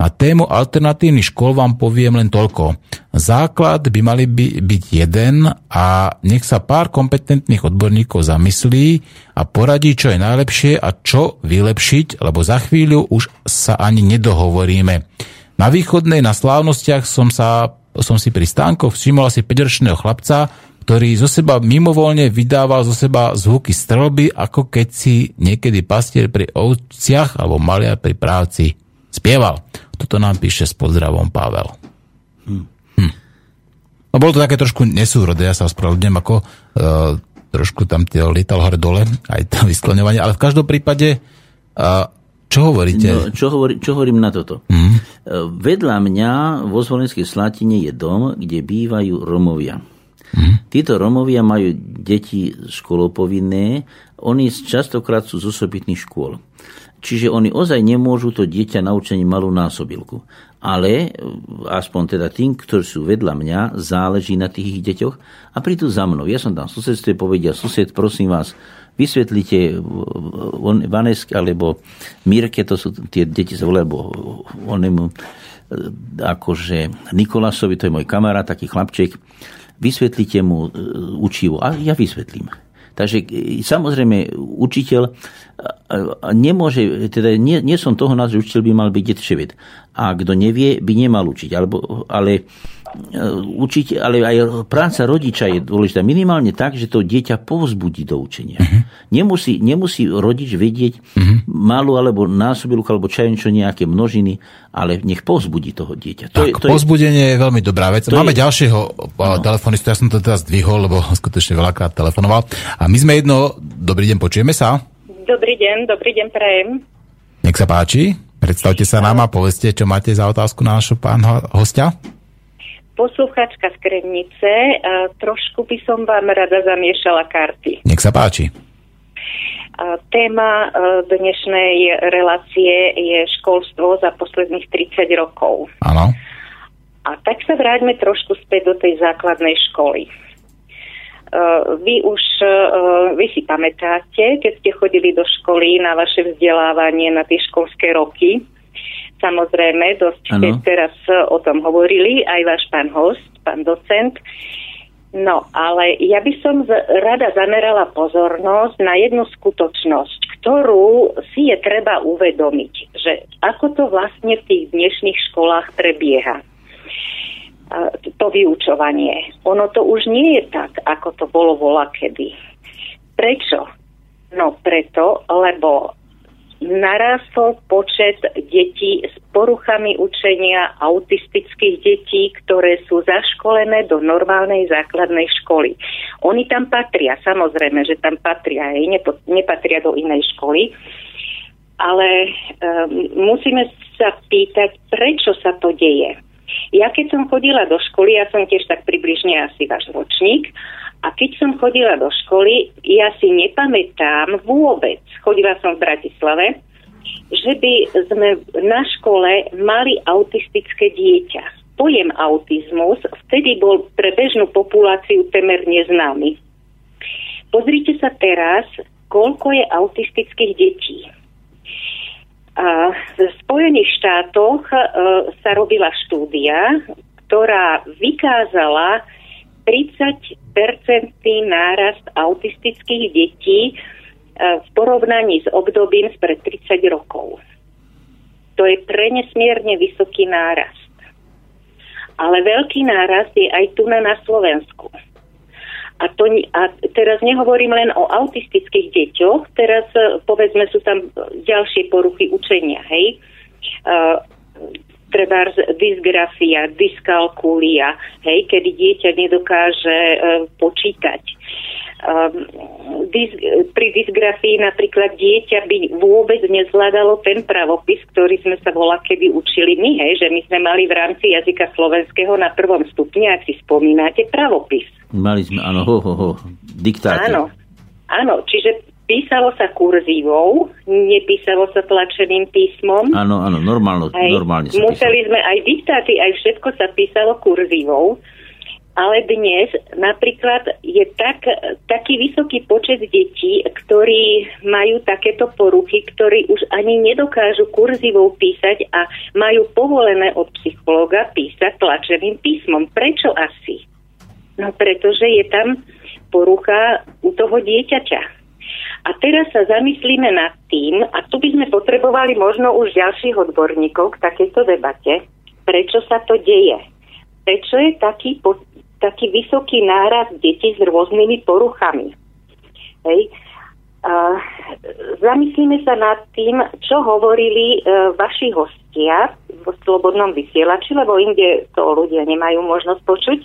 Na tému alternatívnych škôl vám poviem len toľko. Základ by mali by byť jeden a nech sa pár kompetentných odborníkov zamyslí a poradí, čo je najlepšie a čo vylepšiť, lebo za chvíľu už sa ani nedohovoríme. Na východnej na slávnostiach som sa som si pri stánkoch všimol asi 5-ročného chlapca, ktorý zo seba mimovoľne vydával zo seba zvuky strelby, ako keď si niekedy pastier pri ovciach alebo maliar pri práci spieval. Toto nám píše s pozdravom Pavel. Hm. Hm. No bolo to také trošku nesúrodé, ja sa ospravedlňujem, ako uh, trošku tam tie lietal hore dole, aj to vyskleňovanie, ale v každom prípade uh, čo hovoríte? No, čo, hovorí, čo hovorím na toto? Mm. Vedľa mňa vo Zvolenskej Slatine je dom, kde bývajú Romovia. Mm. Títo Romovia majú deti školopovinné, oni častokrát sú z osobitných škôl. Čiže oni ozaj nemôžu to dieťa naučiť malú násobilku. Ale aspoň teda tým, ktorí sú vedľa mňa, záleží na tých ich deťoch a prídu za mnou. Ja som tam v susedstve povedia, sused, prosím vás, vysvetlite Vanesk alebo Mirke, to sú tie deti sa volajú, alebo onemu akože Nikolasovi, to je môj kamarát, taký chlapček, vysvetlite mu e, učivo. A ja vysvetlím. Takže e, samozrejme učiteľ nemôže, teda nie, nie som toho nás, že učiteľ by mal byť detševit. A kto nevie, by nemal učiť. Alebo, ale E, učiť, ale aj práca rodiča je dôležitá. Minimálne tak, že to dieťa povzbudí do učenia. Uh-huh. Nemusí, nemusí rodič vedieť uh-huh. malú alebo násobilku alebo čo nejaké množiny, ale nech povzbudí toho dieťa. To tak, je, to povzbudenie je... je veľmi dobrá vec. Máme je... ďalšieho no. telefonistu, ja som to teraz zdvihol, lebo skutočne veľakrát telefonoval. A my sme jedno, dobrý deň, počujeme sa? Dobrý deň, dobrý deň, prajem. Nech sa páči, predstavte sa nám a povedzte, čo máte za otázku na nášho pán hostia posluchačka z Kremnice. Trošku by som vám rada zamiešala karty. Nech sa páči. Téma dnešnej relácie je školstvo za posledných 30 rokov. Áno. A tak sa vráťme trošku späť do tej základnej školy. Vy už, vy si pamätáte, keď ste chodili do školy na vaše vzdelávanie, na tie školské roky, Samozrejme, dosť ste teraz o tom hovorili, aj váš pán host, pán docent. No, ale ja by som z, rada zamerala pozornosť na jednu skutočnosť, ktorú si je treba uvedomiť, že ako to vlastne v tých dnešných školách prebieha to vyučovanie. Ono to už nie je tak, ako to bolo vola kedy. Prečo? No preto, lebo narastol počet detí s poruchami učenia, autistických detí, ktoré sú zaškolené do normálnej základnej školy. Oni tam patria, samozrejme, že tam patria, nepo, nepatria do inej školy, ale um, musíme sa pýtať, prečo sa to deje. Ja keď som chodila do školy, ja som tiež tak približne asi váš ročník, a keď som chodila do školy, ja si nepamätám vôbec, chodila som v Bratislave, že by sme na škole mali autistické dieťa. Pojem autizmus vtedy bol pre bežnú populáciu temer neznámy. Pozrite sa teraz, koľko je autistických detí. A v Spojených štátoch e, sa robila štúdia, ktorá vykázala 30-percentný nárast autistických detí e, v porovnaní s obdobím spred 30 rokov. To je pre nesmierne vysoký nárast. Ale veľký náraz je aj tu na, Slovensku. A, to, a teraz nehovorím len o autistických deťoch, teraz e, povedzme sú tam ďalšie poruchy učenia, hej. Uh, treba dysgrafia, dyskalkulia, hej, kedy dieťa nedokáže uh, počítať. Um, dys, pri dysgrafii napríklad dieťa by vôbec nezvládalo ten pravopis, ktorý sme sa volá kedy učili my, hej, že my sme mali v rámci jazyka slovenského na prvom stupni, ak si spomínate, pravopis. Mali sme, áno, ho, ho, ho, diktáty. Áno, áno, čiže písalo sa kurzívou, nepísalo sa tlačeným písmom. Áno, áno, normálno, Hej, normálne sa Museli písalo. sme aj diktáty, aj všetko sa písalo kurzívou. Ale dnes napríklad je tak, taký vysoký počet detí, ktorí majú takéto poruchy, ktorí už ani nedokážu kurzívou písať a majú povolené od psychológa písať tlačeným písmom. Prečo asi? No pretože je tam porucha u toho dieťaťa. A teraz sa zamyslíme nad tým, a tu by sme potrebovali možno už ďalších odborníkov k takejto debate, prečo sa to deje. Prečo je taký, po, taký vysoký náraz detí s rôznymi poruchami. Hej. A, zamyslíme sa nad tým, čo hovorili e, vaši hostia v Slobodnom vysielači, lebo inde to ľudia nemajú možnosť počuť.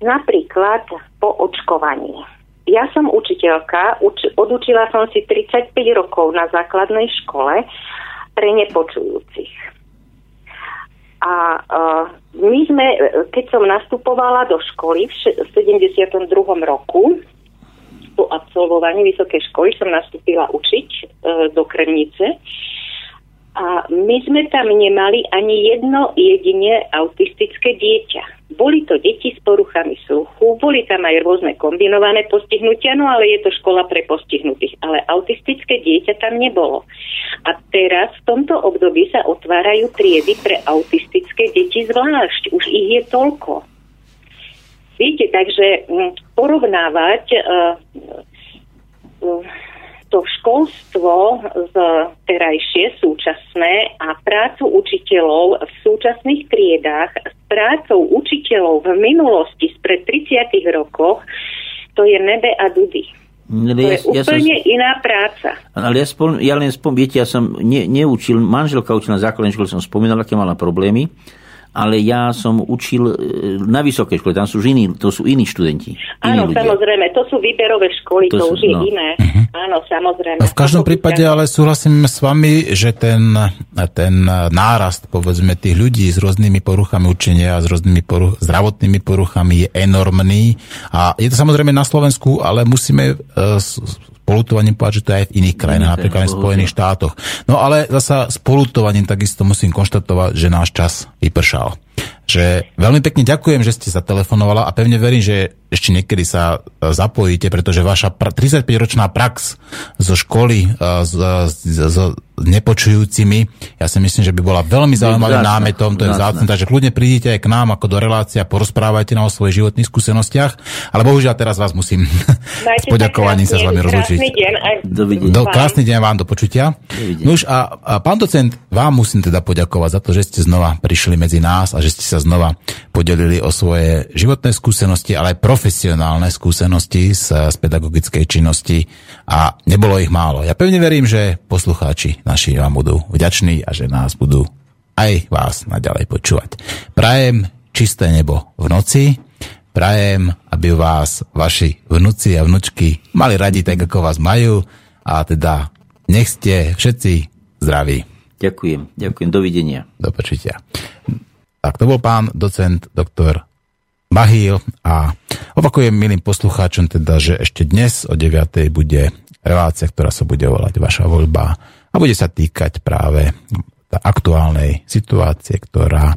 Napríklad po očkovaní. Ja som učiteľka, uč, odučila som si 35 rokov na základnej škole pre nepočujúcich. A uh, my sme, keď som nastupovala do školy v, še- v 72. roku, po absolvovaní vysokej školy som nastúpila učiť uh, do Kremnice. A my sme tam nemali ani jedno jedine autistické dieťa. Boli to deti s poruchami sluchu, boli tam aj rôzne kombinované postihnutia, no ale je to škola pre postihnutých. Ale autistické dieťa tam nebolo. A teraz v tomto období sa otvárajú triedy pre autistické deti zvlášť. Už ich je toľko. Viete, takže mm, porovnávať uh, uh, to školstvo z terajšie, súčasné a prácu učiteľov v súčasných triedách s prácou učiteľov v minulosti spred 30 rokoch, to je nebe a dudy. Ale To je úplne iná práca. Ale ja, spom, ja len spom, viete, ja som ne, neučil, manželka učila na základnej škole, som spomínal, aké mala problémy, ale ja som učil e, na vysokej škole, tam sú iní, to sú iní študenti. Áno, iní ľudia. samozrejme, to sú výberové školy, To to, sú- už je no. iné. Áno, samozrejme. V každom prípade ale súhlasím s vami, že ten, ten nárast povedzme tých ľudí s rôznymi poruchami učenia a s rôznymi poruch, zdravotnými poruchami je enormný a je to samozrejme na Slovensku, ale musíme uh, s polutovaním povedať, že to je aj v iných krajinách, napríklad aj v Spojených štátoch. No ale zasa s polutovaním takisto musím konštatovať, že náš čas vypršal. Že veľmi pekne ďakujem, že ste sa telefonovala a pevne verím, že ešte niekedy sa e, zapojíte, pretože vaša pra- 35-ročná prax zo školy e, s, s, s nepočujúcimi, ja si myslím, že by bola veľmi zaujímavým námetom, to je vzácne, takže kľudne prídite aj k nám ako do relácie a porozprávajte nám o svojich životných skúsenostiach, ale bohužiaľ teraz vás musím s Majte poďakovaním sa s vami rozlučiť. Krásny deň aj. Do, vám. krásny deň vám do počutia. Dovidenia. Nuž a, a pán docent, vám musím teda poďakovať za to, že ste znova prišli medzi nás a že ste sa znova podelili o svoje životné skúsenosti, ale aj profesionálne skúsenosti z, z pedagogickej činnosti a nebolo ich málo. Ja pevne verím, že poslucháči naši vám budú vďační a že nás budú aj vás naďalej počúvať. Prajem čisté nebo v noci, prajem, aby vás vaši vnúci a vnúčky mali radi tak, ako vás majú a teda nech ste všetci zdraví. Ďakujem, ďakujem, dovidenia. Do počutia. Tak to bol pán docent doktor Bahíl a opakujem milým poslucháčom teda, že ešte dnes o 9. bude relácia, ktorá sa bude volať Vaša voľba a bude sa týkať práve aktuálnej situácie, ktorá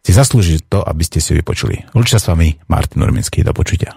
si zaslúži to, aby ste si ju vypočuli. Lúčia s vami Martin Urminský. Do počutia.